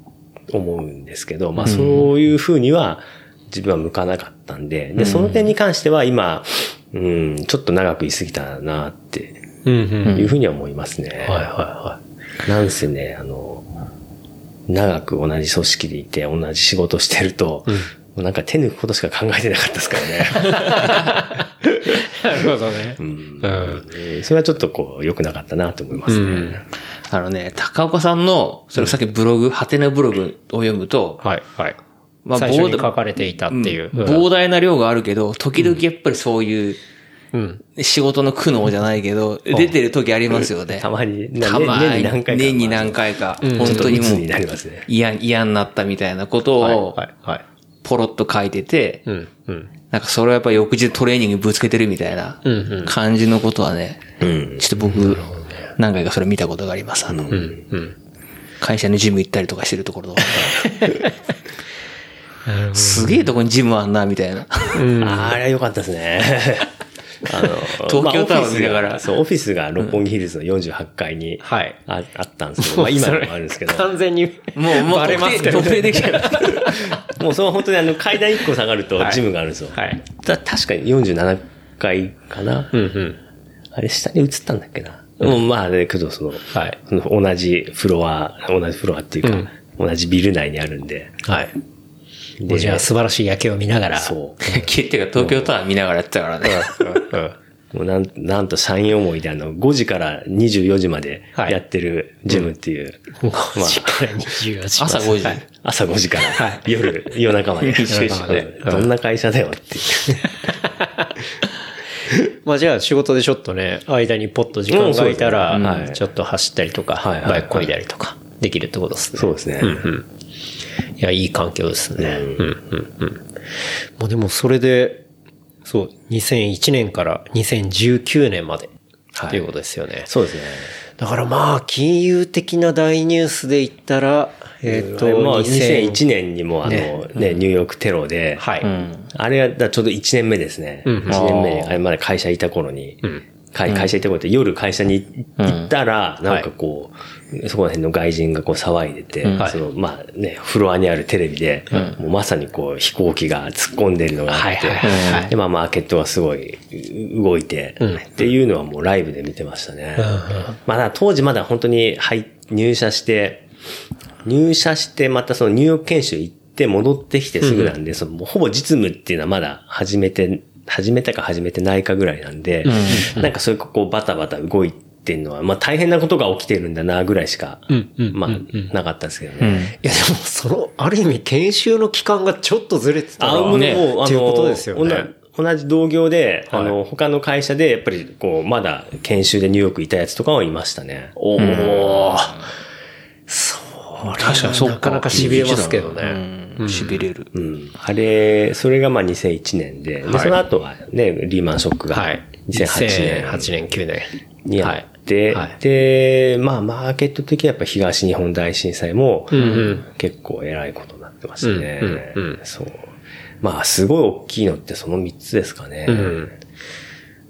思うんですけど、まあそういうふうには自分は向かなかったんで、で、その点に関しては今、うん、ちょっと長く居すぎたなってうんうん。いうふうには思いますね。はいはいはなんせね、あの、長く同じ組織でいて同じ仕事してると、もうなんか手抜くことしか考えてなかったですからね。い。なるほどね。うんそれはちょっとこう、良くなかったなと思いますね。あのね、高岡さんの、それさっきブログ、ハテナブログを読むと、はいはい。まあ最初にボード書かれていたっていう。うん膨大な量があるけど、時々やっぱりそういう、うん。仕事の苦悩じゃないけど、出てる時ありますよね。たまに、たまに、年に何回か。年に何回か、本当にもうなりますね。嫌、嫌になったみたいなことをはい、はい。ポロッと書いてて、うん。うん。なんかそれをやっぱ翌日トレーニングにぶつけてるみたいな感じのことはね、うん。ちょっと僕、何回かそれ見たことがあります。あの、うん。会社にジム行ったりとかしてるところとか。すげえとこにジムあんな、みたいな。あれは良かったですね。あの、東京タワー見ながらがそう、オフィスが六本木ヒルズの48階にはいああったんですけど、まあ今でもあるんですけど、完全に、もう、もう、バレますけど特定できちゃう。もうその本当にあの階段1個下がるとジムがあるんですよ。はい。だ確かに47階かな。うんうん。あれ下に移ったんだっけな。もうまあだけどその、はいその同じフロア、同じフロアっていうか、同じビル内にあるんで。はい。でじゃあ素晴らしい夜景を見ながら。そう。っていうか東京タワー見ながらやってたからね。うん。もうなんなんと社員思いであの、5時から24時まではいやってるジムっていう、ま5時から24時。朝5時。はい朝5時からはい夜、夜中まで。どんな会社だよっていう。まあじゃあ仕事でちょっとね、間にポッと時間が空いたら、ちょっと走ったりとか、はいはいバイク漕いだりとか。できるってことですね。そうですね。いや、いい環境ですね。うん、うん、うん。もうでもそれで、そう、2001年から2019年まで、はいっていうことですよね。そうですね。だからまあ、金融的な大ニュースで言ったら、えっ、と、まあ、2001 2001年にもあの、ねね、ニューヨークテロで、はい。あれがだからちょうど1年目ですね。うん1年目に、あれまだ会社いた頃に、会会社いた頃って夜会社に行ったら、なんかこう、そこら辺の外人がこう騒いでて、はいその、まあね、フロアにあるテレビで、もうまさにこう飛行機が突っ込んでるのがあって、で、まあマーケットがすごいう動いて、っていうのはもうライブで見てましたね。まあ当時まだ本当に入入社して、入社してまたそのニューヨーク研修行って戻ってきてすぐなんで、そのほぼ実務っていうのはまだ始めて、始めたか始めてないかぐらいなんで、なんかそういうこうバタバタ動いてんのは、まあ大変なことが起きてるんだなぐらいしか、まあなかったですけどね。いやでも、その、ある意味研修の期間がちょっとずれてたら、あ、もうね、もう、あっていうことの、ですよね。同同じ同業で、はいあの、他の会社で、やっぱり、こう、まだ研修でニューヨークいたやつとかはいましたね。おお、そう。確かにそっかなかなか痺れますけどね。うん。痺れる。うん。あれ、それがまあ2001年で、で、その後はね、リーマンショックがはい。2008年2008年、9年。にあって、はいはいで、まあ、マーケット的にはやっぱ東日本大震災も、結構偉いことになってましたね。うんうんうんそう。まあ、すごい大きいのってその3つですかね。うん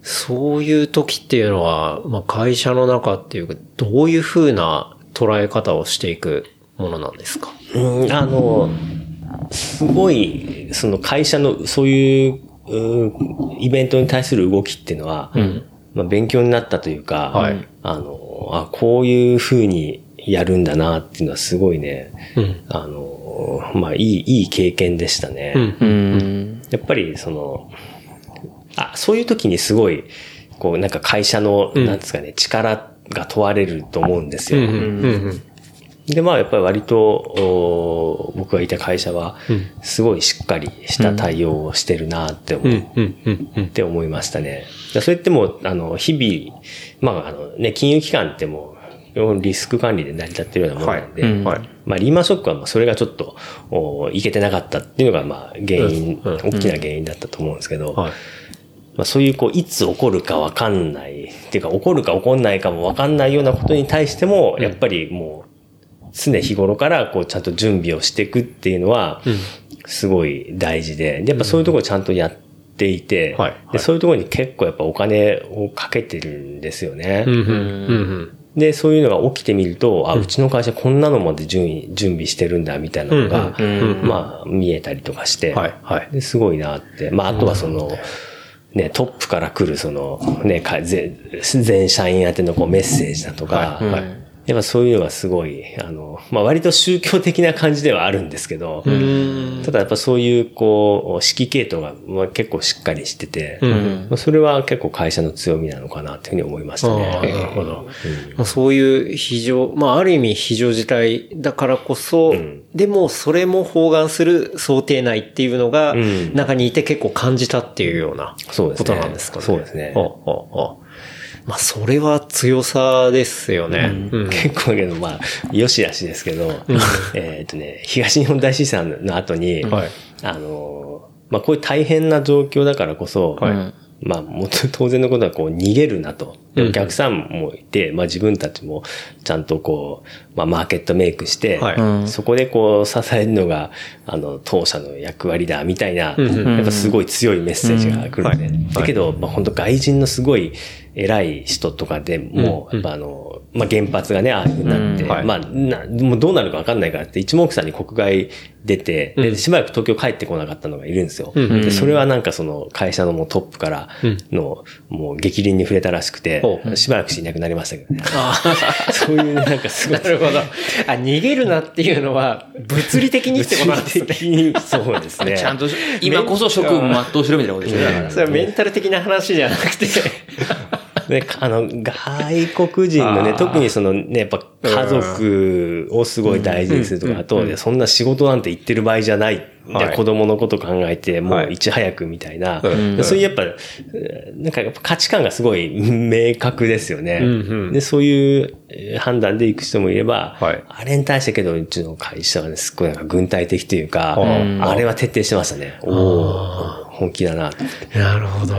そういう時っていうのは、まあ、会社の中っていうか、どういうふうな捉え方をしていくものなんですか？うん、あの、すごい、その会社のそういう、うイベントに対する動きっていうのは、まあ、勉強になったというか、はいあの、あ、こういう風にやるんだなっていうのはすごいね、あの、まあ、いい、いい経験でしたね。うん。やっぱり、その、あ、そういう時にすごい、こう、なんか会社の、なんですかね、力が問われると思うんですよ。で、まあ、やっぱり割と、お僕がいた会社は、すごいしっかりした対応をしてるなって思う、って思いましたね。だそれってもう、あの、日々、まあ、あのね、金融機関ってもう、リスク管理で成り立ってるようなものなんで、はい。うん。はい。まあ、リーマンショックはまあそれがちょっと、おいけてなかったっていうのが、まあ、原因、大きな原因だったと思うんですけど、はい。まあ、そういう、こう、いつ起こるかわかんない、っていうか、起こるか起こんないかもわかんないようなことに対しても、やっぱりもう、常日頃から、こう、ちゃんと準備をしていくっていうのは、すごい大事で、でやっぱそういうところちゃんとやっていて、でそういうところに結構やっぱお金をかけてるんですよね。で、そういうのが起きてみると、あ、うちの会社こんなのまで準備準備してるんだ、みたいなのが、まあ、見えたりとかして、はいはい。ですごいなって。まあ、あとはその、ね、トップから来るその、ね、か全全社員宛てのこうメッセージだとか、はいはいやっぱそういうのがすごい、あの、まあ割と宗教的な感じではあるんですけど、ただやっぱそういうこう、指揮系統がまあ結構しっかりしてて、まあそれは結構会社の強みなのかなというふうに思いましたね。なるほど。まあ、そういう非常、まあ、ある意味非常事態だからこそ、でもそれも包含する想定内っていうのが、ん。中にいて結構感じたっていうようなそうですね。ことなんですかね。そうですね。ああああまあ、それは強さですよね。うん。結構だけど、まあ、よしあしですけど、えっとね、東日本大震災の後に、はい。あの、まあ、こういう大変な状況だからこそ、はい。まあ、もっと当然のことはこう逃げるなと。でお客さんもいて、まあ自分たちもちゃんとこう、まあマーケットメイクして、はい。そこでこう支えるのが、あの、当社の役割だ、みたいな、やっぱすごい強いメッセージが来るんで。うんだけど、まあ本当外人のすごい偉い人とかでも、やっぱあの、まあ原発がね、ああいうふうになって、うんはいまあな、もうどうなるかわかんないからって一目散に国外出て、で、しばらく東京帰ってこなかったのがいるんですよ。でそれはなんかその会社のもうトップからの、もう激鱗に触れたらしくて、しばらくしなくなりましたけどね。そういうなんかすごい。なるほど。あ、逃げるなっていうのは、物理的にってことなんですね。的に、そうですね。ちゃんと、今こそ職務全うしろみたいなことでしょだから。それはメンタル的な話じゃなくて、で、あの、外国人のね、特にそのね、やっぱ家族をすごい大事にするとか、あと、そんな仕事なんて言ってる場合じゃない。はい。で子供のこと考えて、もはい。ういち早くみたいな、うん。でそういうやっぱ、えーなんかやっぱ価値観がすごい明確ですよね。うんうん。で、そういうえー判断で行く人もいれば、はい。あれに対してけど、うちの会社はね、すっごいなんか軍隊的というか、うんあれは徹底してましたね。おお本気だな。なるほど。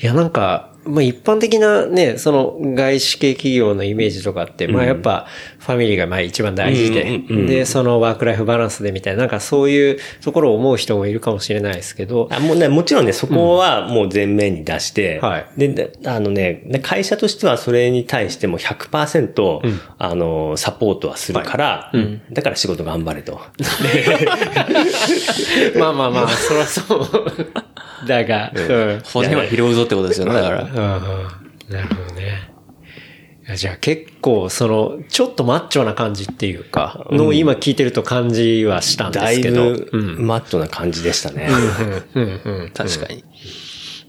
いや、なんか、まあ一般的なね、その外資系企業のイメージとかって、まあやっぱファミリーがまあ一番大事で、うんうんうんで、そのワークライフバランスでみたいな、なんかそういうところを思う人もいるかもしれないですけど、あもうね、もちろんね、そこはもう前面に出して、はいで、であのね、で会社としてはそれに対しても100%、あの、サポートはするから、だから仕事頑張れと。まあまあまあ、そりゃそう。だが、うん。骨は拾うぞってことですよね、だから。うんうんなるほどね。じゃあ結構、その、ちょっとマッチョな感じっていうか、の今聞いてると感じはしたんでだいすけど。ぶうん。マッチョな感じでしたね。うんうん。確かに。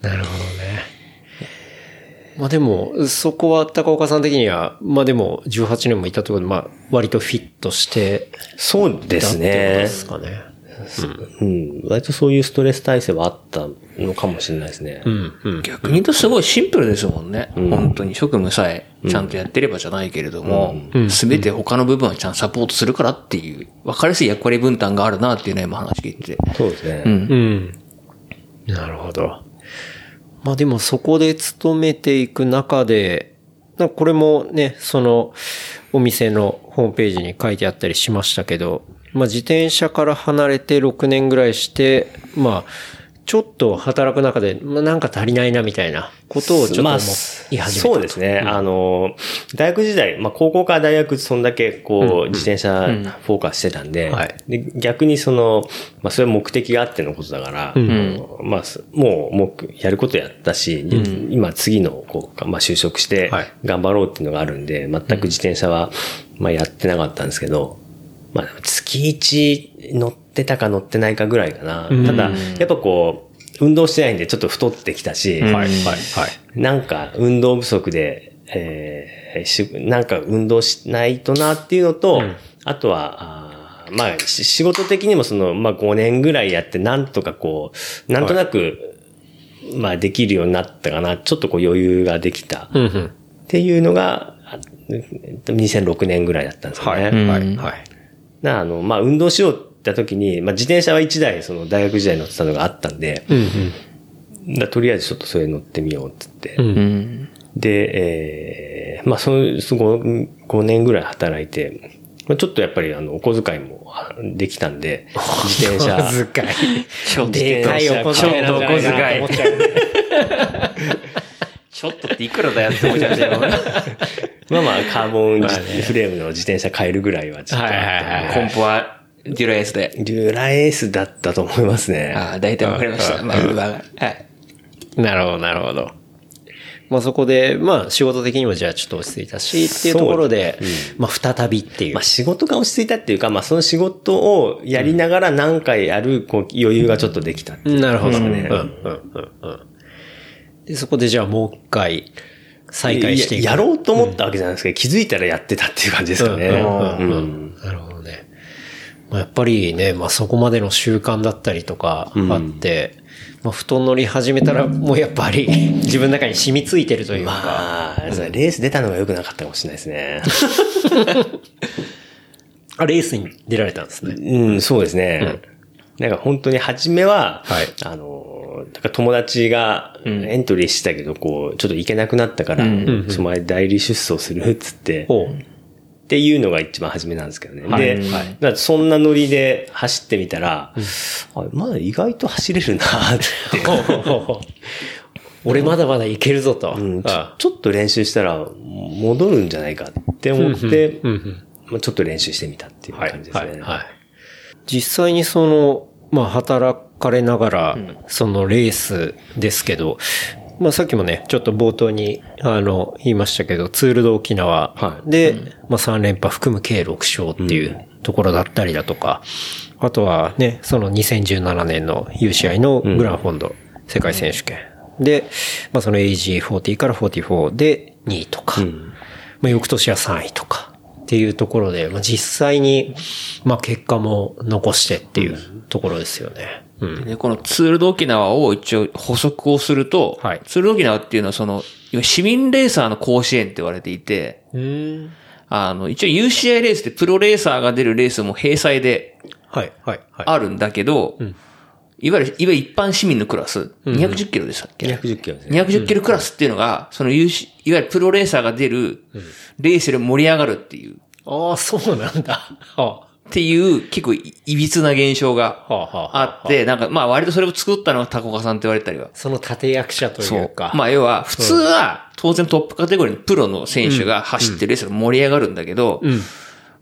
なるほどね。まあでも、そこは高岡さん的には、まあでも、18年もいたところで、まあ、割とフィットしてそうですたってことでね。すかね。うん。割とそういうストレス耐性はあったのかもしれないですね。うん、うん。逆に言うとすごいシンプルですもんね。本当に職務さえちゃんとやってればじゃないけれども、すべて他の部分はちゃんとサポートするからっていう、分かりやすい役割分担があるなっていうのは今話聞いてて。そうですね。うん。うん。なるほど。まあでもそこで勤めていく中で、これもね、そのお店のホームページに書いてあったりしましたけど、まあ自転車から離れて6年ぐらいして、まあ、ちょっと働く中で、まあなんか足りないなみたいなことをちょっと思まあ、い始めた。そうですね。あの、大学時代、まあ高校から大学そんだけこう、自転車フォーカスしてたんで、はい。で逆にその、まあそれは目的があってのことだから、あのまあすもう、もうやることやったし、で今次のこう、まあ就職してはい。頑張ろうっていうのがあるんで、全く自転車は、まあやってなかったんですけど、まあ月1乗ってたか乗ってないかぐらいかな。ただ、やっぱこう、運動してないんでちょっと太ってきたし、はい、はい、はい。なんか運動不足で、えーしなんか運動しないとなっていうのと、あとは、あーまあ、し仕事的にもその、まあ5年ぐらいやって、なんとかこう、なんとなく、まあできるようになったかな、ちょっとこう余裕ができたうん、うん。っていうのが、あ2006年ぐらいだったんですよね。はい、はい、はい。なあの、まあ運動しようって時に、まあ自転車は1台、その大学時代に乗ってたのがあったんで、うん、うん。だとりあえずちょっとそれ乗ってみようって言って、うんうん。で、えーまあ、その、その5年ぐらい働いて、まあ、ちょっとやっぱりあの、お小遣いもあできたんで、自転車。小遣い。ちょっと、でかいお小遣いなんじゃないかなと思っちゃうね。ちょっとっていくらだよって思っちゃうけどまあまあ、カーボンフレームの自転車買えるぐらいはちょっと。はいはいはいコンポはデュラエースで。デュラエースだったと思いますね。ああ、大体わかりました。まあ、上がはい。なるほど、なるほど。まあそこで、まあ仕事的にもじゃあちょっと落ち着いたし、っていうところで、まあ再びっていうまあ。仕事が落ち着いたっていうか、まあその仕事をやりながら何回やるこう余裕がちょっとできたっていうなるほど。うん、うん、ねうん、うん。で、そこでじゃあもう一回再開していく。ややろうと思ったわけじゃないですけど、気づいたらやってたっていう感じですかね。うんうんうんうんなるほどね。まあ、やっぱりね、まあそこまでの習慣だったりとかあって、まあ布団乗り始めたらもうやっぱり 自分の中に染みついてるというか。まあ、レース出たのが良くなかったかもしれないですね。あ、レースに出られたんですね。うん、そうですね。なんか本当に初めは、はい。あの、だから友達がエントリーしてたけど、こう、ちょっと行けなくなったから、その前代理出走する？っつって、っていうのが一番初めなんですけどね。はい。で、はい。そんなノリで走ってみたら、あまだ意外と走れるなって。俺まだまだいけるぞと。うん。ちちょっと練習したら戻るんじゃないかって思って、うん。うん。まあちょっと練習してみたっていうはい感じですね。はい。はい。実際にその、まあ、働かれながら、そのレースですけど、まあ、さっきもね、ちょっと冒頭に、あの、言いましたけど、ツールド沖縄はい。で、まあ、3連覇含む計6勝っていうところだったりだとか、あとはね、その2017年の UCI のグランフォンド世界選手権。で、まあその AG40 から44で2位とか、まあ翌年は3位とかっていうところで、まあ実際に、まあ結果も残してっていうところですよね。うん。で、このツールド沖縄を一応補足をすると、はいツールド沖縄っていうのはその、市民レーサーの甲子園って言われていて、うん。あの、一応 UCI レースってプロレーサーが出るレースも閉鎖ではい、はい、はい。あるんだけど、いわゆる、いわゆる一般市民のクラス、210キロでしたっけ、210キロですね。210キロクラスっていうのが、そのいわゆるプロレーサーが出るレースより盛り上がるっていう、ああ、そうなんだ。はっていう結構いいびつな現象があ、って、なんかまあ割とそれを作ったのは高岡さんって言われたりは。その立役者というか。まあ要は、普通は当然トップカテゴリーのプロの選手が走ってるレースが盛り上がるんだけど、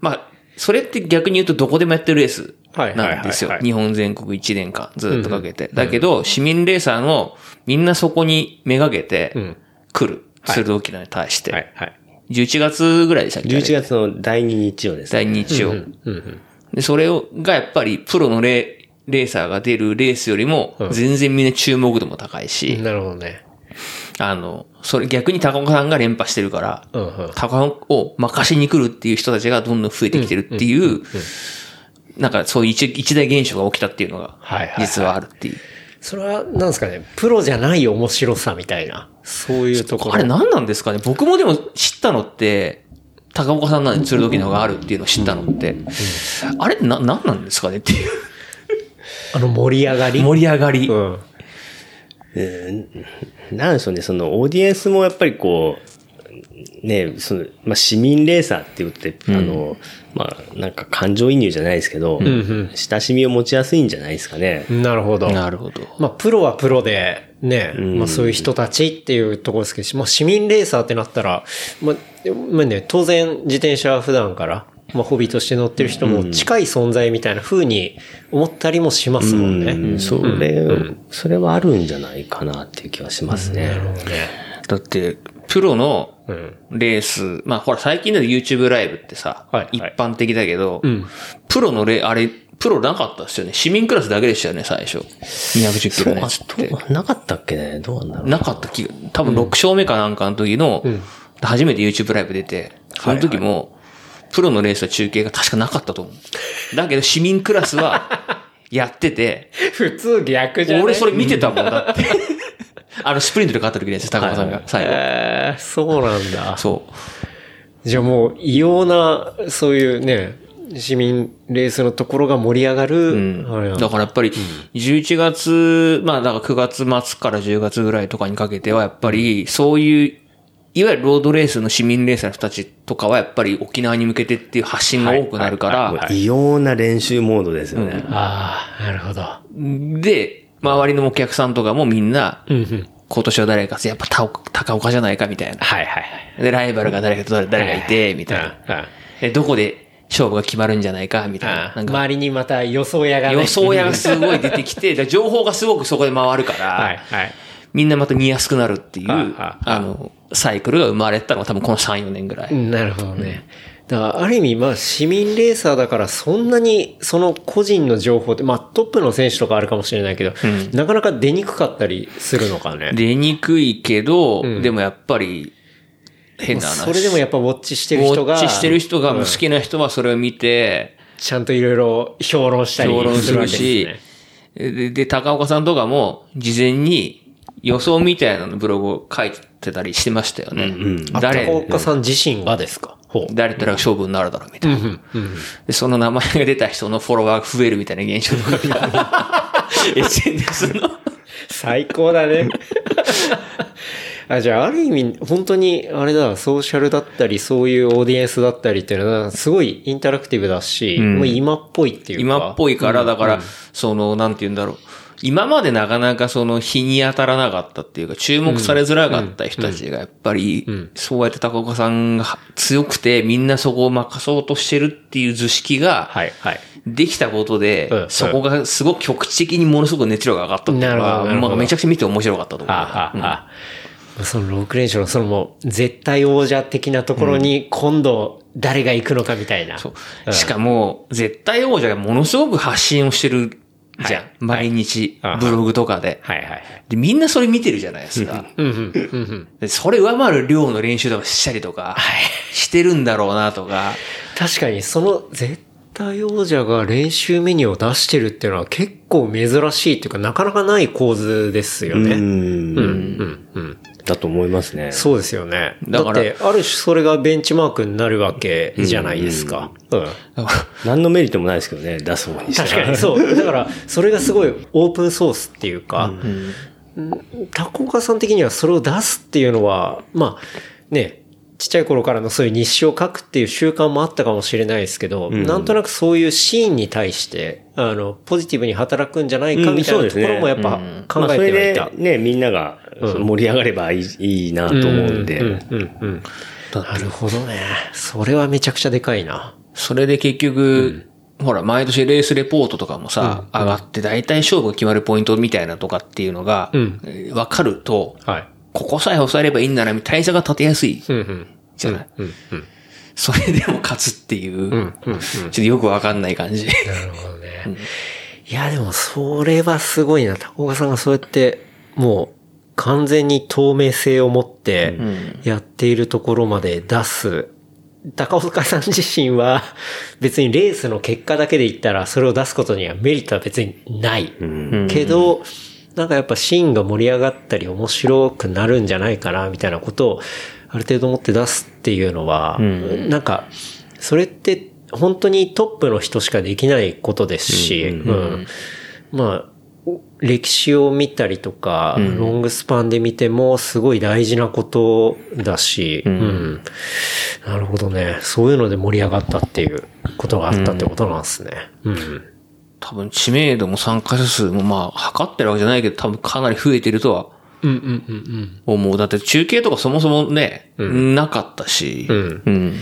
まあ、それって逆に言うとどこでもやってるレースなんですよ日本全国1年間ずっとかけて。だけど、市民レーサーのみんなそこにめがけて来る。鋭沖縄に対して。はい、はい。11月ぐらいでしたっけ？あれ11月の第2日曜ですね。第2日曜。で、それをがやっぱりプロのレレーサーが出るレースよりも全然みんな注目度も高いし、なるほどね。あの、それ逆に高岡さんが連覇してるから、うんうん高岡を任しに来るっていう人たちがどんどん増えてきてるっていう、なんかそういう一一大現象が起きたっていうのがはいはいはい、実はあるっていう。それは、なんですかね、プロじゃない面白さみたいな、そういうところ。あれ何なんですかね？僕もでも知ったのって、高岡さんなんで鶴時のがあるっていうのを知ったのって、あれな、何なんですかね？っていう。あの盛り上がり？盛り上がり。うん。なんでしょうね、そのオーディエンスもやっぱりこう、ね、その、まあ、市民レーサーって言って、あの、まあ、なんか感情移入じゃないですけど、親しみを持ちやすいんじゃないですかね。なるほど。なるほど。まあ、プロはプロで、ね、まあそういう人たちっていうところですけど、まあ市民レーサーってなったら、まあ、まあね、当然自転車は普段から、まあホビーとして乗ってる人も近い存在みたいな風に思ったりもしますもんね。うんそれ、それはあるんじゃないかなっていう気はしますね。だって、プロのレース、まあほら最近だと YouTube ライブってさ、はい一般的だけど、プロのレ、あれ、プロなかったっすよね。市民クラスだけでしたよね、最初。210キロのやつって。なかったっけね？どうなんだろう。なかった気が、多分6勝目かなんかの時の、初めて YouTube ライブ出て、その時も、プロのレースの中継が確かなかったと思う。だけど市民クラスは、やってて、普通逆じゃない？俺それ見てたもんだって。あの、スプリントで勝った時のやつ、高岡さんが、最後。えー、そうなんだ。そう。じゃあもう異様な、そういうね、市民レースのところが盛り上がる、うんだからやっぱり、11月、まあだから9月末から10月ぐらいとかにかけては、やっぱり、そういう、いわゆるロードレースの市民レースの人たちとかは、やっぱり沖縄に向けてっていう発信が多くなるから、異様な練習モードですよね。ああ、なるほど。で、周りのお客さんとかもみんな、今年は誰か、やっぱ高岡高岡じゃないかみたいな。はいはいはい。で、ライバルが誰かと誰誰がいて、みたいな。うんで、どこで勝負が決まるんじゃないか、みたいな。なんか周りにまた予想屋がね。予想屋がすごい出てきて、で情報がすごくそこで回るから、はいはい。みんなまた見やすくなるっていう、あの、サイクルが生まれたのは多分この3、4年ぐらい。なるほどね。だから、ある意味、まあ、市民レーサーだから、そんなに、その個人の情報って、まあ、トップの選手とかあるかもしれないけど、なかなか出にくかったりするのかね。出にくいけど、でもやっぱり、変な話。それでもやっぱ、ウォッチしてウウォる人が、ッチしてる人が、うん好きな人はそれを見て、ちゃんといろいろ評論したり評論するするわけですしね。、で、で高岡さんとかも、事前に予想みたいなのブログを書いてたりしてましたよね。あ誰高、岡さん自身がですか？誰とら勝負になるだろうみたいな。で、その名前が出た人のフォロワーが増えるみたいな現象とか が SNS の。最高だね。あじゃあ、ある意味、本当に、あれだ、ソーシャルだったり、そういうオーディエンスだったりっていうのは、すごいインタラクティブだし、んもう今っぽいっていうか。今っぽいから、だから、その、なんて言うんだろう。今までなかなかその日に当たらなかったっていうか、注目されづらかった人たちがやっぱり、そうやって高岡さんが強くて、みんなそこを任そうとしてるっていう図式が、はい、はい。できたことで、うんそこがすごく局地的にものすごく熱量が上がったっていうのは、まあめちゃくちゃ見て面白かったと思う。はあ、はあ、その6連勝のそのもう、絶対王者的なところに、今度、誰が行くのかみたいな。そう。しかも、絶対王者がものすごく発信をしてるじゃん。はい毎日はい、ブログとかで。はいはいはい。で、みんなそれ見てるじゃないですか。それ上回る量の練習とかしたりとか、してるんだろうなとか。確かにその絶対王者が練習メニューを出してるっていうのは結構珍しいっていうかなかなかない構図ですよね。うん。うんうんうん。だと思いますね。そうですよね。だだからって、ある種それがベンチマークになるわけじゃないですか。うん。何のメリットもないですけどね、出す方にして確かにそう。だから、それがすごいオープンソースっていうか、タコカさん的にはそれを出すっていうのは、まあ、ね、ちっちゃい頃からのそういう日誌を書くっていう習慣もあったかもしれないですけど、なんとなくそういうシーンに対して、あの、ポジティブに働くんじゃないかみたいなところもやっぱ考まあ、それえてはいた。でね、みんなが盛り上がればいい,、いいなと思うんで。うんうんうん。なるほどね。それはめちゃくちゃでかいな。それで結局、ほら、毎年レースレポートとかもさ、上がって大体勝負が決まるポイントみたいなとかっていうのが、んえーわかると、はい。ここさえ抑えればいいんなら、対策が立てやすいうんうん。じゃない？うんうん。それでも勝つっていう、うんうん。ちょっとよくわかんない感じ。なるほどね。いや、でもそれはすごいな。高岡さんがそうやって、もう完全に透明性を持ってやっているところまで出す。高岡さん自身は 別にレースの結果だけで言ったらそれを出すことにはメリットは別にない。けど、なんかやっぱシーンが盛り上がったり面白くなるんじゃないかなみたいなことをある程度持って出すっていうのは、なんかそれって本当にトップの人しかできないことですし、うん。まあ、歴史を見たりとか、ロングスパンで見てもすごい大事なことだし、うんなるほどね。そういうので盛り上がったっていうことがあったってことなんですね。うん。多分知名度も参加者数もまあ、測ってるわけじゃないけど、多分かなり増えてるとはうんうんうん思う。だって中継とかそもそもね、なかったし、うん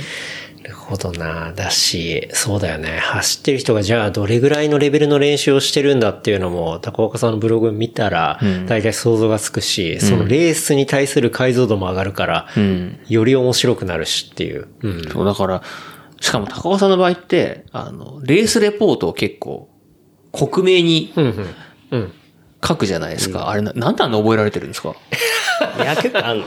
ほどな。だし、そうだよね。走ってる人がじゃあどれぐらいのレベルの練習をしてるんだっていうのも、高岡さんのブログ見たら、大体想像がつくし、そのレースに対する解像度も上がるから、より面白くなるしっていう。うん。そう、だから、しかも高岡さんの場合って、あの、レースレポートを結構、克明にうんうん。うん。書くじゃないですか。あれな、なんであんな覚えられてるんですか？いや、結構、あの、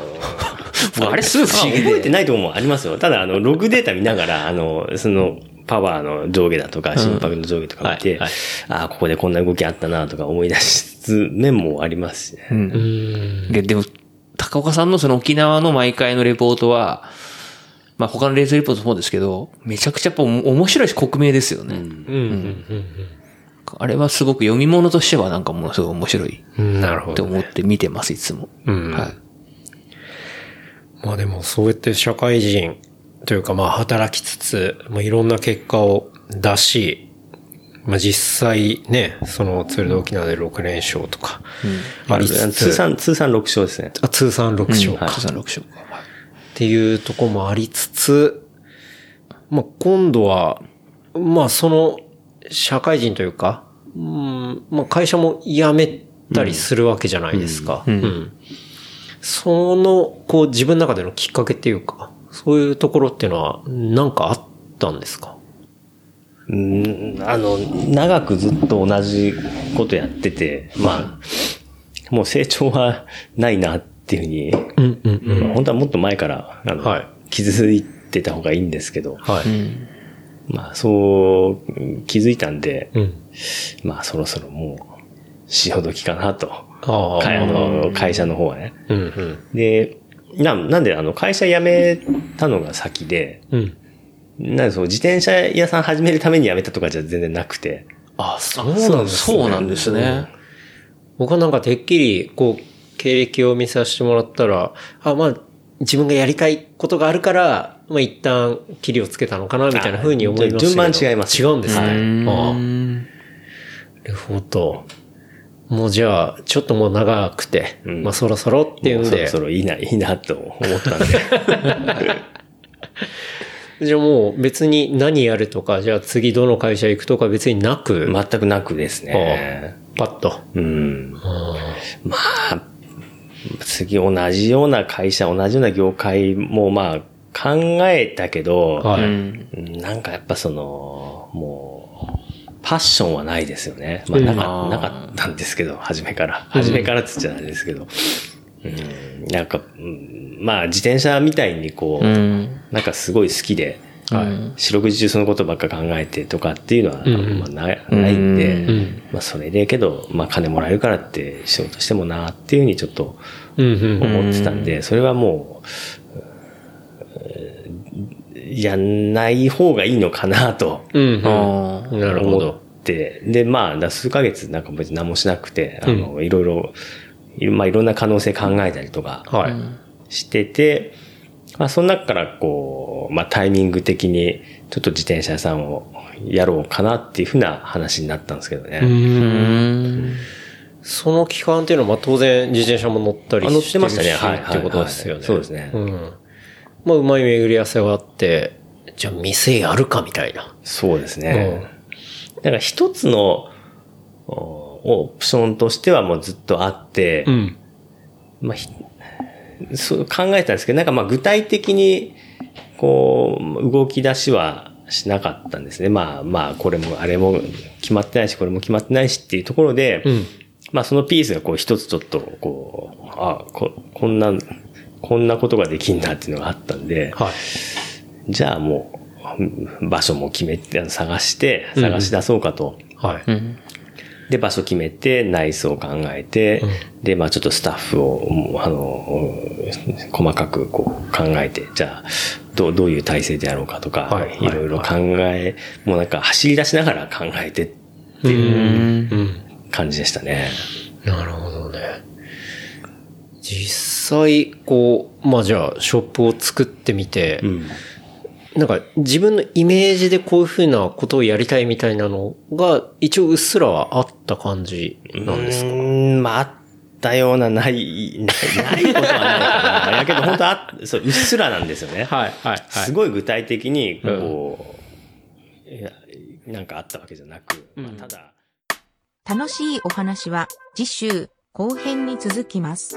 僕あれすごい不思議で。覚えてないところもありますよ。ただ、あの、ログデータ見ながら、あの、その、パワーの上下だとか、心拍の上下とか見て、はいはいああ、ここでこんな動きあったなとか思い出す面もありますしね。うんで、でも、高岡さんのその沖縄の毎回のレポートは、まあ他のレースレポートもそうですけど、めちゃくちゃやっぱ面白いし克明ですよね。うんうんあれはすごく読み物としてはなんかものすごい面白いうん。なるほど。って思って見てます、いつも。うん。はい。まあでもそうやって社会人というかまあ働きつつ、まあいろんな結果を出し、まあ実際ね、そのツールド沖縄で6連勝とか、ありつつ、通算、通算6勝ですね。あ通算6勝か、はい。通算6勝か。っていうとこもありつつ、まあ今度は、まあその社会人というか、うん、まあ会社も辞めたりするわけじゃないですか。うんその、こう自分の中でのきっかけっていうか、そういうところっていうのは何かあったんですか？うん、あの、長くずっと同じことやってて、まあ、もう成長はないなっていうふうに、うんうんまあ本当はもっと前から、あの、はい気づいてた方がいいんですけど、はい。まあ、そう、うん気づいたんで、うん。まあ、そろそろもう、潮時かなと。あの会社の方はね。うんうん。で、な、なんで、あの、会社辞めたのが先で、うん。なんでそう、自転車屋さん始めるために辞めたとかじゃ全然なくて、あ、そうなんですね。そうなんですね。僕はなんかてっきり、こう、経歴を見させてもらったら、あ、まあ、自分がやりたいことがあるから、まあ一旦、切りをつけたのかな、みたいな風に思いましたけど。順番違います違うんですね。うんああなるほど。もうじゃあ、ちょっともう長くて、んまあそろそろっていうんで、そろそろいいな、いいなと思ったんで。じゃあもう別に何やるとか、じゃあ次どの会社行くとか別になく、全くなくですね。パッと。うん。まあ、次同じような会社、同じような業界もまあ考えたけど、はい。うんなんかやっぱその、もう、パッションはないですよね。まあ、なか,、うんなかったんですけど、初めから。初めからっつっちゃないですけど。うん、なんか、うんまあ、自転車みたいにこう、うん。なんかすごい好きで、四六時中そのことばっか考えてとかっていうのは、んまあ、ないないんで、んまあそれでけど、まあ金もらえるからって仕事してもなっていうふうにちょっと。思ってたんで、それはもう、うんやんない方がいいのかなとうん。なるほど。て、で、まあ、だ数ヶ月なんか別に何もしなくて、あの、いろいろ、いまあいろんな可能性考えたりとか、はい。してて、まあ、その中からこう、まあ、タイミング的に、ちょっと自転車屋さんをやろうかなっていうふうな話になったんですけどね。うん。その期間っていうのは、まあ当然自転車も乗ったりあ乗っしてましたねはいってことですよね。はいそうですねうん。まあうまい巡り合わせがあって、じゃあ店やるかみたいな。そうですね。だから一つのおオプションとしてはもうずっとあって、ん。まあひそう考えたんですけど、なんかまあ具体的に、こう、動き出しはしなかったんですね。まあまあ、これもあれも決まってないし、これも決まってないしっていうところで、んまあそのピースがこう一つちょっと、こう、あこ、こんな、こんなことができんだっていうのがあったんで、はい。じゃあもう、場所も決めて、探して、探し出そうかと。はい。で、場所決めて、内装を考えて、で、まあちょっとスタッフを、あの、細かくこう考えて、じゃあ、どう、どういう体制でやろうかとか、はいい、ろいろ考え、もうなんか走り出しながら考えてっていううん。感じでしたね。なるほどね。実際、こう、まあじゃあ、ショップを作ってみて、うん。なんか自分のイメージでこういうふうなことをやりたいみたいなのが、一応うっすらはあった感じなんですか？うーん、まあ、あったような、ない、ないことはないかな。だけど本当あ、そう、うっすらなんですよね。はい、はい、すごい具体的に、こう、いやなんかあったわけじゃなく、まあ、ただ、楽しいお話は次週後編に続きます。